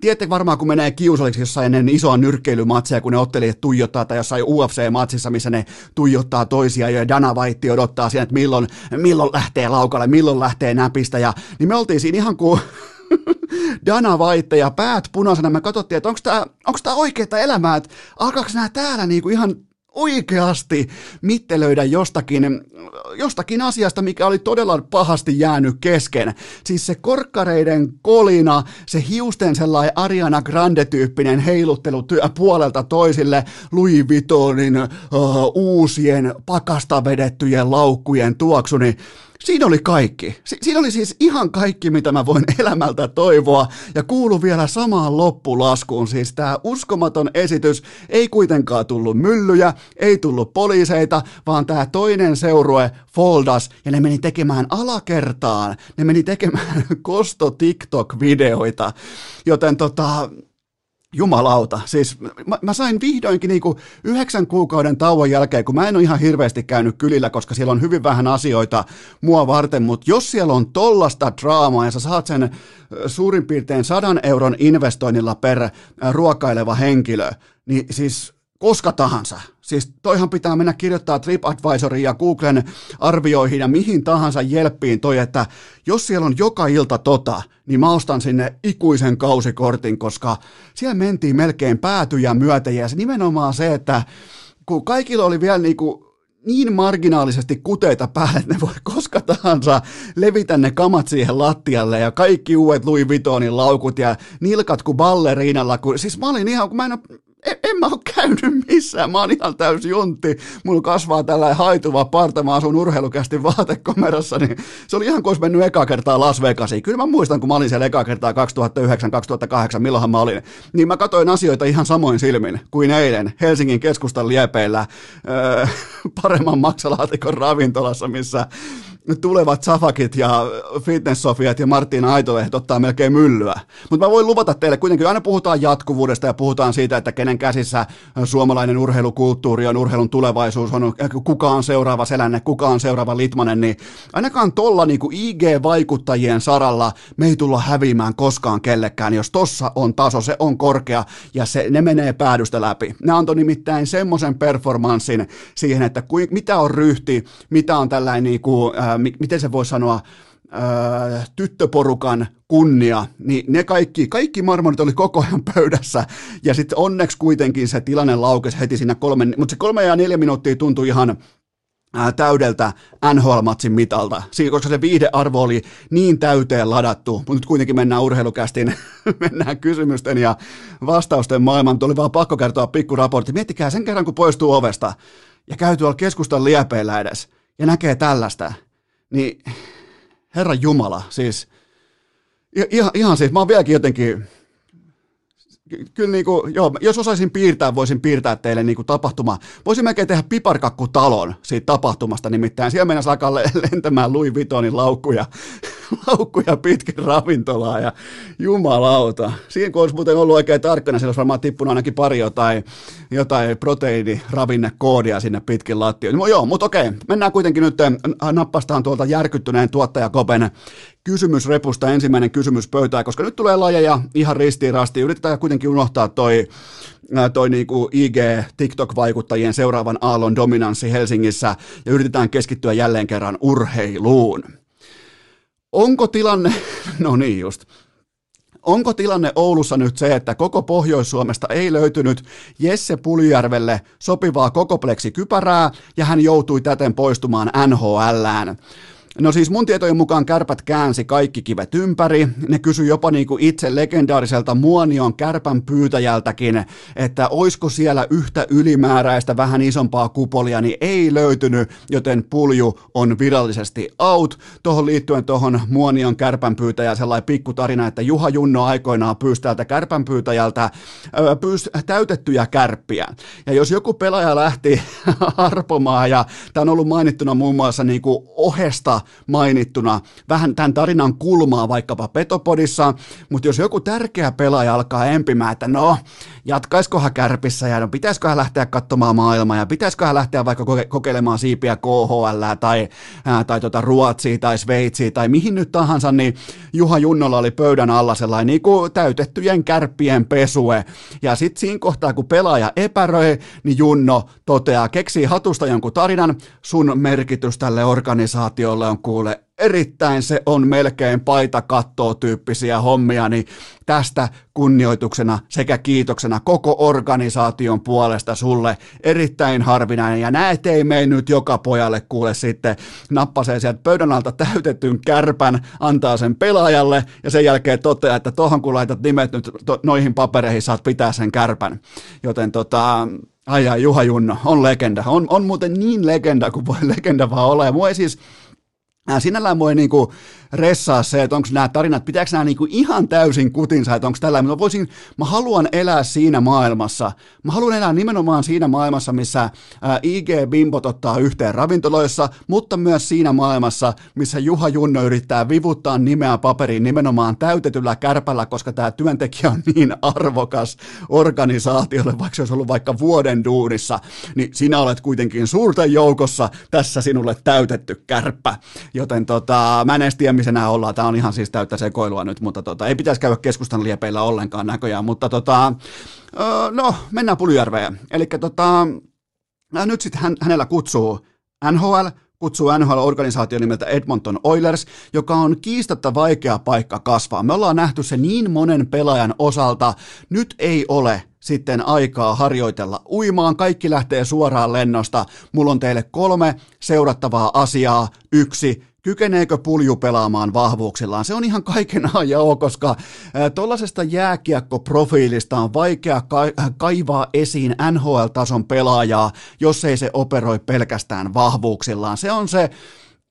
Tiedätte varmaan, kun menee kiusalliksi jossain ennen isoa nyrkkeilymatsia, kun ne ottelijat tuijottaa, tai jossain UFC-matsissa, missä ne tuijottaa toisia, ja Dana White odottaa siinä, että milloin, milloin lähtee lähtee laukalle, milloin lähtee näpistä, ja niin me oltiin siinä ihan kuin Dana Vaitte ja päät punaisena, me katsottiin, että onko tämä onko tämä oikeaa elämää, että alkaako nämä täällä niinku ihan oikeasti mittelöidä jostakin, jostakin asiasta, mikä oli todella pahasti jäänyt kesken. Siis se korkkareiden kolina, se hiusten sellainen Ariana Grande-tyyppinen heiluttelu puolelta toisille, Louis Vuittonin uh, uusien pakasta vedettyjen laukkujen tuoksu, niin Siinä oli kaikki. Si- siinä oli siis ihan kaikki, mitä mä voin elämältä toivoa, ja kuulu vielä samaan loppulaskuun. Siis tämä uskomaton esitys ei kuitenkaan tullut myllyjä, ei tullut poliiseita, vaan tämä toinen seurue foldas, ja ne meni tekemään alakertaan, ne meni tekemään kosto TikTok-videoita, joten tota, Jumalauta, siis mä, mä sain vihdoinkin niinku yhdeksän kuukauden tauon jälkeen, kun mä en ole ihan hirveästi käynyt kylillä, koska siellä on hyvin vähän asioita mua varten, mutta jos siellä on tollasta draamaa ja sä saat sen suurin piirtein sadan euron investoinnilla per ruokaileva henkilö, niin siis koska tahansa. Siis toihan pitää mennä kirjoittaa TripAdvisoriin ja Googlen arvioihin ja mihin tahansa jelppiin toi, että jos siellä on joka ilta tota, niin mä ostan sinne ikuisen kausikortin, koska siellä mentiin melkein päätyjä myötä ja se nimenomaan se, että kun kaikilla oli vielä niinku niin marginaalisesti kuteita päälle, että ne voi koska tahansa levitä ne kamat siihen lattialle ja kaikki uudet Louis Vuittonin laukut ja nilkat kuin balleriinalla. Kun, siis mä olin ihan, kun mä en ole en, en mä ole käynyt missään, mä oon ihan täysin juntti, mulla kasvaa tällainen haituva parta, mä asun urheilukästi vaatekomerossa, niin se oli ihan kuin olisi mennyt eka kertaa Las Vegasiin. Kyllä mä muistan, kun mä olin siellä eka kertaa 2009-2008, milloinhan mä olin, niin mä katsoin asioita ihan samoin silmin kuin eilen Helsingin keskustan liepeillä öö, paremman maksalaatikon ravintolassa, missä tulevat Safakit ja Fitness-Sofiat ja Martina Aitolehdet ottaa melkein myllyä. Mutta mä voin luvata teille kuitenkin, aina puhutaan jatkuvuudesta ja puhutaan siitä, että kenen käsissä suomalainen urheilukulttuuri on, urheilun tulevaisuus on, kuka on seuraava Selänne, kuka on seuraava Litmanen, niin ainakaan tolla niin IG-vaikuttajien saralla me ei tulla häviämään koskaan kellekään, jos tossa on taso, se on korkea ja se, ne menee päädystä läpi. Ne antoi nimittäin semmoisen performanssin siihen, että ku, mitä on ryhti, mitä on tällainen niin kuin, äh, miten se voi sanoa, ää, tyttöporukan kunnia, niin ne kaikki, kaikki marmonit oli koko ajan pöydässä, ja sitten onneksi kuitenkin se tilanne laukesi heti siinä kolme, mutta se kolme ja neljä minuuttia tuntui ihan ää, täydeltä NHL-matsin mitalta, koska se viihdearvo oli niin täyteen ladattu, mutta nyt kuitenkin mennään urheilukästiin, mennään kysymysten ja vastausten maailman, tuli vaan pakko kertoa pikku raportti, miettikää sen kerran kun poistuu ovesta, ja käy tuolla keskustan liepeillä edes, ja näkee tällaista, niin Herra Jumala, siis ihan, ihan siis, mä oon vieläkin jotenkin, kyllä niin kuin, joo, jos osaisin piirtää, voisin piirtää teille niin kuin tapahtuma. Voisin melkein tehdä piparkakkutalon siitä tapahtumasta, nimittäin siellä mennessä alkaa lentämään Louis Vuittonin laukkuja laukkuja pitkin ravintolaa ja jumalauta. Siinä kun olisi muuten ollut oikein tarkkana, siellä olisi varmaan tippunut ainakin pari jotain, jotain proteiiniravinnekoodia sinne pitkin lattioon. No joo, mutta okei, mennään kuitenkin nyt nappastaan tuolta järkyttyneen tuottajakopen kysymysrepusta ensimmäinen kysymys pöytään, koska nyt tulee lajeja ihan ristiin rastiin. Yritetään kuitenkin unohtaa toi, toi niinku IG TikTok-vaikuttajien seuraavan aallon dominanssi Helsingissä ja yritetään keskittyä jälleen kerran urheiluun. Onko tilanne, no niin just, onko tilanne Oulussa nyt se, että koko Pohjois-Suomesta ei löytynyt Jesse Puljärvelle sopivaa kokopleksikypärää ja hän joutui täten poistumaan NHLään? No siis mun tietojen mukaan kärpät käänsi kaikki kivet ympäri. Ne kysyi jopa niin kuin itse legendaariselta Muonion kärpän pyytäjältäkin, että oisko siellä yhtä ylimääräistä vähän isompaa kupolia, niin ei löytynyt, joten pulju on virallisesti out. Tuohon liittyen tuohon Muonion kärpän pyytäjä sellainen pikku tarina, että Juha Junno aikoinaan pyysi täältä kärpän pyytäjältä pyysi täytettyjä kärppiä. Ja jos joku pelaaja lähti arpomaan, ja tämä on ollut mainittuna muun muassa niin kuin ohesta mainittuna. Vähän tämän tarinan kulmaa vaikkapa Petopodissa, mutta jos joku tärkeä pelaaja alkaa empimään, että no, jatkaiskohan kärpissä ja no pitäisiköhän lähteä katsomaan maailmaa ja pitäisiköhän lähteä vaikka kokeilemaan siipiä KHL tai, ää, tai tota Ruotsia tai Sveitsiä tai mihin nyt tahansa, niin Juha Junnolla oli pöydän alla sellainen niin kuin täytettyjen kärppien pesue. Ja sitten siinä kohtaa, kun pelaaja epäröi, niin Junno toteaa, keksii hatusta jonkun tarinan, sun merkitys tälle organisaatiolle on kuule erittäin se on melkein paita kattoo tyyppisiä hommia, niin tästä kunnioituksena sekä kiitoksena koko organisaation puolesta sulle erittäin harvinainen. Ja näet ei mene nyt joka pojalle kuule sitten nappasee sieltä pöydän alta täytetyn kärpän, antaa sen pelaajalle ja sen jälkeen toteaa, että tohon kun laitat nimet nyt to, noihin papereihin, saat pitää sen kärpän. Joten tota, ai ai, Juha Junno, on legenda. On, on muuten niin legenda kuin voi legenda vaan olla. Ja mua ei siis, Sinällään voi niinku ressaa se, että onko nämä tarinat, pitääkö nämä niinku ihan täysin kutinsa, että onko tällä, mä voisin, mä haluan elää siinä maailmassa, mä haluan elää nimenomaan siinä maailmassa, missä IG Bimbot ottaa yhteen ravintoloissa, mutta myös siinä maailmassa, missä Juha Junno yrittää vivuttaa nimeä paperiin nimenomaan täytetyllä kärpällä, koska tämä työntekijä on niin arvokas organisaatiolle, vaikka se olisi ollut vaikka vuoden duunissa, niin sinä olet kuitenkin suurten joukossa tässä sinulle täytetty kärppä. Joten tota, mä en edes tiedä, missä nämä ollaan. Tämä on ihan siis täyttä sekoilua nyt, mutta tota, ei pitäisi käydä keskustan liepeillä ollenkaan näköjään. Mutta tota, no, mennään Puljärveen. Eli tota, nyt sitten hän, hänellä kutsuu NHL, kutsuu NHL-organisaatio nimeltä Edmonton Oilers, joka on kiistatta vaikea paikka kasvaa. Me ollaan nähty se niin monen pelaajan osalta. Nyt ei ole sitten aikaa harjoitella uimaan. Kaikki lähtee suoraan lennosta. Mulla on teille kolme seurattavaa asiaa. Yksi, kykeneekö pulju pelaamaan vahvuuksillaan. Se on ihan kaiken ajan koska tuollaisesta jääkiekkoprofiilista on vaikea ka- kaivaa esiin NHL-tason pelaajaa, jos ei se operoi pelkästään vahvuuksillaan. Se on se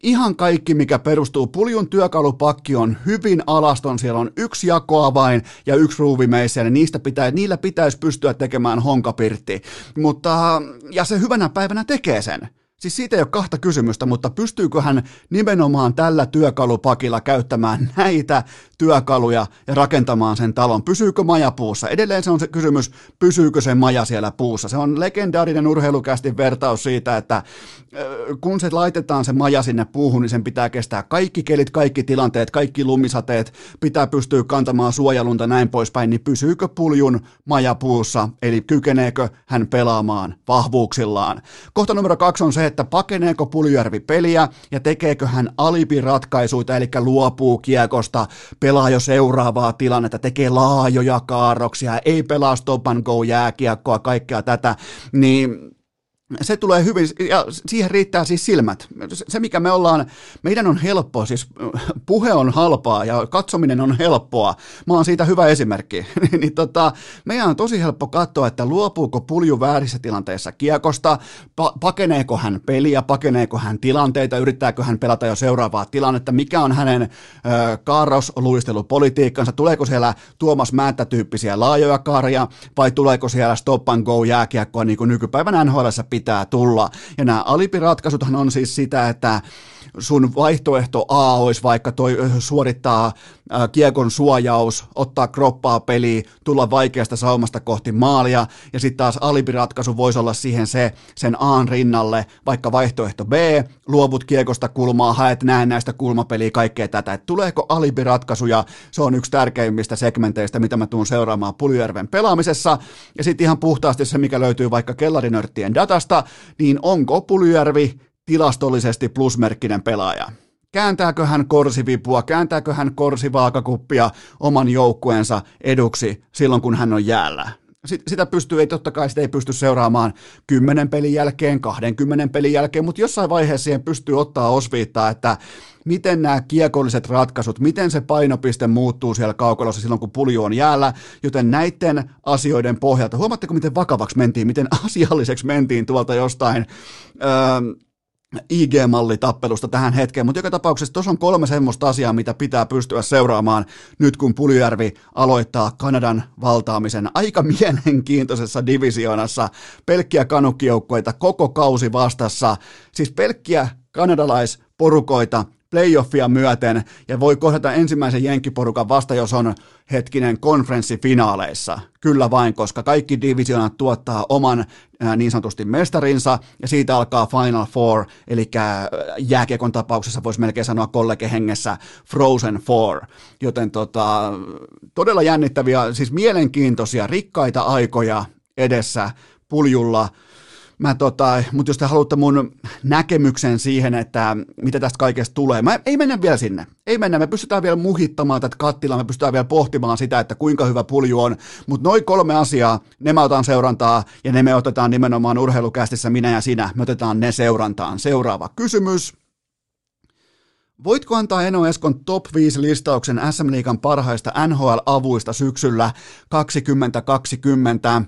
ihan kaikki, mikä perustuu. Puljun työkalupakki on hyvin alaston, siellä on yksi jakoavain ja yksi ruuvimeisse, ja niistä pitää, niillä pitäisi pystyä tekemään honkapirtti. Mutta, ja se hyvänä päivänä tekee sen. Siis siitä ei ole kahta kysymystä, mutta pystyykö hän nimenomaan tällä työkalupakilla käyttämään näitä työkaluja ja rakentamaan sen talon? Pysyykö maja puussa? Edelleen se on se kysymys, pysyykö se maja siellä puussa? Se on legendaarinen urheilukästi vertaus siitä, että kun se laitetaan se maja sinne puuhun, niin sen pitää kestää kaikki kelit, kaikki tilanteet, kaikki lumisateet, pitää pystyä kantamaan suojalunta näin poispäin, niin pysyykö puljun maja puussa, eli kykeneekö hän pelaamaan vahvuuksillaan? Kohta numero kaksi on se, että pakeneeko Puljärvi peliä ja tekeekö hän alipiratkaisuita, eli luopuu kiekosta, pelaa jo seuraavaa tilannetta, tekee laajoja kaarroksia, ei pelaa stop and go jääkiekkoa, kaikkea tätä, niin se tulee hyvin, ja siihen riittää siis silmät. Se, mikä me ollaan, meidän on helppoa, siis puhe on halpaa ja katsominen on helppoa. Mä oon siitä hyvä esimerkki. niin tota, meidän on tosi helppo katsoa, että luopuuko pulju väärissä tilanteissa kiekosta, pa- pakeneeko hän peliä, pakeneeko hän tilanteita, yrittääkö hän pelata jo seuraavaa tilannetta, mikä on hänen ö, kaarosluistelupolitiikkansa, tuleeko siellä Tuomas Määttä-tyyppisiä laajoja kaaria, vai tuleeko siellä stop and go jääkiekkoa niin kuin nykypäivänä NHL pitää tulla. Ja nämä alipiratkaisuthan on siis sitä, että sun vaihtoehto A olisi vaikka toi, suorittaa kiekon suojaus, ottaa kroppaa peliin, tulla vaikeasta saumasta kohti maalia, ja sitten taas alibiratkaisu voisi olla siihen se, sen A rinnalle, vaikka vaihtoehto B, luovut kiekosta kulmaa, haet näin näistä kulmapeliä, kaikkea tätä, että tuleeko alibiratkaisuja, se on yksi tärkeimmistä segmenteistä, mitä mä tuun seuraamaan Puljärven pelaamisessa, ja sitten ihan puhtaasti se, mikä löytyy vaikka kellarinörttien datasta, niin onko Puljärvi tilastollisesti plusmerkkinen pelaaja? Kääntääkö hän korsivipua, kääntääkö hän korsivaakakuppia oman joukkueensa eduksi silloin, kun hän on jäällä? Sitä pystyy, ei totta kai sitä ei pysty seuraamaan 10 pelin jälkeen, 20 pelin jälkeen, mutta jossain vaiheessa siihen pystyy ottaa osviittaa, että miten nämä kiekolliset ratkaisut, miten se painopiste muuttuu siellä kaukalossa silloin, kun pulju on jäällä, joten näiden asioiden pohjalta, huomaatteko, miten vakavaksi mentiin, miten asialliseksi mentiin tuolta jostain öö, IG-mallitappelusta tähän hetkeen, mutta joka tapauksessa tuossa on kolme semmoista asiaa, mitä pitää pystyä seuraamaan nyt, kun Puljärvi aloittaa Kanadan valtaamisen aika mielenkiintoisessa divisioonassa. Pelkkiä kanukkijoukkoita koko kausi vastassa, siis pelkkiä kanadalaisporukoita, playoffia myöten ja voi kohdata ensimmäisen jenkkiporukan vasta, jos on hetkinen konferenssifinaaleissa. Kyllä vain, koska kaikki divisionat tuottaa oman niin sanotusti mestarinsa ja siitä alkaa Final Four, eli jääkiekon tapauksessa voisi melkein sanoa kollegehengessä Frozen Four. Joten tota, todella jännittäviä, siis mielenkiintoisia, rikkaita aikoja edessä puljulla – mä tota, mutta jos te haluatte mun näkemyksen siihen, että mitä tästä kaikesta tulee, mä ei mennä vielä sinne. Ei mennä, me pystytään vielä muhittamaan tätä kattilaa, me pystytään vielä pohtimaan sitä, että kuinka hyvä pulju on, mutta noin kolme asiaa, ne mä otan seurantaa ja ne me otetaan nimenomaan urheilukästissä minä ja sinä, me otetaan ne seurantaan. Seuraava kysymys. Voitko antaa Eno Eskon top 5 listauksen SM Liigan parhaista NHL-avuista syksyllä 2020?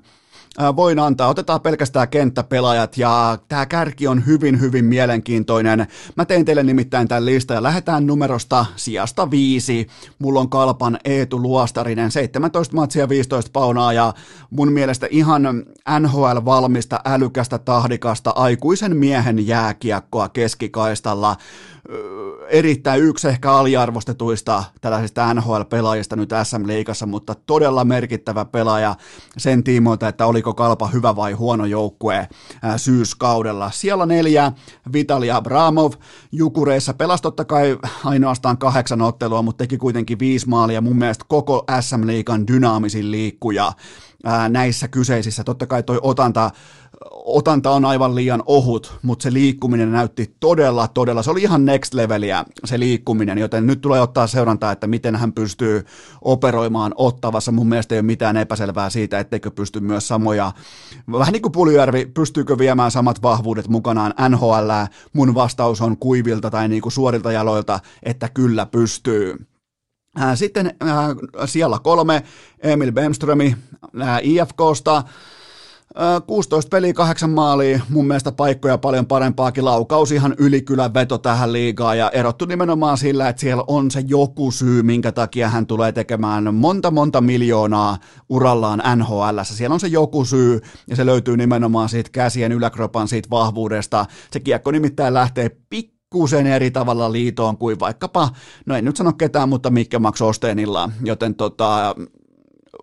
Voin antaa. Otetaan pelkästään kenttäpelaajat ja tämä kärki on hyvin, hyvin mielenkiintoinen. Mä tein teille nimittäin tämän lista ja lähdetään numerosta sijasta viisi. Mulla on Kalpan Eetu Luostarinen, 17 matsia 15 paunaa ja mun mielestä ihan NHL-valmista, älykästä, tahdikasta, aikuisen miehen jääkiekkoa keskikaistalla erittäin yksi ehkä aliarvostetuista tällaisista NHL-pelaajista nyt SM-liigassa, mutta todella merkittävä pelaaja sen tiimoilta, että oliko Kalpa hyvä vai huono joukkue syyskaudella. Siellä neljä, Vitali Abramov, Jukureissa pelasi totta kai ainoastaan kahdeksan ottelua, mutta teki kuitenkin viisi maalia, mun mielestä koko SM-liigan dynaamisin liikkuja näissä kyseisissä. Totta kai toi otanta otanta on aivan liian ohut, mutta se liikkuminen näytti todella, todella, se oli ihan next leveliä se liikkuminen, joten nyt tulee ottaa seurantaa, että miten hän pystyy operoimaan ottavassa. Mun mielestä ei ole mitään epäselvää siitä, etteikö pysty myös samoja, vähän niin kuin Puljärvi, pystyykö viemään samat vahvuudet mukanaan NHL, mun vastaus on kuivilta tai niin kuin suorilta jaloilta, että kyllä pystyy. Sitten siellä kolme, Emil Bemströmi IFKsta, 16 peliä, 8 maalia, mun mielestä paikkoja paljon parempaakin laukaus, ihan ylikylän veto tähän liigaan ja erottu nimenomaan sillä, että siellä on se joku syy, minkä takia hän tulee tekemään monta monta miljoonaa urallaan NHL. Siellä on se joku syy ja se löytyy nimenomaan siitä käsien yläkropan siitä vahvuudesta. Se kiekko nimittäin lähtee pikku pikkusen eri tavalla liitoon kuin vaikkapa, no en nyt sano ketään, mutta Mikke Max Osteenilla, joten tota,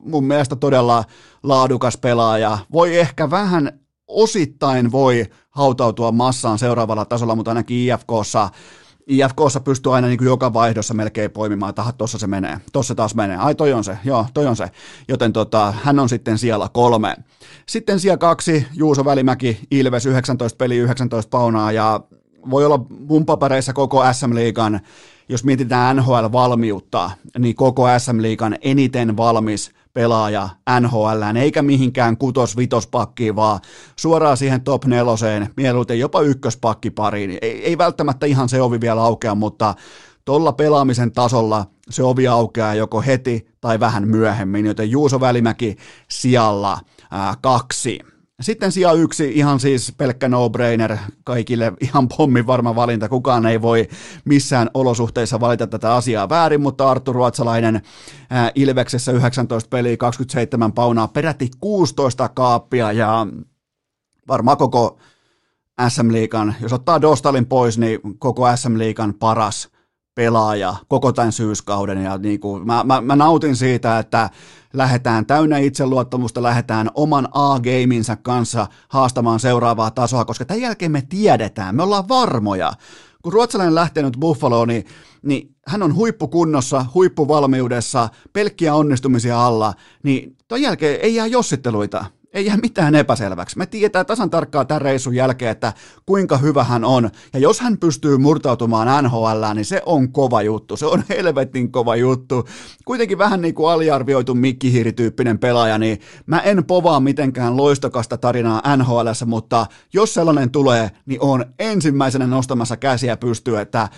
mun mielestä todella laadukas pelaaja. Voi ehkä vähän osittain voi hautautua massaan seuraavalla tasolla, mutta ainakin IFKssa IFKssa pystyy aina niin kuin joka vaihdossa melkein poimimaan, että tuossa se menee, tuossa taas menee, ai toi on se, joo, toi on se, joten tota, hän on sitten siellä kolme. Sitten siellä kaksi, Juuso Välimäki, Ilves, 19 peli, 19 paunaa ja voi olla mun papereissa koko SM-liigan, jos mietitään NHL-valmiutta, niin koko SM-liigan eniten valmis pelaaja NHL, eikä mihinkään kutos-vitospakkiin, vaan suoraan siihen top neloseen, mieluiten jopa ykköspakkipariin. Ei, ei välttämättä ihan se ovi vielä aukea, mutta tuolla pelaamisen tasolla se ovi aukeaa joko heti tai vähän myöhemmin, joten Juuso Välimäki sijalla ää, kaksi. Sitten sija yksi, ihan siis pelkkä no-brainer, kaikille. Ihan pommin varma valinta, kukaan ei voi missään olosuhteissa valita tätä asiaa väärin, mutta Arttu Ruotsalainen ää, Ilveksessä 19 peliä, 27 paunaa, peräti 16 kaappia ja varmaan koko SM Liikan, jos ottaa Dostalin pois, niin koko SM Liikan paras pelaaja koko tämän syyskauden. Ja niin kuin, mä, mä, mä, nautin siitä, että lähdetään täynnä itseluottamusta, lähdetään oman A-gameinsa kanssa haastamaan seuraavaa tasoa, koska tämän jälkeen me tiedetään, me ollaan varmoja. Kun ruotsalainen lähtee nyt Buffaloon, niin, niin hän on huippukunnossa, huippuvalmiudessa, pelkkiä onnistumisia alla, niin ton jälkeen ei jää jossitteluita ei jää mitään epäselväksi. Me tiedetään tasan tarkkaan tämän reissun jälkeen, että kuinka hyvä hän on. Ja jos hän pystyy murtautumaan NHL, niin se on kova juttu. Se on helvetin kova juttu. Kuitenkin vähän niin kuin aliarvioitu mikkihiirityyppinen pelaaja, niin mä en povaa mitenkään loistokasta tarinaa NHL, mutta jos sellainen tulee, niin on ensimmäisenä nostamassa käsiä pystyy, että,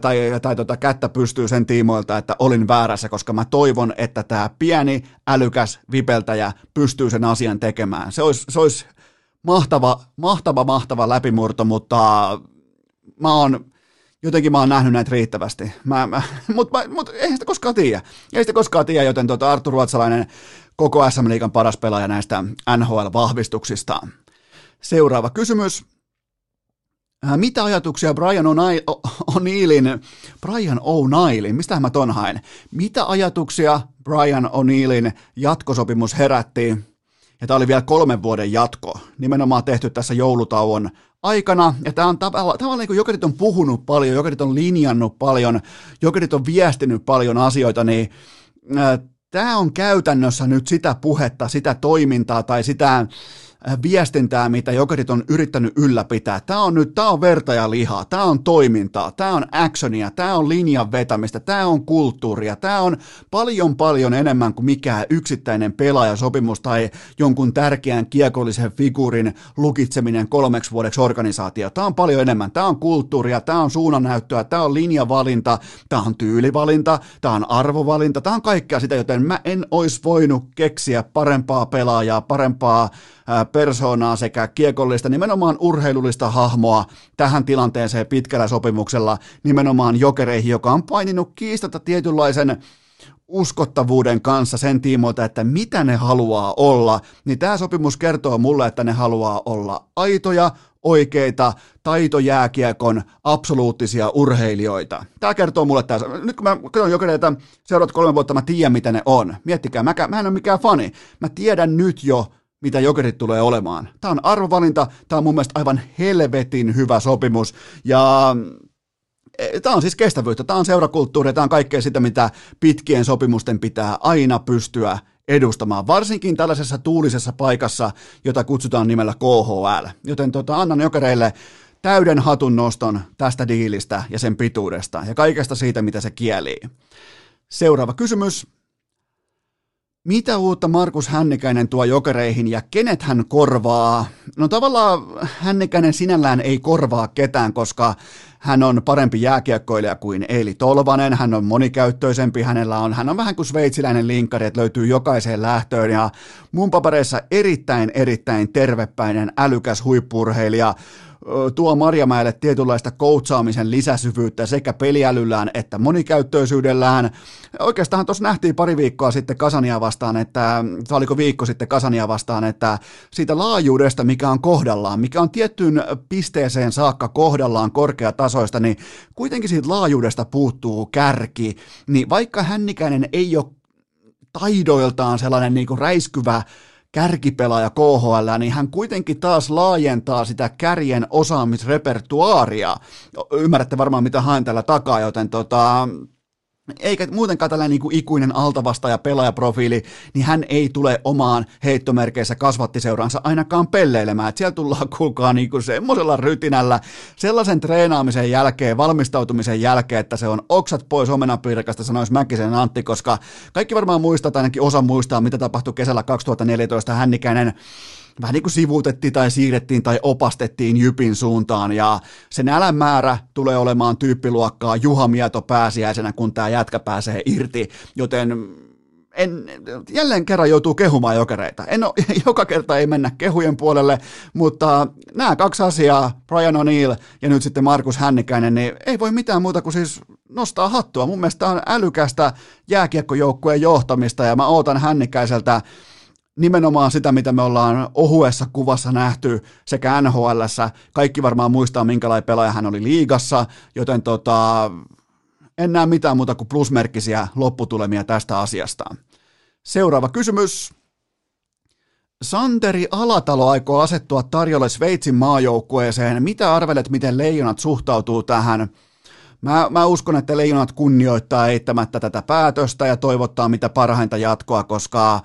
tai, tai tota, kättä pystyy sen tiimoilta, että olin väärässä, koska mä toivon, että tämä pieni, älykäs vipeltäjä pystyy sen asian tekemään tekemään. Se olisi, se olisi mahtava, mahtava, mahtava läpimurto, mutta mä oon, jotenkin mä oon nähnyt näitä riittävästi. Mä, mä, mutta mut, eihän sitä koskaan tiedä. Ei sitä koskaan tiedä, joten tuota Artur Ruotsalainen koko SM Liikan paras pelaaja näistä NHL-vahvistuksista. Seuraava kysymys. Äh, mitä ajatuksia Brian O'Neillin, Brian O'Neillin, mistä mä ton haen? Mitä ajatuksia Brian O'Neillin jatkosopimus herätti ja tämä oli vielä kolmen vuoden jatko, nimenomaan tehty tässä joulutauon aikana, ja tämä on tavallaan, tavallaan niin kuin jokerit on puhunut paljon, jokerit on linjannut paljon, jokerit on viestinyt paljon asioita, niin äh, tämä on käytännössä nyt sitä puhetta, sitä toimintaa tai sitä viestintää, mitä jokerit on yrittänyt ylläpitää. Tämä on nyt, tämä on verta ja lihaa, tämä on toimintaa, tämä on actionia, tämä on linjan vetämistä, tämä on kulttuuria, tämä on paljon paljon enemmän kuin mikään yksittäinen pelaajasopimus tai jonkun tärkeän kiekollisen figuurin lukitseminen kolmeksi vuodeksi organisaatio. Tämä on paljon enemmän. Tämä on kulttuuria, tämä on suunnannäyttöä, tämä on linjavalinta, tämä on tyylivalinta, tämä on arvovalinta, tämä on kaikkea sitä, joten mä en olisi voinut keksiä parempaa pelaajaa, parempaa persoonaa sekä kiekollista, nimenomaan urheilullista hahmoa tähän tilanteeseen pitkällä sopimuksella nimenomaan jokereihin, joka on paininut kiistata tietynlaisen uskottavuuden kanssa sen tiimoilta, että mitä ne haluaa olla, niin tämä sopimus kertoo mulle, että ne haluaa olla aitoja, oikeita taitojääkiekon absoluuttisia urheilijoita. Tämä kertoo mulle tässä. Nyt kun mä katson jokereita seuraavat kolme vuotta, mä tiedän mitä ne on. Miettikää, mä, mä en ole mikään fani. Mä tiedän nyt jo, mitä jokerit tulee olemaan. Tämä on arvovalinta, tämä on mun mielestä aivan helvetin hyvä sopimus, ja e, Tämä on siis kestävyyttä, tämä on seurakulttuuria, tämä on kaikkea sitä, mitä pitkien sopimusten pitää aina pystyä edustamaan, varsinkin tällaisessa tuulisessa paikassa, jota kutsutaan nimellä KHL. Joten tota, annan jokereille täyden hatun noston tästä diilistä ja sen pituudesta ja kaikesta siitä, mitä se kielii. Seuraava kysymys. Mitä uutta Markus Hännikäinen tuo jokereihin ja kenet hän korvaa? No tavallaan Hännikäinen sinällään ei korvaa ketään, koska hän on parempi jääkiekkoilija kuin Eili Tolvanen, hän on monikäyttöisempi, hänellä on, hän on vähän kuin sveitsiläinen linkkari, että löytyy jokaiseen lähtöön. Ja mun papereissa erittäin erittäin tervepäinen, älykäs huippurheilija, tuo Marjamäelle tietynlaista koutsaamisen lisäsyvyyttä sekä peliälyllään että monikäyttöisyydellään. Oikeastaan tuossa nähtiin pari viikkoa sitten Kasania vastaan, että, oliko viikko sitten Kasania vastaan, että siitä laajuudesta, mikä on kohdallaan, mikä on tiettyyn pisteeseen saakka kohdallaan korkeatasoista, niin kuitenkin siitä laajuudesta puuttuu kärki, niin vaikka Hännikäinen ei ole taidoiltaan sellainen niin kuin räiskyvä kärkipelaaja KHL, niin hän kuitenkin taas laajentaa sitä kärjen osaamisrepertuaaria. Ymmärrätte varmaan, mitä haen tällä takaa, joten tota, eikä muutenkaan tällainen niin kuin ikuinen altavastaja pelaajaprofiili, niin hän ei tule omaan heittomerkeissä kasvattiseuransa ainakaan pelleilemään. Että siellä tullaan kuulkaa niin kuin semmoisella rytinällä sellaisen treenaamisen jälkeen, valmistautumisen jälkeen, että se on oksat pois omenapirkasta, sanoisi Mäkisen Antti, koska kaikki varmaan muistaa, tai ainakin osa muistaa, mitä tapahtui kesällä 2014 hännikäinen vähän niin kuin sivuutettiin tai siirrettiin tai opastettiin Jypin suuntaan ja se nälän määrä tulee olemaan tyyppiluokkaa Juha Mieto pääsiäisenä, kun tämä jätkä pääsee irti, joten en, jälleen kerran joutuu kehumaan jokereita. En ole, joka kerta ei mennä kehujen puolelle, mutta nämä kaksi asiaa, Brian O'Neill ja nyt sitten Markus Hännikäinen, niin ei voi mitään muuta kuin siis nostaa hattua. Mun mielestä on älykästä jääkiekkojoukkueen johtamista ja mä ootan Hännikäiseltä nimenomaan sitä, mitä me ollaan ohuessa kuvassa nähty sekä nhl Kaikki varmaan muistaa, minkälainen pelaaja hän oli liigassa, joten tota, en näe mitään muuta kuin plusmerkkisiä lopputulemia tästä asiasta. Seuraava kysymys. Santeri Alatalo aikoo asettua tarjolle Sveitsin maajoukkueeseen. Mitä arvelet, miten leijonat suhtautuu tähän? Mä, mä uskon, että leijonat kunnioittaa eittämättä tätä päätöstä ja toivottaa mitä parhainta jatkoa, koska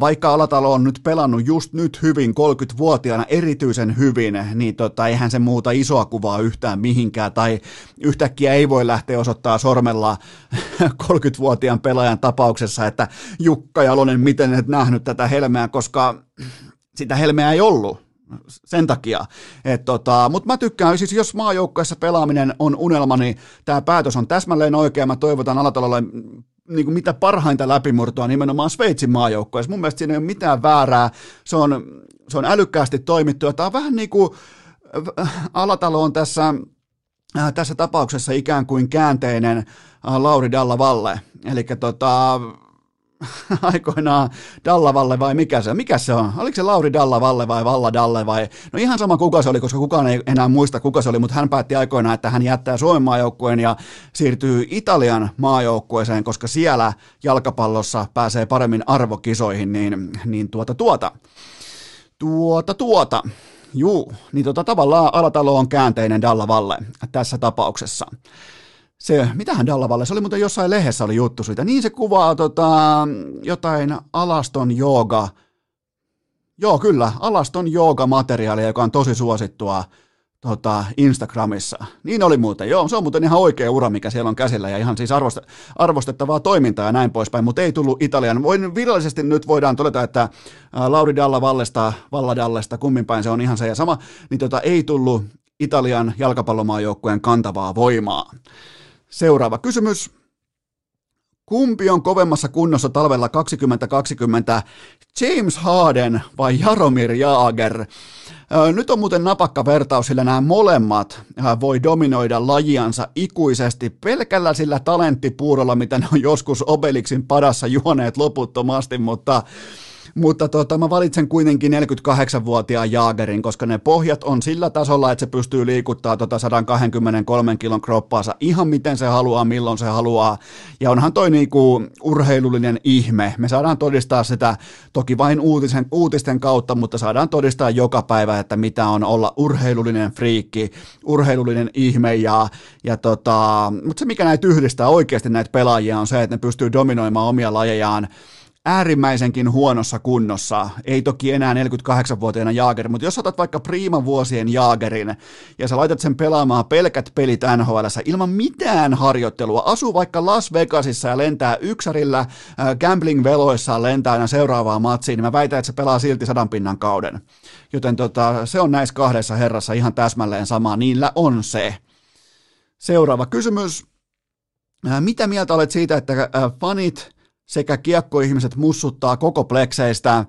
vaikka Alatalo on nyt pelannut just nyt hyvin, 30-vuotiaana erityisen hyvin, niin tota, eihän se muuta isoa kuvaa yhtään mihinkään, tai yhtäkkiä ei voi lähteä osoittaa sormella 30-vuotiaan pelaajan tapauksessa, että Jukka Jalonen, miten et nähnyt tätä helmeä, koska sitä helmeä ei ollut sen takia. tota, Mutta mä tykkään, siis jos maajoukkoissa pelaaminen on unelma, niin tämä päätös on täsmälleen oikea. Mä toivotan Alatalolle niin kuin mitä parhainta läpimurtoa nimenomaan Sveitsin maajoukkoissa. Mun mielestä siinä ei ole mitään väärää. Se on, se on älykkäästi toimittu. Tämä on vähän niin kuin äh, Alatalo on tässä, äh, tässä tapauksessa ikään kuin käänteinen äh, Lauri Dalla Valle. Eli tota, aikoinaan Dallavalle vai mikä se on? Mikä se on? Oliko se Lauri Dallavalle vai Valla Dalle vai? No ihan sama kuka se oli, koska kukaan ei enää muista kuka se oli, mutta hän päätti aikoinaan, että hän jättää Suomen maajoukkueen ja siirtyy Italian maajoukkueeseen, koska siellä jalkapallossa pääsee paremmin arvokisoihin, niin, niin tuota tuota. Tuota tuota. Juu, niin tota tavallaan Alatalo on käänteinen Dallavalle tässä tapauksessa se, mitähän Dallavalle, se oli muuten jossain lehdessä oli juttu siitä, niin se kuvaa tota, jotain alaston jooga, joo kyllä, alaston jooga-materiaalia, joka on tosi suosittua tota, Instagramissa. Niin oli muuten, joo, se on muuten ihan oikea ura, mikä siellä on käsillä ja ihan siis arvoste- arvostettavaa toimintaa ja näin poispäin, mutta ei tullut Italian. Voin, virallisesti nyt voidaan todeta, että Lauri Dalla Vallesta, Valla Dallesta, kummin päin se on ihan se ja sama, niin tota, ei tullut Italian jalkapallomaajoukkueen kantavaa voimaa. Seuraava kysymys. Kumpi on kovemmassa kunnossa talvella 2020, James Harden vai Jaromir Jaager? Nyt on muuten napakka vertaus, sillä nämä molemmat voi dominoida lajiansa ikuisesti pelkällä sillä talenttipuurolla, mitä ne on joskus Obeliksin padassa juoneet loputtomasti, mutta mutta tota, mä valitsen kuitenkin 48-vuotiaan Jaagerin, koska ne pohjat on sillä tasolla, että se pystyy liikuttaa tota 123 kilon kroppaansa ihan miten se haluaa, milloin se haluaa. Ja onhan toi niinku urheilullinen ihme. Me saadaan todistaa sitä toki vain uutisen, uutisten kautta, mutta saadaan todistaa joka päivä, että mitä on olla urheilullinen friikki, urheilullinen ihme. Ja, ja tota, mutta se, mikä näitä yhdistää oikeasti näitä pelaajia, on se, että ne pystyy dominoimaan omia lajejaan äärimmäisenkin huonossa kunnossa. Ei toki enää 48-vuotiaana Jaager, mutta jos otat vaikka Prima vuosien Jaagerin ja sä laitat sen pelaamaan pelkät pelit nhl ilman mitään harjoittelua, asuu vaikka Las Vegasissa ja lentää yksärillä äh, gambling-veloissaan lentää aina seuraavaa matsiin, niin mä väitän, että se pelaa silti sadan pinnan kauden. Joten tota, se on näissä kahdessa herrassa ihan täsmälleen sama, niillä on se. Seuraava kysymys. Äh, mitä mieltä olet siitä, että äh, fanit sekä kiekkoihmiset mussuttaa koko plekseistä.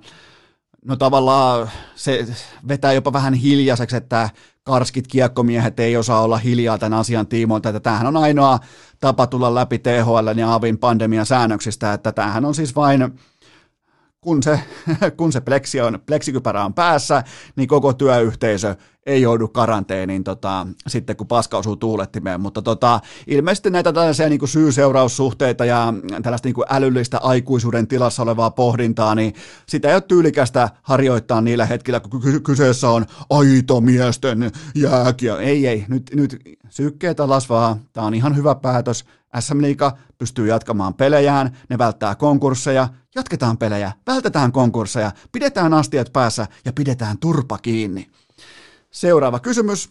No tavallaan se vetää jopa vähän hiljaiseksi, että karskit kiekkomiehet ei osaa olla hiljaa tämän asian tiimoilta, että tämähän on ainoa tapa tulla läpi THL ja Avin pandemian säännöksistä, että tämähän on siis vain kun se, kun se pleksi on, pleksikypärä on päässä, niin koko työyhteisö ei joudu karanteeniin tota, sitten, kun paska osuu tuulettimeen. Mutta tota, ilmeisesti näitä tällaisia niin syy-seuraussuhteita ja tällaista niin älyllistä aikuisuuden tilassa olevaa pohdintaa, niin sitä ei ole tyylikästä harjoittaa niillä hetkillä, kun kyseessä on aito miesten jääkiä. Ei, ei, nyt, nyt sykkeet alas vaan. Tämä on ihan hyvä päätös. SM Liiga pystyy jatkamaan pelejään, ne välttää konkursseja, jatketaan pelejä, vältetään konkursseja, pidetään astiat päässä ja pidetään turpa kiinni. Seuraava kysymys.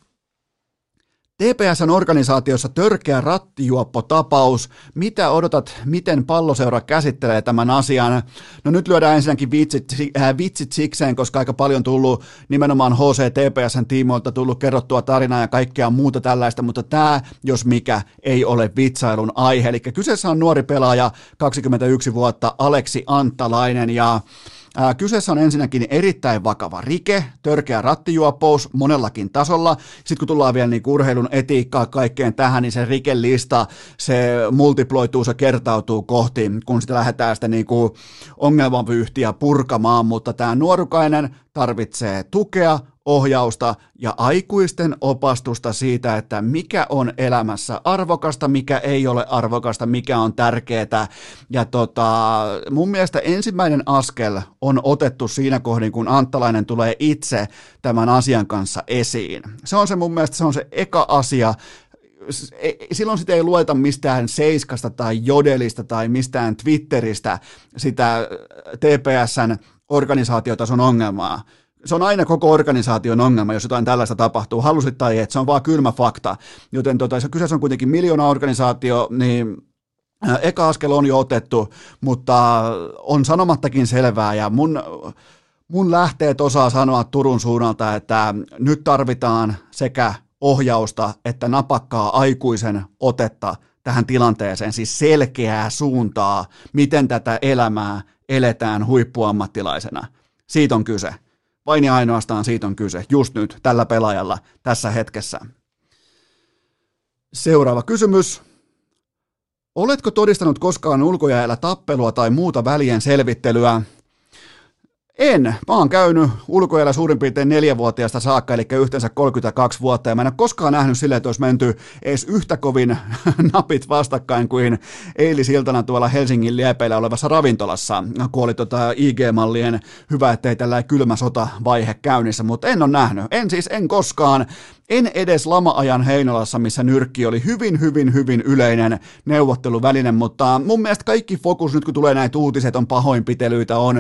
TPSn organisaatiossa törkeä rattijuoppo-tapaus. Mitä odotat, miten palloseura käsittelee tämän asian? No nyt lyödään ensinnäkin vitsit, äh, vitsit sikseen, koska aika paljon tullut nimenomaan HC TPSn tiimoilta tullut kerrottua tarinaa ja kaikkea muuta tällaista, mutta tämä, jos mikä, ei ole vitsailun aihe. Eli kyseessä on nuori pelaaja, 21 vuotta, Aleksi Antalainen ja Ää, kyseessä on ensinnäkin erittäin vakava rike, törkeä rattijuopous monellakin tasolla. Sitten kun tullaan vielä niin urheilun etiikkaa kaikkeen tähän, niin se rikelista, se multiploituu, se kertautuu kohti, kun sitä lähdetään sitä niin ongelmavyyhtiä purkamaan, mutta tämä nuorukainen tarvitsee tukea, ohjausta ja aikuisten opastusta siitä, että mikä on elämässä arvokasta, mikä ei ole arvokasta, mikä on tärkeää. Ja tota, mun mielestä ensimmäinen askel on otettu siinä kohdin, kun Anttalainen tulee itse tämän asian kanssa esiin. Se on se mun mielestä se on se eka asia, silloin sitä ei lueta mistään Seiskasta tai Jodelista tai mistään Twitteristä sitä TPSn organisaatiotason ongelmaa, se on aina koko organisaation ongelma, jos jotain tällaista tapahtuu, halusit tai et, se on vaan kylmä fakta. Joten tota, se kyseessä on kuitenkin miljoona organisaatio, niin eka askel on jo otettu, mutta on sanomattakin selvää ja mun, mun lähteet osaa sanoa Turun suunnalta, että nyt tarvitaan sekä ohjausta että napakkaa aikuisen otetta tähän tilanteeseen, siis selkeää suuntaa, miten tätä elämää eletään huippuammattilaisena. Siitä on kyse. Vain ja ainoastaan siitä on kyse, just nyt, tällä pelaajalla, tässä hetkessä. Seuraava kysymys. Oletko todistanut koskaan ulkojäällä tappelua tai muuta välien selvittelyä? En. Mä oon käynyt ulkoajalla suurin piirtein neljävuotiaasta saakka, eli yhteensä 32 vuotta, ja mä en ole koskaan nähnyt silleen, että olisi menty edes yhtä kovin napit vastakkain kuin eilisiltana tuolla Helsingin liepeillä olevassa ravintolassa, kun oli tota IG-mallien hyvä, ettei tällä kylmä sota vaihe käynnissä, mutta en ole nähnyt. En siis, en koskaan. En edes lama-ajan Heinolassa, missä nyrkki oli hyvin, hyvin, hyvin yleinen neuvotteluväline, mutta mun mielestä kaikki fokus nyt kun tulee näitä uutiset, on pahoinpitelyitä, on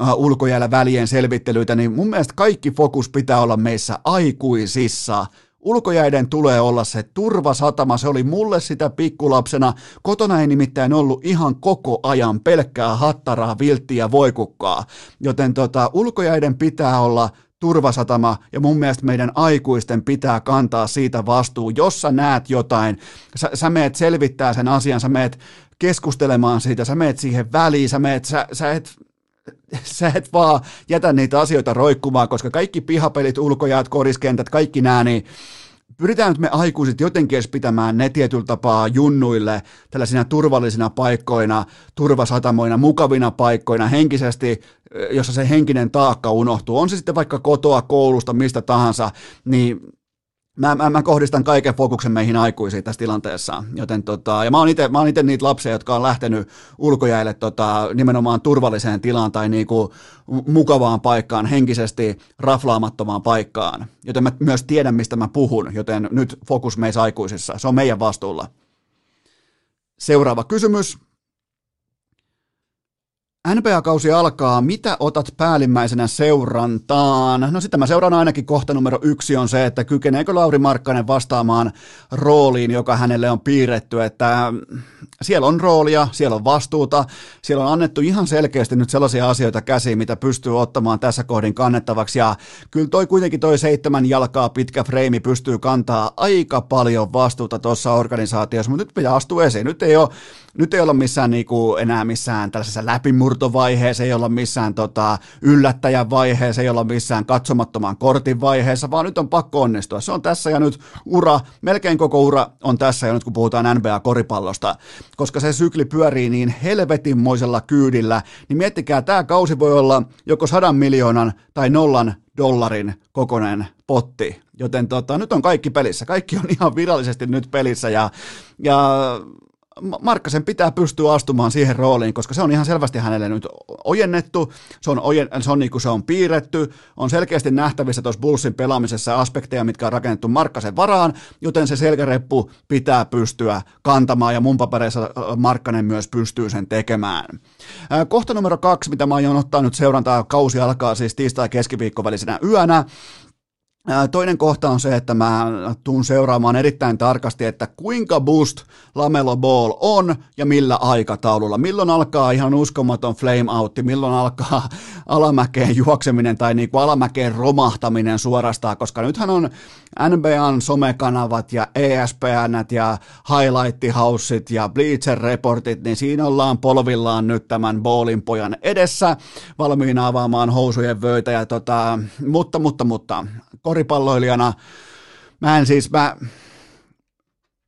uh, ulkojäällä välien selvittelyitä, niin mun mielestä kaikki fokus pitää olla meissä aikuisissa. Ulkojäiden tulee olla se turvasatama, se oli mulle sitä pikkulapsena. Kotona ei nimittäin ollut ihan koko ajan pelkkää hattaraa, vilttiä, voikukkaa. Joten tota, ulkojäiden pitää olla turvasatama ja mun mielestä meidän aikuisten pitää kantaa siitä vastuu. Jos sä näet jotain, sä, sä meet selvittää sen asian, sä meet keskustelemaan siitä, sä meet siihen väliin, sä, meet, sä, sä et sä et vaan jätä niitä asioita roikkumaan, koska kaikki pihapelit, ulkojäät, koriskentät, kaikki nämä, niin pyritään nyt me aikuiset jotenkin edes pitämään ne tietyllä tapaa junnuille tällaisina turvallisina paikkoina, turvasatamoina, mukavina paikkoina, henkisesti, jossa se henkinen taakka unohtuu. On se sitten vaikka kotoa, koulusta, mistä tahansa, niin Mä, mä, mä kohdistan kaiken fokuksen meihin aikuisiin tässä tilanteessa, joten tota, ja mä oon itse niitä lapsia, jotka on lähtenyt ulkojäille tota, nimenomaan turvalliseen tilaan tai niinku mukavaan paikkaan, henkisesti raflaamattomaan paikkaan, joten mä myös tiedän, mistä mä puhun, joten nyt fokus meissä aikuisissa, se on meidän vastuulla. Seuraava kysymys. NBA-kausi alkaa. Mitä otat päällimmäisenä seurantaan? No sitten mä seuraan ainakin kohta numero yksi on se, että kykeneekö Lauri Markkanen vastaamaan rooliin, joka hänelle on piirretty, että siellä on roolia, siellä on vastuuta, siellä on annettu ihan selkeästi nyt sellaisia asioita käsiin, mitä pystyy ottamaan tässä kohdin kannettavaksi ja kyllä toi kuitenkin toi seitsemän jalkaa pitkä freimi pystyy kantaa aika paljon vastuuta tuossa organisaatiossa, mutta nyt pitää astua esiin. Nyt ei ole nyt ei olla missään niinku enää missään tällaisessa läpimurtovaiheessa, ei olla missään tota, yllättäjän vaiheessa, ei olla missään katsomattoman kortin vaiheessa, vaan nyt on pakko onnistua. Se on tässä ja nyt ura, melkein koko ura on tässä ja nyt kun puhutaan NBA-koripallosta, koska se sykli pyörii niin helvetinmoisella kyydillä, niin miettikää, tämä kausi voi olla joko sadan miljoonan tai nollan dollarin kokoinen potti. Joten tota, nyt on kaikki pelissä. Kaikki on ihan virallisesti nyt pelissä ja, ja Markkasen pitää pystyä astumaan siihen rooliin, koska se on ihan selvästi hänelle nyt ojennettu, se on, ojen, se on, niin kuin se on piirretty, on selkeästi nähtävissä tuossa Bullsin pelaamisessa aspekteja, mitkä on rakennettu Markkasen varaan, joten se selkäreppu pitää pystyä kantamaan ja mun papereissa Markkanen myös pystyy sen tekemään. Kohta numero kaksi, mitä mä aion ottaa nyt seurantaa, kausi alkaa siis tiistai keskiviikko välisenä yönä, Toinen kohta on se, että mä tuun seuraamaan erittäin tarkasti, että kuinka boost Lamelo Ball on ja millä aikataululla. Milloin alkaa ihan uskomaton flame outti, milloin alkaa alamäkeen juokseminen tai niin kuin alamäkeen romahtaminen suorastaan, koska nythän on NBAn somekanavat ja ESPN ja Highlight Houseit ja Bleacher Reportit, niin siinä ollaan polvillaan nyt tämän Ballin pojan edessä valmiina avaamaan housujen vöitä. Ja tota, mutta, mutta, mutta, koripalloilijana mä en siis, mä,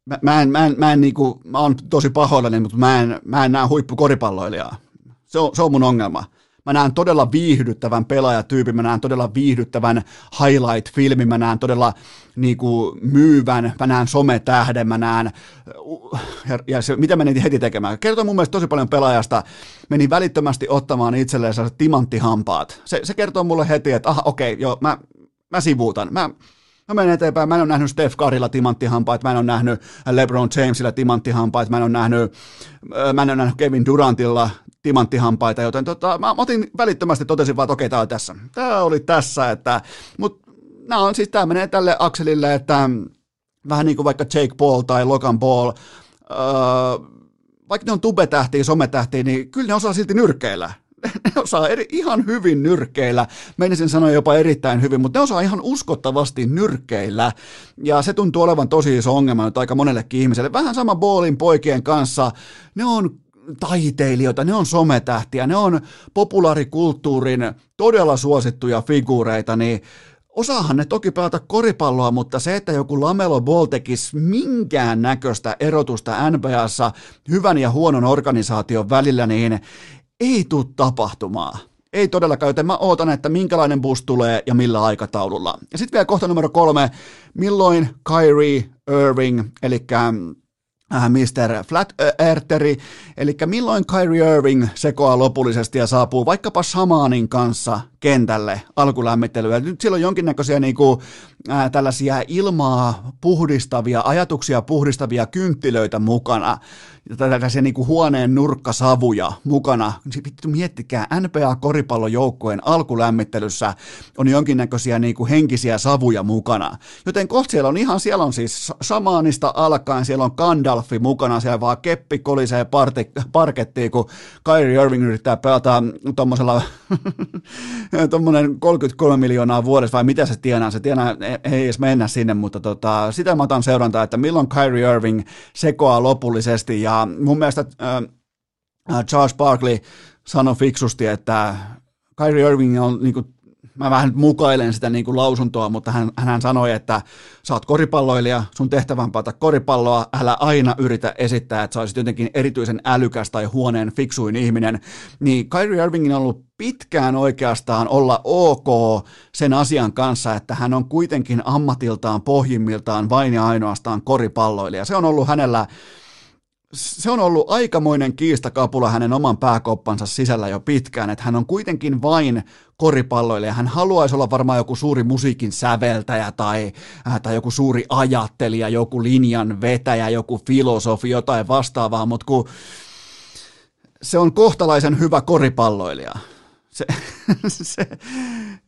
mä, mä en, mä en, mä en niinku, mä oon tosi pahoillani, mutta mä en, mä en näe huippukoripalloilijaa. Se on, se on mun ongelma. Mä näen todella viihdyttävän pelaajatyypin, mä näen todella viihdyttävän highlight-filmin, mä näen todella niinku, myyvän, mä näen sometähden, mä näen, ja, ja se, mitä menin heti tekemään? Kertoo mun mielestä tosi paljon pelaajasta, meni välittömästi ottamaan itselleen timanttihampaat. Se, se kertoo mulle heti, että aha, okei, joo, mä, mä sivuutan. Mä, Mä menen eteenpäin. Mä en ole nähnyt Steph Currylla timanttihampaita, mä en ole nähnyt LeBron Jamesilla timanttihampaita, mä en ole nähnyt, mä en ole nähnyt Kevin Durantilla timanttihampaita, joten tota, mä otin välittömästi, totesin vaan, että okei, tää oli tässä. Tää oli tässä, että, mutta nämä on siis, tää menee tälle akselille, että vähän niin kuin vaikka Jake Paul tai Logan Paul, öö, vaikka ne on tubetähtiä, sometähtiä, niin kyllä ne osaa silti nyrkkeillä ne osaa eri, ihan hyvin nyrkkeillä. Meinasin sanoa jopa erittäin hyvin, mutta ne osaa ihan uskottavasti nyrkkeillä. Ja se tuntuu olevan tosi iso ongelma nyt aika monellekin ihmiselle. Vähän sama Ballin poikien kanssa. Ne on taiteilijoita, ne on sometähtiä, ne on populaarikulttuurin todella suosittuja figuureita, niin Osaahan ne toki pelata koripalloa, mutta se, että joku Lamelo Ball tekisi minkään näköistä erotusta NBAssa hyvän ja huonon organisaation välillä, niin ei tule tapahtumaan. Ei todellakaan, joten mä ootan, että minkälainen bus tulee ja millä aikataululla. Ja sitten vielä kohta numero kolme, milloin Kyrie Irving, eli äh, Mr. Flat Eartheri, eli milloin Kyrie Irving sekoaa lopullisesti ja saapuu vaikkapa Samanin kanssa kentälle alkulämmittelyä. Nyt siellä on jonkinnäköisiä niin kuin, ää, tällaisia ilmaa puhdistavia, ajatuksia puhdistavia kynttilöitä mukana, tällaisia niin kuin huoneen nurkkasavuja mukana. Vittu miettikää, NPA-koripallojoukkojen alkulämmittelyssä on jonkinnäköisiä niin kuin henkisiä savuja mukana. Joten kohta siellä on ihan, siellä on siis Samaanista alkaen, siellä on Gandalfi mukana, siellä vaan keppi kolisee parkettiin, kun Kyrie Irving yrittää pelata tuommoisella tuommoinen 33 miljoonaa vuodessa, vai mitä se tienaa? Se tienaa, ei edes mennä sinne, mutta tota, sitä mä otan seurantaa, että milloin Kyrie Irving sekoaa lopullisesti, ja mun mielestä äh, Charles Barkley sanoi fiksusti, että Kyrie Irving on niin kuin, mä vähän mukailen sitä niin kuin lausuntoa, mutta hän, hän sanoi, että sä oot koripalloilija, sun tehtävä on koripalloa, älä aina yritä esittää, että sä olisit jotenkin erityisen älykäs tai huoneen fiksuin ihminen. Niin Kyrie Irvingin on ollut pitkään oikeastaan olla ok sen asian kanssa, että hän on kuitenkin ammatiltaan pohjimmiltaan vain ja ainoastaan koripalloilija. Se on ollut hänellä se on ollut aikamoinen kiistakapula hänen oman pääkoppansa sisällä jo pitkään, että hän on kuitenkin vain koripalloilija. Hän haluaisi olla varmaan joku suuri musiikin säveltäjä tai, äh, tai joku suuri ajattelija, joku linjan vetäjä, joku filosofi, jotain vastaavaa, mutta kun se on kohtalaisen hyvä koripalloilija. Se, se,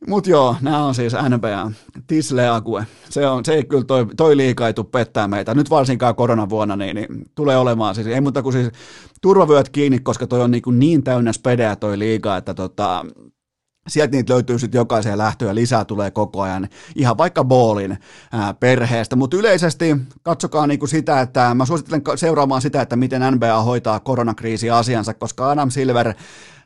mut joo, nämä on siis NBA, Tisleague. Se, on, se ei kyllä toi, toi liikaitu pettää meitä. Nyt varsinkaan koronavuonna niin, niin tulee olemaan siis, ei muuta kuin siis turvavyöt kiinni, koska toi on niin, niin täynnä spedeä toi liiga, että tota, sieltä niitä löytyy sitten jokaiseen lähtöön ja lisää tulee koko ajan, ihan vaikka Ballin ää, perheestä, mutta yleisesti katsokaa niinku sitä, että mä suosittelen seuraamaan sitä, että miten NBA hoitaa koronakriisi asiansa, koska Adam Silver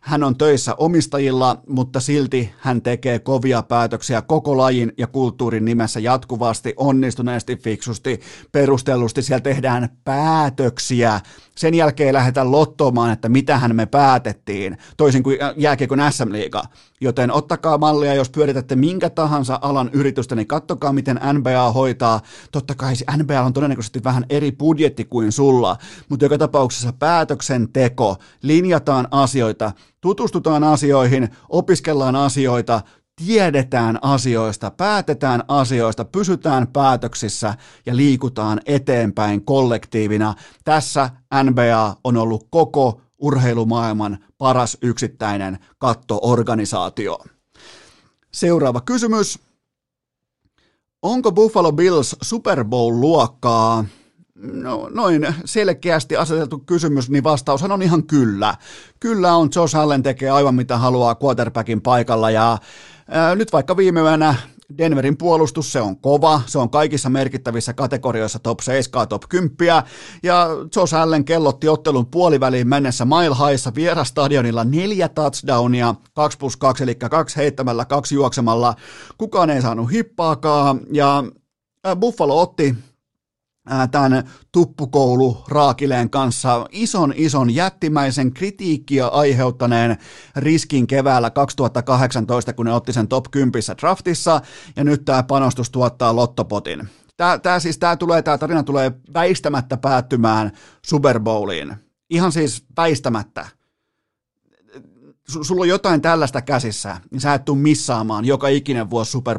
hän on töissä omistajilla, mutta silti hän tekee kovia päätöksiä koko lajin ja kulttuurin nimessä jatkuvasti, onnistuneesti, fiksusti, perustellusti. Siellä tehdään päätöksiä. Sen jälkeen lähdetään lottomaan, että mitähän me päätettiin, toisin kuin jääkiekon SM-liiga. Joten ottakaa mallia, jos pyöritätte minkä tahansa alan yritystä, niin kattokaa, miten NBA hoitaa. Totta kai NBA on todennäköisesti vähän eri budjetti kuin sulla, mutta joka tapauksessa päätöksenteko, linjataan asioita, tutustutaan asioihin, opiskellaan asioita, tiedetään asioista, päätetään asioista, pysytään päätöksissä ja liikutaan eteenpäin kollektiivina. Tässä NBA on ollut koko urheilumaailman paras yksittäinen kattoorganisaatio. Seuraava kysymys. Onko Buffalo Bills Super Bowl-luokkaa? No, noin selkeästi aseteltu kysymys, niin vastaushan on ihan kyllä. Kyllä on, Josh Allen tekee aivan mitä haluaa quarterbackin paikalla ja ää, nyt vaikka viime yönä Denverin puolustus, se on kova, se on kaikissa merkittävissä kategorioissa top 7, top 10, ja Josh Allen kellotti ottelun puoliväliin mennessä Mile Highissa vierastadionilla neljä touchdownia, 2 plus 2, eli kaksi heittämällä, kaksi juoksemalla, kukaan ei saanut hippaakaan, ja Buffalo otti tämän tuppukoulu Raakileen kanssa ison ison jättimäisen kritiikkiä aiheuttaneen riskin keväällä 2018, kun ne otti sen top 10 draftissa, ja nyt tämä panostus tuottaa lottopotin. Tämä, tämä siis tämä tulee, tämä tarina tulee väistämättä päättymään Super Bowliin. Ihan siis väistämättä sulla on jotain tällaista käsissä, niin sä et tuu missaamaan joka ikinen vuosi Super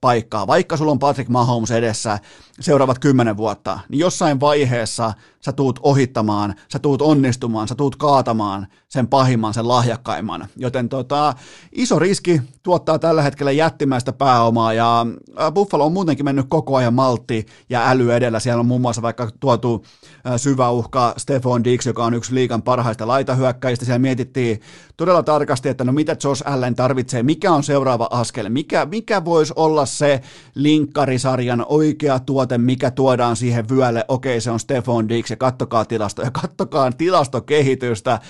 Bowl-paikkaa. Vaikka sulla on Patrick Mahomes edessä seuraavat kymmenen vuotta, niin jossain vaiheessa sä tuut ohittamaan, sä tuut onnistumaan, sä tuut kaatamaan sen pahimman, sen lahjakkaimman. Joten tota, iso riski tuottaa tällä hetkellä jättimäistä pääomaa ja Buffalo on muutenkin mennyt koko ajan maltti ja äly edellä. Siellä on muun muassa vaikka tuotu syvä uhka Stefan Dix, joka on yksi liikan parhaista laitahyökkäistä. Siellä mietittiin todella tarkasti, että no mitä Josh Allen tarvitsee, mikä on seuraava askel, mikä, mikä voisi olla se linkkarisarjan oikea tuote, mikä tuodaan siihen vyölle. Okei, se on Stefan Dix ja kattokaa tilastoja, kattokaa tilastokehitystä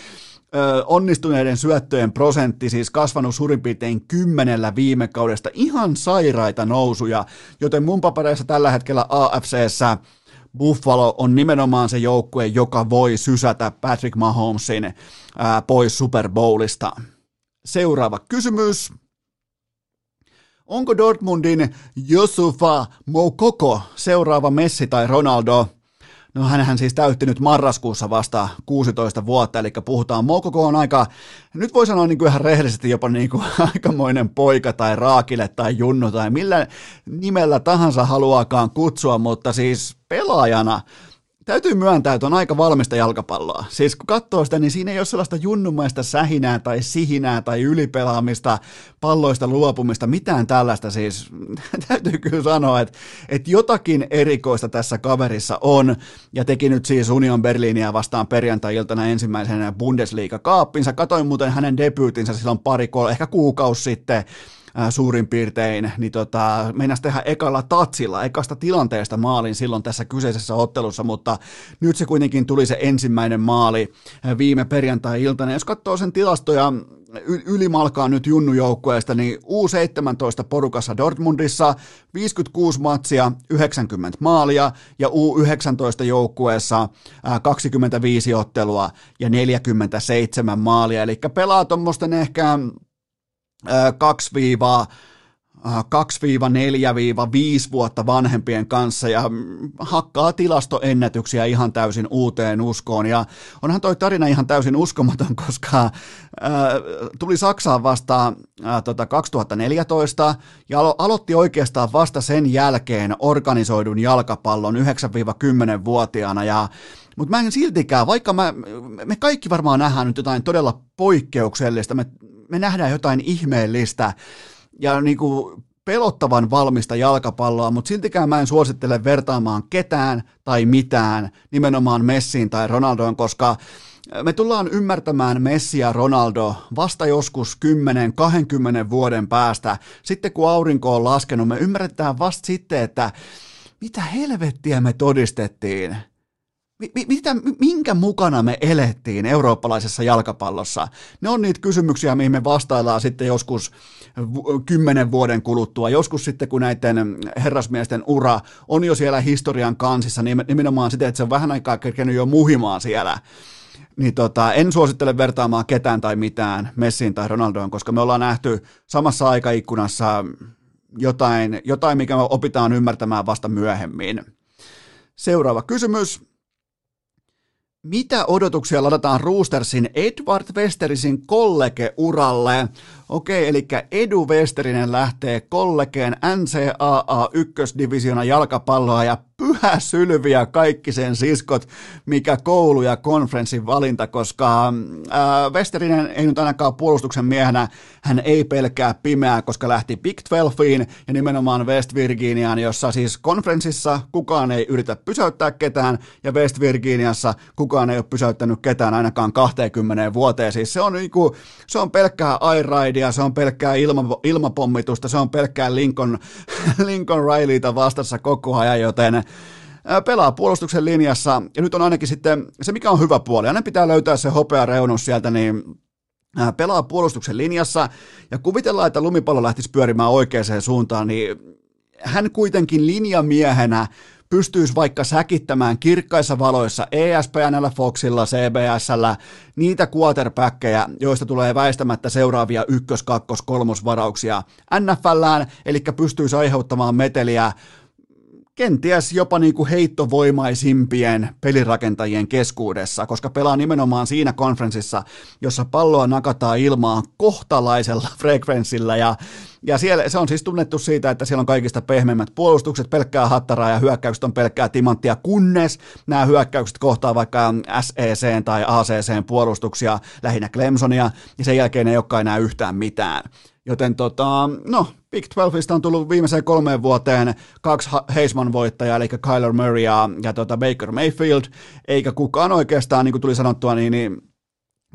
onnistuneiden syöttöjen prosentti siis kasvanut suurin piirtein kymmenellä viime kaudesta. Ihan sairaita nousuja, joten mun papereissa tällä hetkellä AFCssä Buffalo on nimenomaan se joukkue, joka voi sysätä Patrick Mahomesin ää, pois Super Bowlista. Seuraava kysymys. Onko Dortmundin Josufa Moukoko seuraava Messi tai Ronaldo? No hänhän siis täytti nyt marraskuussa vasta 16 vuotta, eli puhutaan Moukoko on aika, nyt voi sanoa niin kuin ihan rehellisesti jopa niin kuin aikamoinen poika tai raakille tai junnu tai millä nimellä tahansa haluaakaan kutsua, mutta siis pelaajana Täytyy myöntää, että on aika valmista jalkapalloa. Siis kun katsoo sitä, niin siinä ei ole sellaista junnumaista sähinää tai sihinää tai ylipelaamista, palloista luopumista, mitään tällaista. Siis täytyy kyllä sanoa, että, että jotakin erikoista tässä kaverissa on. Ja teki nyt siis Union Berliiniä vastaan perjantai-iltana ensimmäisen Bundesliga-kaappinsa. Katoin muuten hänen debyytinsä silloin pari, ehkä kuukausi sitten suurin piirtein, niin tota, meinasi tehdä ekalla tatsilla, ekasta tilanteesta maalin silloin tässä kyseisessä ottelussa, mutta nyt se kuitenkin tuli se ensimmäinen maali viime perjantai-iltana. Jos katsoo sen tilastoja, ylimalkaa nyt junnujoukkueesta, niin U17 porukassa Dortmundissa 56 matsia, 90 maalia ja U19 joukkueessa 25 ottelua ja 47 maalia, eli pelaa tuommoisten ehkä 2-4-5 vuotta vanhempien kanssa ja hakkaa tilastoennätyksiä ihan täysin uuteen uskoon. Ja onhan toi tarina ihan täysin uskomaton, koska ää, tuli Saksaan vasta ää, tota 2014 ja alo- aloitti oikeastaan vasta sen jälkeen organisoidun jalkapallon 9-10-vuotiaana ja mutta mä en siltikään, vaikka mä, me kaikki varmaan nähdään nyt jotain todella poikkeuksellista, me me nähdään jotain ihmeellistä ja niin kuin pelottavan valmista jalkapalloa, mutta siltikään mä en suosittele vertaamaan ketään tai mitään nimenomaan Messiin tai Ronaldoon, koska me tullaan ymmärtämään Messi ja Ronaldo vasta joskus 10-20 vuoden päästä. Sitten kun aurinko on laskenut, me ymmärretään vasta sitten, että mitä helvettiä me todistettiin mitä, minkä mukana me elettiin eurooppalaisessa jalkapallossa? Ne on niitä kysymyksiä, mihin me vastaillaan sitten joskus kymmenen vuoden kuluttua, joskus sitten kun näiden herrasmiesten ura on jo siellä historian kansissa, nimenomaan sitten, että se on vähän aikaa kerkenyt jo muhimaan siellä. Niin tota, en suosittele vertaamaan ketään tai mitään Messiin tai Ronaldoon, koska me ollaan nähty samassa aikaikkunassa jotain, jotain mikä me opitaan ymmärtämään vasta myöhemmin. Seuraava kysymys. Mitä odotuksia ladataan Roostersin Edward Westerisin kollege-uralle? Okei, eli Edu Westerinen lähtee kollegeen NCAA ykkösdivisiona jalkapalloa ja pyhä sylviä kaikki sen siskot, mikä koulu ja konferenssin valinta, koska äh, Westerinen ei nyt ainakaan puolustuksen miehenä, hän ei pelkää pimeää, koska lähti Big 12iin ja nimenomaan West Virginiaan, jossa siis konferenssissa kukaan ei yritä pysäyttää ketään ja West Virginiassa kukaan ei ole pysäyttänyt ketään ainakaan 20 vuoteen. Siis se on, niinku, se on pelkkää airaidia, se on pelkkää ilma, ilmapommitusta, se on pelkkää Lincoln, Lincoln Rileyta vastassa koko ajan, joten pelaa puolustuksen linjassa, ja nyt on ainakin sitten se, mikä on hyvä puoli, aina pitää löytää se hopea reunus sieltä, niin pelaa puolustuksen linjassa, ja kuvitellaan, että lumipallo lähtisi pyörimään oikeaan suuntaan, niin hän kuitenkin linjamiehenä pystyisi vaikka säkittämään kirkkaissa valoissa ESPNllä, Foxilla, CBSllä niitä quarterbackkejä, joista tulee väistämättä seuraavia ykkös-, kakkos-, kolmosvarauksia NFLään, eli pystyisi aiheuttamaan meteliä kenties jopa niin kuin heittovoimaisimpien pelirakentajien keskuudessa, koska pelaa nimenomaan siinä konferenssissa, jossa palloa nakataan ilmaan kohtalaisella frekvenssillä ja ja siellä, se on siis tunnettu siitä, että siellä on kaikista pehmeimmät puolustukset, pelkkää hattaraa ja hyökkäykset on pelkkää timanttia, kunnes nämä hyökkäykset kohtaa vaikka SEC tai ACC puolustuksia, lähinnä Clemsonia, ja sen jälkeen ei olekaan enää yhtään mitään. Joten tota, no, Big 12 on tullut viimeiseen kolmeen vuoteen kaksi Heisman-voittajaa, eli Kyler Murray ja, ja tota Baker Mayfield, eikä kukaan oikeastaan, niin kuin tuli sanottua, niin, niin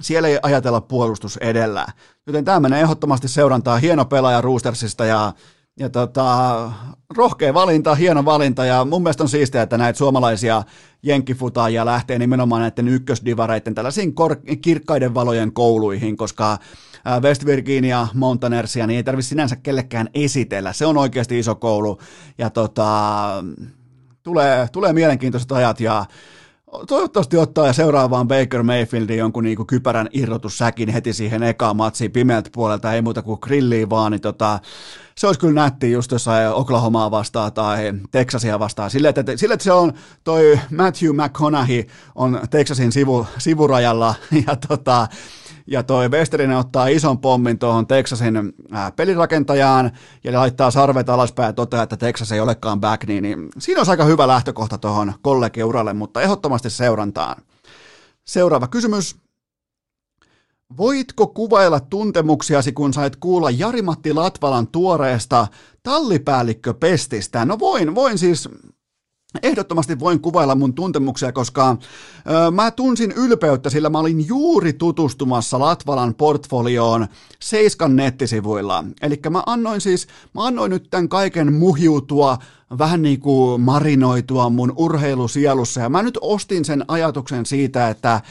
siellä ei ajatella puolustus edellä. Joten tämä menee ehdottomasti seurantaa. Hieno pelaaja Roostersista ja, ja tota, rohkea valinta, hieno valinta ja mun mielestä on siistiä, että näitä suomalaisia jenkkifutaajia lähtee nimenomaan näiden ykkösdivareiden tällaisiin kor- kirkkaiden valojen kouluihin, koska West Virginia Mountaineersia, niin ei tarvitse sinänsä kellekään esitellä. Se on oikeasti iso koulu ja tota, tulee, tulee mielenkiintoiset ajat ja toivottavasti ottaa ja seuraavaan Baker Mayfieldin jonkun niinku kypärän irrotussäkin heti siihen ekaan matsiin pimeältä puolelta, ei muuta kuin grilliin vaan, niin tota, se olisi kyllä nätti just jossain Oklahomaa vastaan tai Texasia vastaan. Sille, että, sille, että se on toi Matthew McConaughey on Texasin sivu, sivurajalla ja tota, ja toi Westerinen ottaa ison pommin tuohon Texasin ää, pelirakentajaan ja laittaa sarvet alaspäin ja toteaa, että Texas ei olekaan back, niin, niin siinä on aika hyvä lähtökohta tuohon kollegiuralle, mutta ehdottomasti seurantaan. Seuraava kysymys. Voitko kuvailla tuntemuksiasi, kun sait kuulla Jari-Matti Latvalan tuoreesta tallipäällikköpestistä? No voin, voin siis Ehdottomasti voin kuvailla mun tuntemuksia, koska ö, mä tunsin ylpeyttä, sillä mä olin juuri tutustumassa Latvalan portfolioon Seiskan nettisivuilla. Eli mä annoin siis, mä annoin nyt tämän kaiken muhiutua, vähän niin kuin marinoitua mun urheilusielussa, ja mä nyt ostin sen ajatuksen siitä, että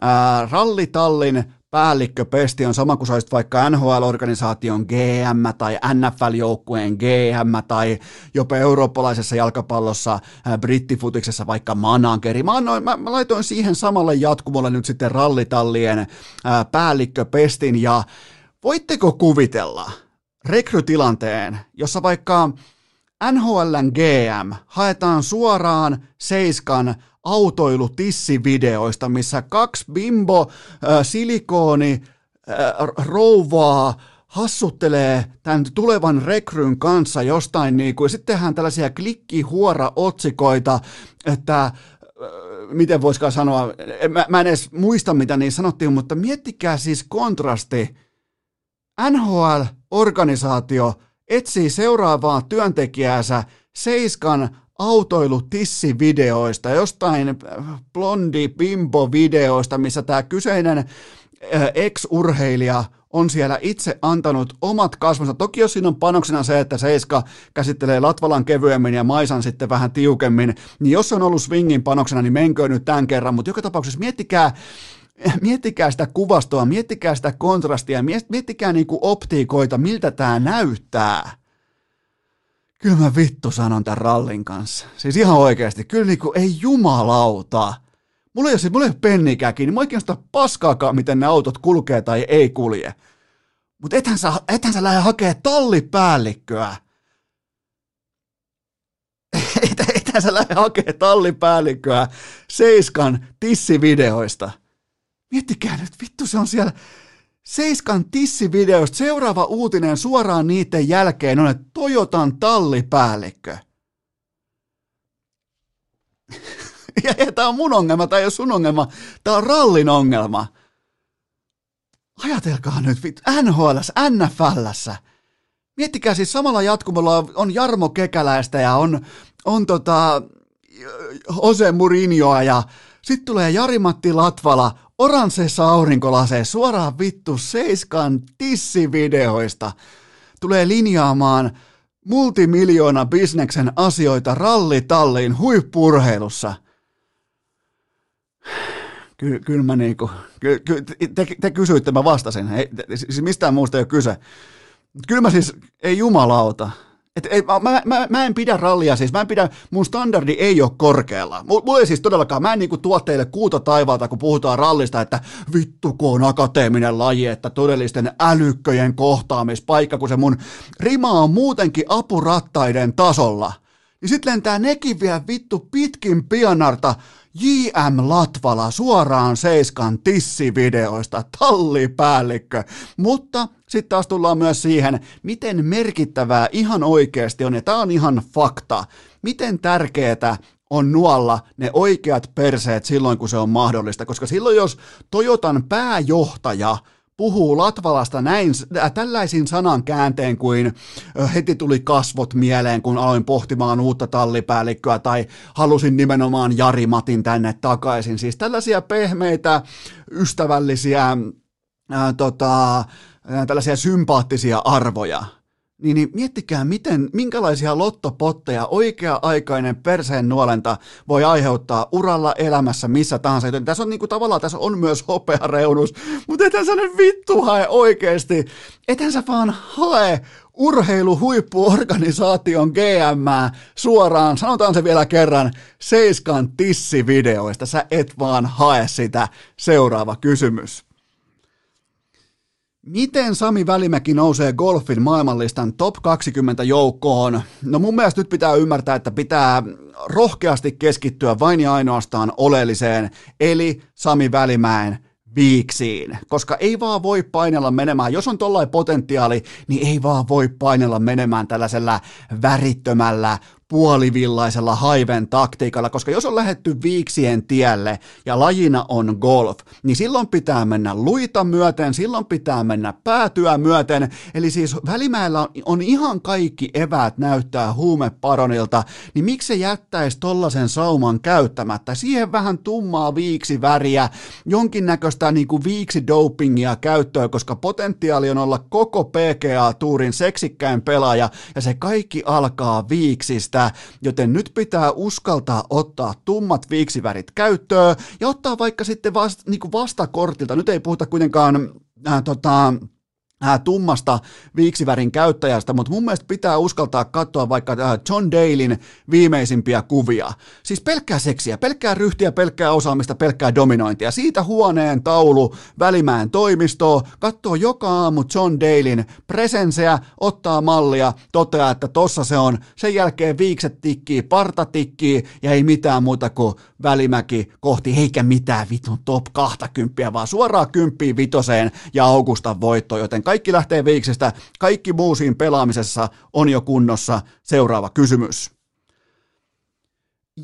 ää, rallitallin päällikköpesti on sama kuin sä vaikka NHL-organisaation GM tai NFL-joukkueen GM tai jopa eurooppalaisessa jalkapallossa äh, brittifutiksessa vaikka manageri. Mä, annoin, mä, mä laitoin siihen samalle jatkumolle nyt sitten rallitallien ää, äh, päällikköpestin ja voitteko kuvitella rekrytilanteen, jossa vaikka NHLn GM haetaan suoraan Seiskan autoilutissivideoista, missä kaksi bimbo äh, silikooni äh, rouvaa hassuttelee tämän tulevan rekryn kanssa jostain, niin kuin, ja sitten tehdään tällaisia klikkihuora-otsikoita, että äh, miten voisikaan sanoa, mä, mä en edes muista mitä niin sanottiin, mutta miettikää siis kontrasti. NHL-organisaatio etsii seuraavaa työntekijäänsä Seiskan autoilutissivideoista, jostain blondi bimbo-videoista, missä tämä kyseinen ex-urheilija on siellä itse antanut omat kasvonsa. Toki jos siinä on panoksena se, että Seiska käsittelee Latvalan kevyemmin ja Maisan sitten vähän tiukemmin, niin jos on ollut swingin panoksena, niin menköön nyt tämän kerran. Mutta joka tapauksessa miettikää, miettikää sitä kuvastoa, miettikää sitä kontrastia, miettikää niinku optiikoita, miltä tämä näyttää kyllä mä vittu sanon tämän rallin kanssa. Siis ihan oikeasti, kyllä niinku, ei jumalauta. Mulla ei ole, siis, mulla ei ole pennikään kiinni, mä oikein paskaakaan, miten ne autot kulkee tai ei kulje. Mutta ethän ethän sä lähde hakemaan tallipäällikköä. Et, ethän sä lähde hakemaan tallipäällikköä Seiskan tissivideoista. Miettikää nyt, vittu se on siellä Seiskan tissivideosta seuraava uutinen suoraan niiden jälkeen on, että Toyotan tallipäällikkö. ja, ja tämä on mun ongelma, tämä ei ole sun ongelma, tämä on rallin ongelma. Ajatelkaa nyt, NHL, NFLssä. Miettikää siis samalla jatkumolla on Jarmo Kekäläistä ja on, on tota, Jose Mourinhoa ja sitten tulee Jari-Matti Latvala oranseessa aurinkolaseen suoraan vittu Seiskan tissivideoista. Tulee linjaamaan multimiljoona bisneksen asioita rallitalliin huippurheilussa. Ky- kyllä mä niinku, ky- ky- te, te kysyitte, mä vastasin. Ei, siis mistään muusta ei ole kyse. Kyllä mä siis, ei jumalauta, et, et, mä, mä, mä, en pidä rallia siis, mä en pidä, mun standardi ei ole korkealla. Mulla ei siis todellakaan, mä en niinku tuo teille kuuta taivaalta, kun puhutaan rallista, että vittu kun on akateeminen laji, että todellisten älykköjen kohtaamispaikka, kun se mun rima on muutenkin apurattaiden tasolla. Niin sit lentää nekin vielä vittu pitkin pianarta J.M. Latvala suoraan Seiskan tissivideoista, tallipäällikkö. Mutta sitten taas tullaan myös siihen, miten merkittävää ihan oikeasti on, ja tämä on ihan fakta, miten tärkeää on nuolla ne oikeat perseet silloin, kun se on mahdollista, koska silloin jos Toyotan pääjohtaja – puhuu Latvalasta näin, äh, tällaisin sanan käänteen kuin äh, heti tuli kasvot mieleen, kun aloin pohtimaan uutta tallipäällikköä tai halusin nimenomaan Jari Matin tänne takaisin. Siis tällaisia pehmeitä, ystävällisiä, ää, tota, ää, tällaisia sympaattisia arvoja niin, niin miettikää, miten, minkälaisia lottopotteja oikea-aikainen perseen nuolenta voi aiheuttaa uralla, elämässä, missä tahansa. Joten tässä on niin kuin, tavallaan tässä on myös hopeareunus, mutta ethän sä nyt vittu hae oikeasti. Ethän sä vaan hae urheiluhuippuorganisaation GM suoraan, sanotaan se vielä kerran, Seiskan tissivideoista. Sä et vaan hae sitä. Seuraava kysymys. Miten Sami Välimäki nousee golfin maailmanlistan top 20 joukkoon? No mun mielestä nyt pitää ymmärtää, että pitää rohkeasti keskittyä vain ja ainoastaan oleelliseen, eli Sami Välimäen viiksiin, koska ei vaan voi painella menemään, jos on tollain potentiaali, niin ei vaan voi painella menemään tällaisella värittömällä, puolivillaisella haiven taktiikalla, koska jos on lähetty viiksien tielle ja lajina on golf, niin silloin pitää mennä luita myöten, silloin pitää mennä päätyä myöten, eli siis Välimäellä on, on ihan kaikki eväät näyttää huumeparonilta, niin miksi se jättäisi tollasen sauman käyttämättä? Siihen vähän tummaa viiksiväriä, jonkinnäköistä niin kuin viiksidopingia käyttöön, koska potentiaali on olla koko PGA-tuurin seksikkäin pelaaja, ja se kaikki alkaa viiksistä sitä, joten nyt pitää uskaltaa ottaa tummat viiksivärit käyttöön ja ottaa vaikka sitten vasta, niin vastakortilta, nyt ei puhuta kuitenkaan äh, tota, äh, tummasta viiksivärin käyttäjästä, mutta mun mielestä pitää uskaltaa katsoa vaikka äh, John Dalein viimeisimpiä kuvia. Siis pelkkää seksiä, pelkkää ryhtiä, pelkkää osaamista, pelkkää dominointia. Siitä huoneen taulu Välimään toimistoa, katsoo joka aamu John Dalein presenseä, ottaa mallia, toteaa, että tossa se on. Sen jälkeen viikset tikkii, parta tikkii ja ei mitään muuta kuin Välimäki kohti, eikä mitään vitun top 20, vaan suoraan kymppiin vitoseen ja Augustan voitto, joten kaikki lähtee viiksestä, kaikki muu siinä pelaamisessa on jo kunnossa. Seuraava kysymys.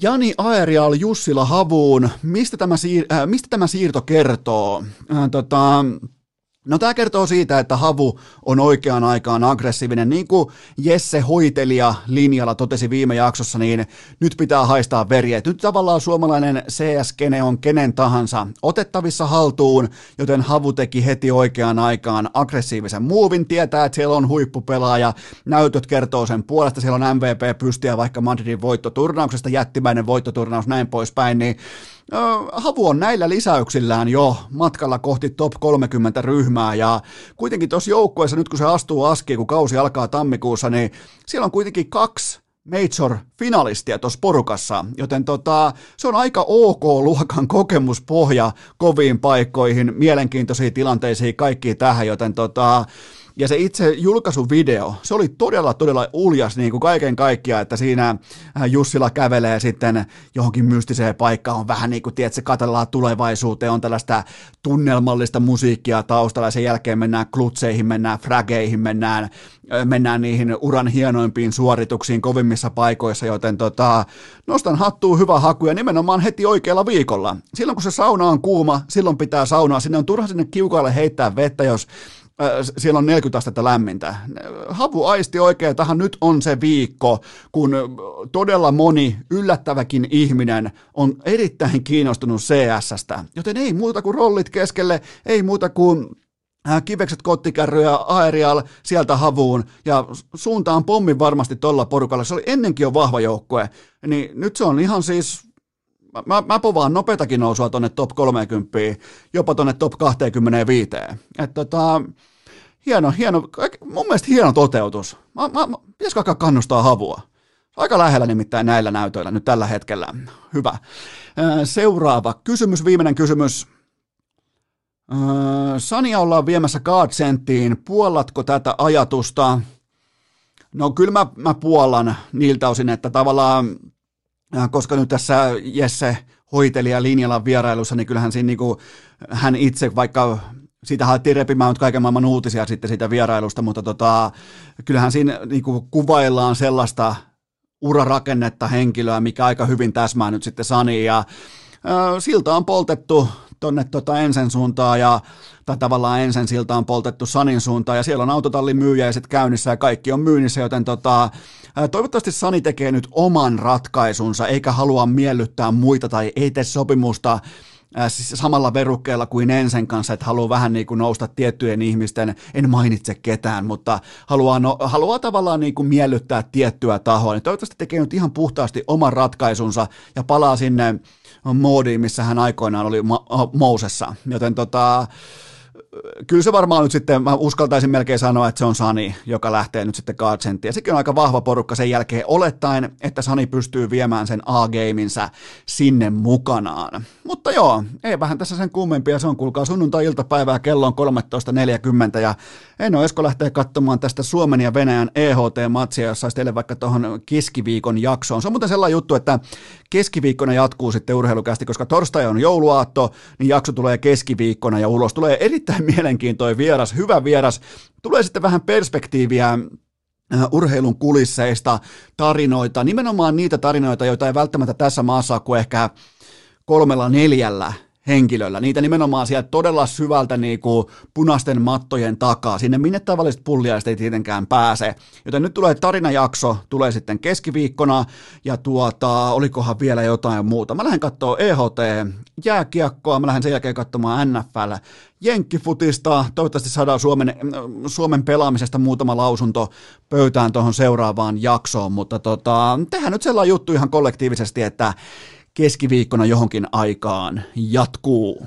Jani Aerial Jussila Havuun, mistä tämä, siir- äh, mistä tämä siirto kertoo? Äh, tota, No tämä kertoo siitä, että Havu on oikeaan aikaan aggressiivinen. Niin kuin Jesse Hoitelija linjalla totesi viime jaksossa, niin nyt pitää haistaa veriä. Nyt tavallaan suomalainen CS-kene on kenen tahansa otettavissa haltuun, joten Havu teki heti oikeaan aikaan aggressiivisen muuvin. Tietää, että siellä on huippupelaaja. Näytöt kertoo sen puolesta. Siellä on MVP pystiä vaikka Madridin voittoturnauksesta, jättimäinen voittoturnaus, näin poispäin. Niin Havu on näillä lisäyksillään jo matkalla kohti top 30 ryhmää ja kuitenkin tuossa joukkueessa nyt kun se astuu askiin, kun kausi alkaa tammikuussa, niin siellä on kuitenkin kaksi Major-finalistia tuossa porukassa, joten tota, se on aika ok-luokan kokemuspohja koviin paikkoihin, mielenkiintoisiin tilanteisiin, kaikkiin tähän, joten tota, Ja se itse julkaisuvideo, se oli todella, todella uljas niin kuin kaiken kaikkiaan, että siinä äh, Jussila kävelee sitten johonkin mystiseen paikkaan, on vähän niin kuin, tiedät, se katellaan tulevaisuuteen, on tällaista tunnelmallista musiikkia taustalla, ja sen jälkeen mennään klutseihin, mennään frageihin, mennään, äh, mennään niihin uran hienoimpiin suorituksiin kovimmissa paikoissa, joten tota, nostan hattuun hyvä haku, ja nimenomaan heti oikealla viikolla. Silloin kun se sauna on kuuma, silloin pitää saunaa, sinne on turha sinne kiukaille heittää vettä, jos siellä on 40 astetta lämmintä. Havu aisti oikein, tähän nyt on se viikko, kun todella moni yllättäväkin ihminen on erittäin kiinnostunut CS-stä. Joten ei muuta kuin rollit keskelle, ei muuta kuin äh, kivekset kottikärryjä, aerial, sieltä havuun ja suuntaan pommin varmasti tuolla porukalla. Se oli ennenkin jo vahva joukkue, niin nyt se on ihan siis mä, mä povaan nopeatakin nousua tuonne top 30, jopa tuonne top 25. Että tota, hieno, hieno, mun mielestä hieno toteutus. Mä, mä, mä, pitäisikö alkaa kannustaa havua? Aika lähellä nimittäin näillä näytöillä nyt tällä hetkellä. Hyvä. Seuraava kysymys, viimeinen kysymys. Sania ollaan viemässä Godsenttiin. Puollatko tätä ajatusta? No kyllä mä, mä puollan niiltä osin, että tavallaan koska nyt tässä Jesse hoitelija linjalla vierailussa, niin kyllähän siinä niin kuin, hän itse, vaikka siitä haettiin repimään nyt kaiken maailman uutisia sitten siitä vierailusta, mutta tota, kyllähän siinä niin kuin kuvaillaan sellaista urarakennetta henkilöä, mikä aika hyvin täsmää nyt sitten Sani, ja ö, silta on poltettu tonne tota ensin suuntaan ja tai tavallaan ensin silta on poltettu Sanin suuntaan. Ja siellä on autotallin myyjäiset käynnissä ja kaikki on myynnissä, joten tota, toivottavasti Sani tekee nyt oman ratkaisunsa eikä halua miellyttää muita tai ei tee sopimusta siis samalla verukkeella kuin Ensen kanssa, että haluaa vähän niin kuin nousta tiettyjen ihmisten, en mainitse ketään, mutta haluaa, no, haluaa tavallaan niin kuin miellyttää tiettyä tahoa, niin toivottavasti tekee nyt ihan puhtaasti oman ratkaisunsa ja palaa sinne moodiin, missä hän aikoinaan oli Mousessa. Joten tota, kyllä se varmaan nyt sitten, mä uskaltaisin melkein sanoa, että se on Sani, joka lähtee nyt sitten Guardsenttiin. Ja sekin on aika vahva porukka sen jälkeen, olettaen, että Sani pystyy viemään sen A-gameinsa sinne mukanaan. Mutta joo, ei vähän tässä sen kummempia, se on kuulkaa sunnuntai-iltapäivää, kello on 13.40 ja en ole Esko lähtee katsomaan tästä Suomen ja Venäjän EHT-matsia, jos saisi teille vaikka tuohon keskiviikon jaksoon. Se on muuten sellainen juttu, että keskiviikkona jatkuu sitten urheilukästi, koska torstai on jouluaatto, niin jakso tulee keskiviikkona ja ulos tulee erittäin mielenkiintoinen vieras, hyvä vieras. Tulee sitten vähän perspektiiviä äh, urheilun kulisseista, tarinoita, nimenomaan niitä tarinoita, joita ei välttämättä tässä maassa ole kuin ehkä kolmella neljällä henkilöllä. Niitä nimenomaan sieltä todella syvältä niin kuin punaisten mattojen takaa, sinne minne tavalliset pulliaiset ei tietenkään pääse. Joten nyt tulee tarinajakso, tulee sitten keskiviikkona, ja tuota, olikohan vielä jotain muuta. Mä lähden katsoa EHT jääkiekkoa, mä lähden sen jälkeen katsomaan NFL jenkkifutista, toivottavasti saadaan Suomen, Suomen pelaamisesta muutama lausunto pöytään tuohon seuraavaan jaksoon, mutta tota, tehdään nyt sellainen juttu ihan kollektiivisesti, että keskiviikkona johonkin aikaan jatkuu.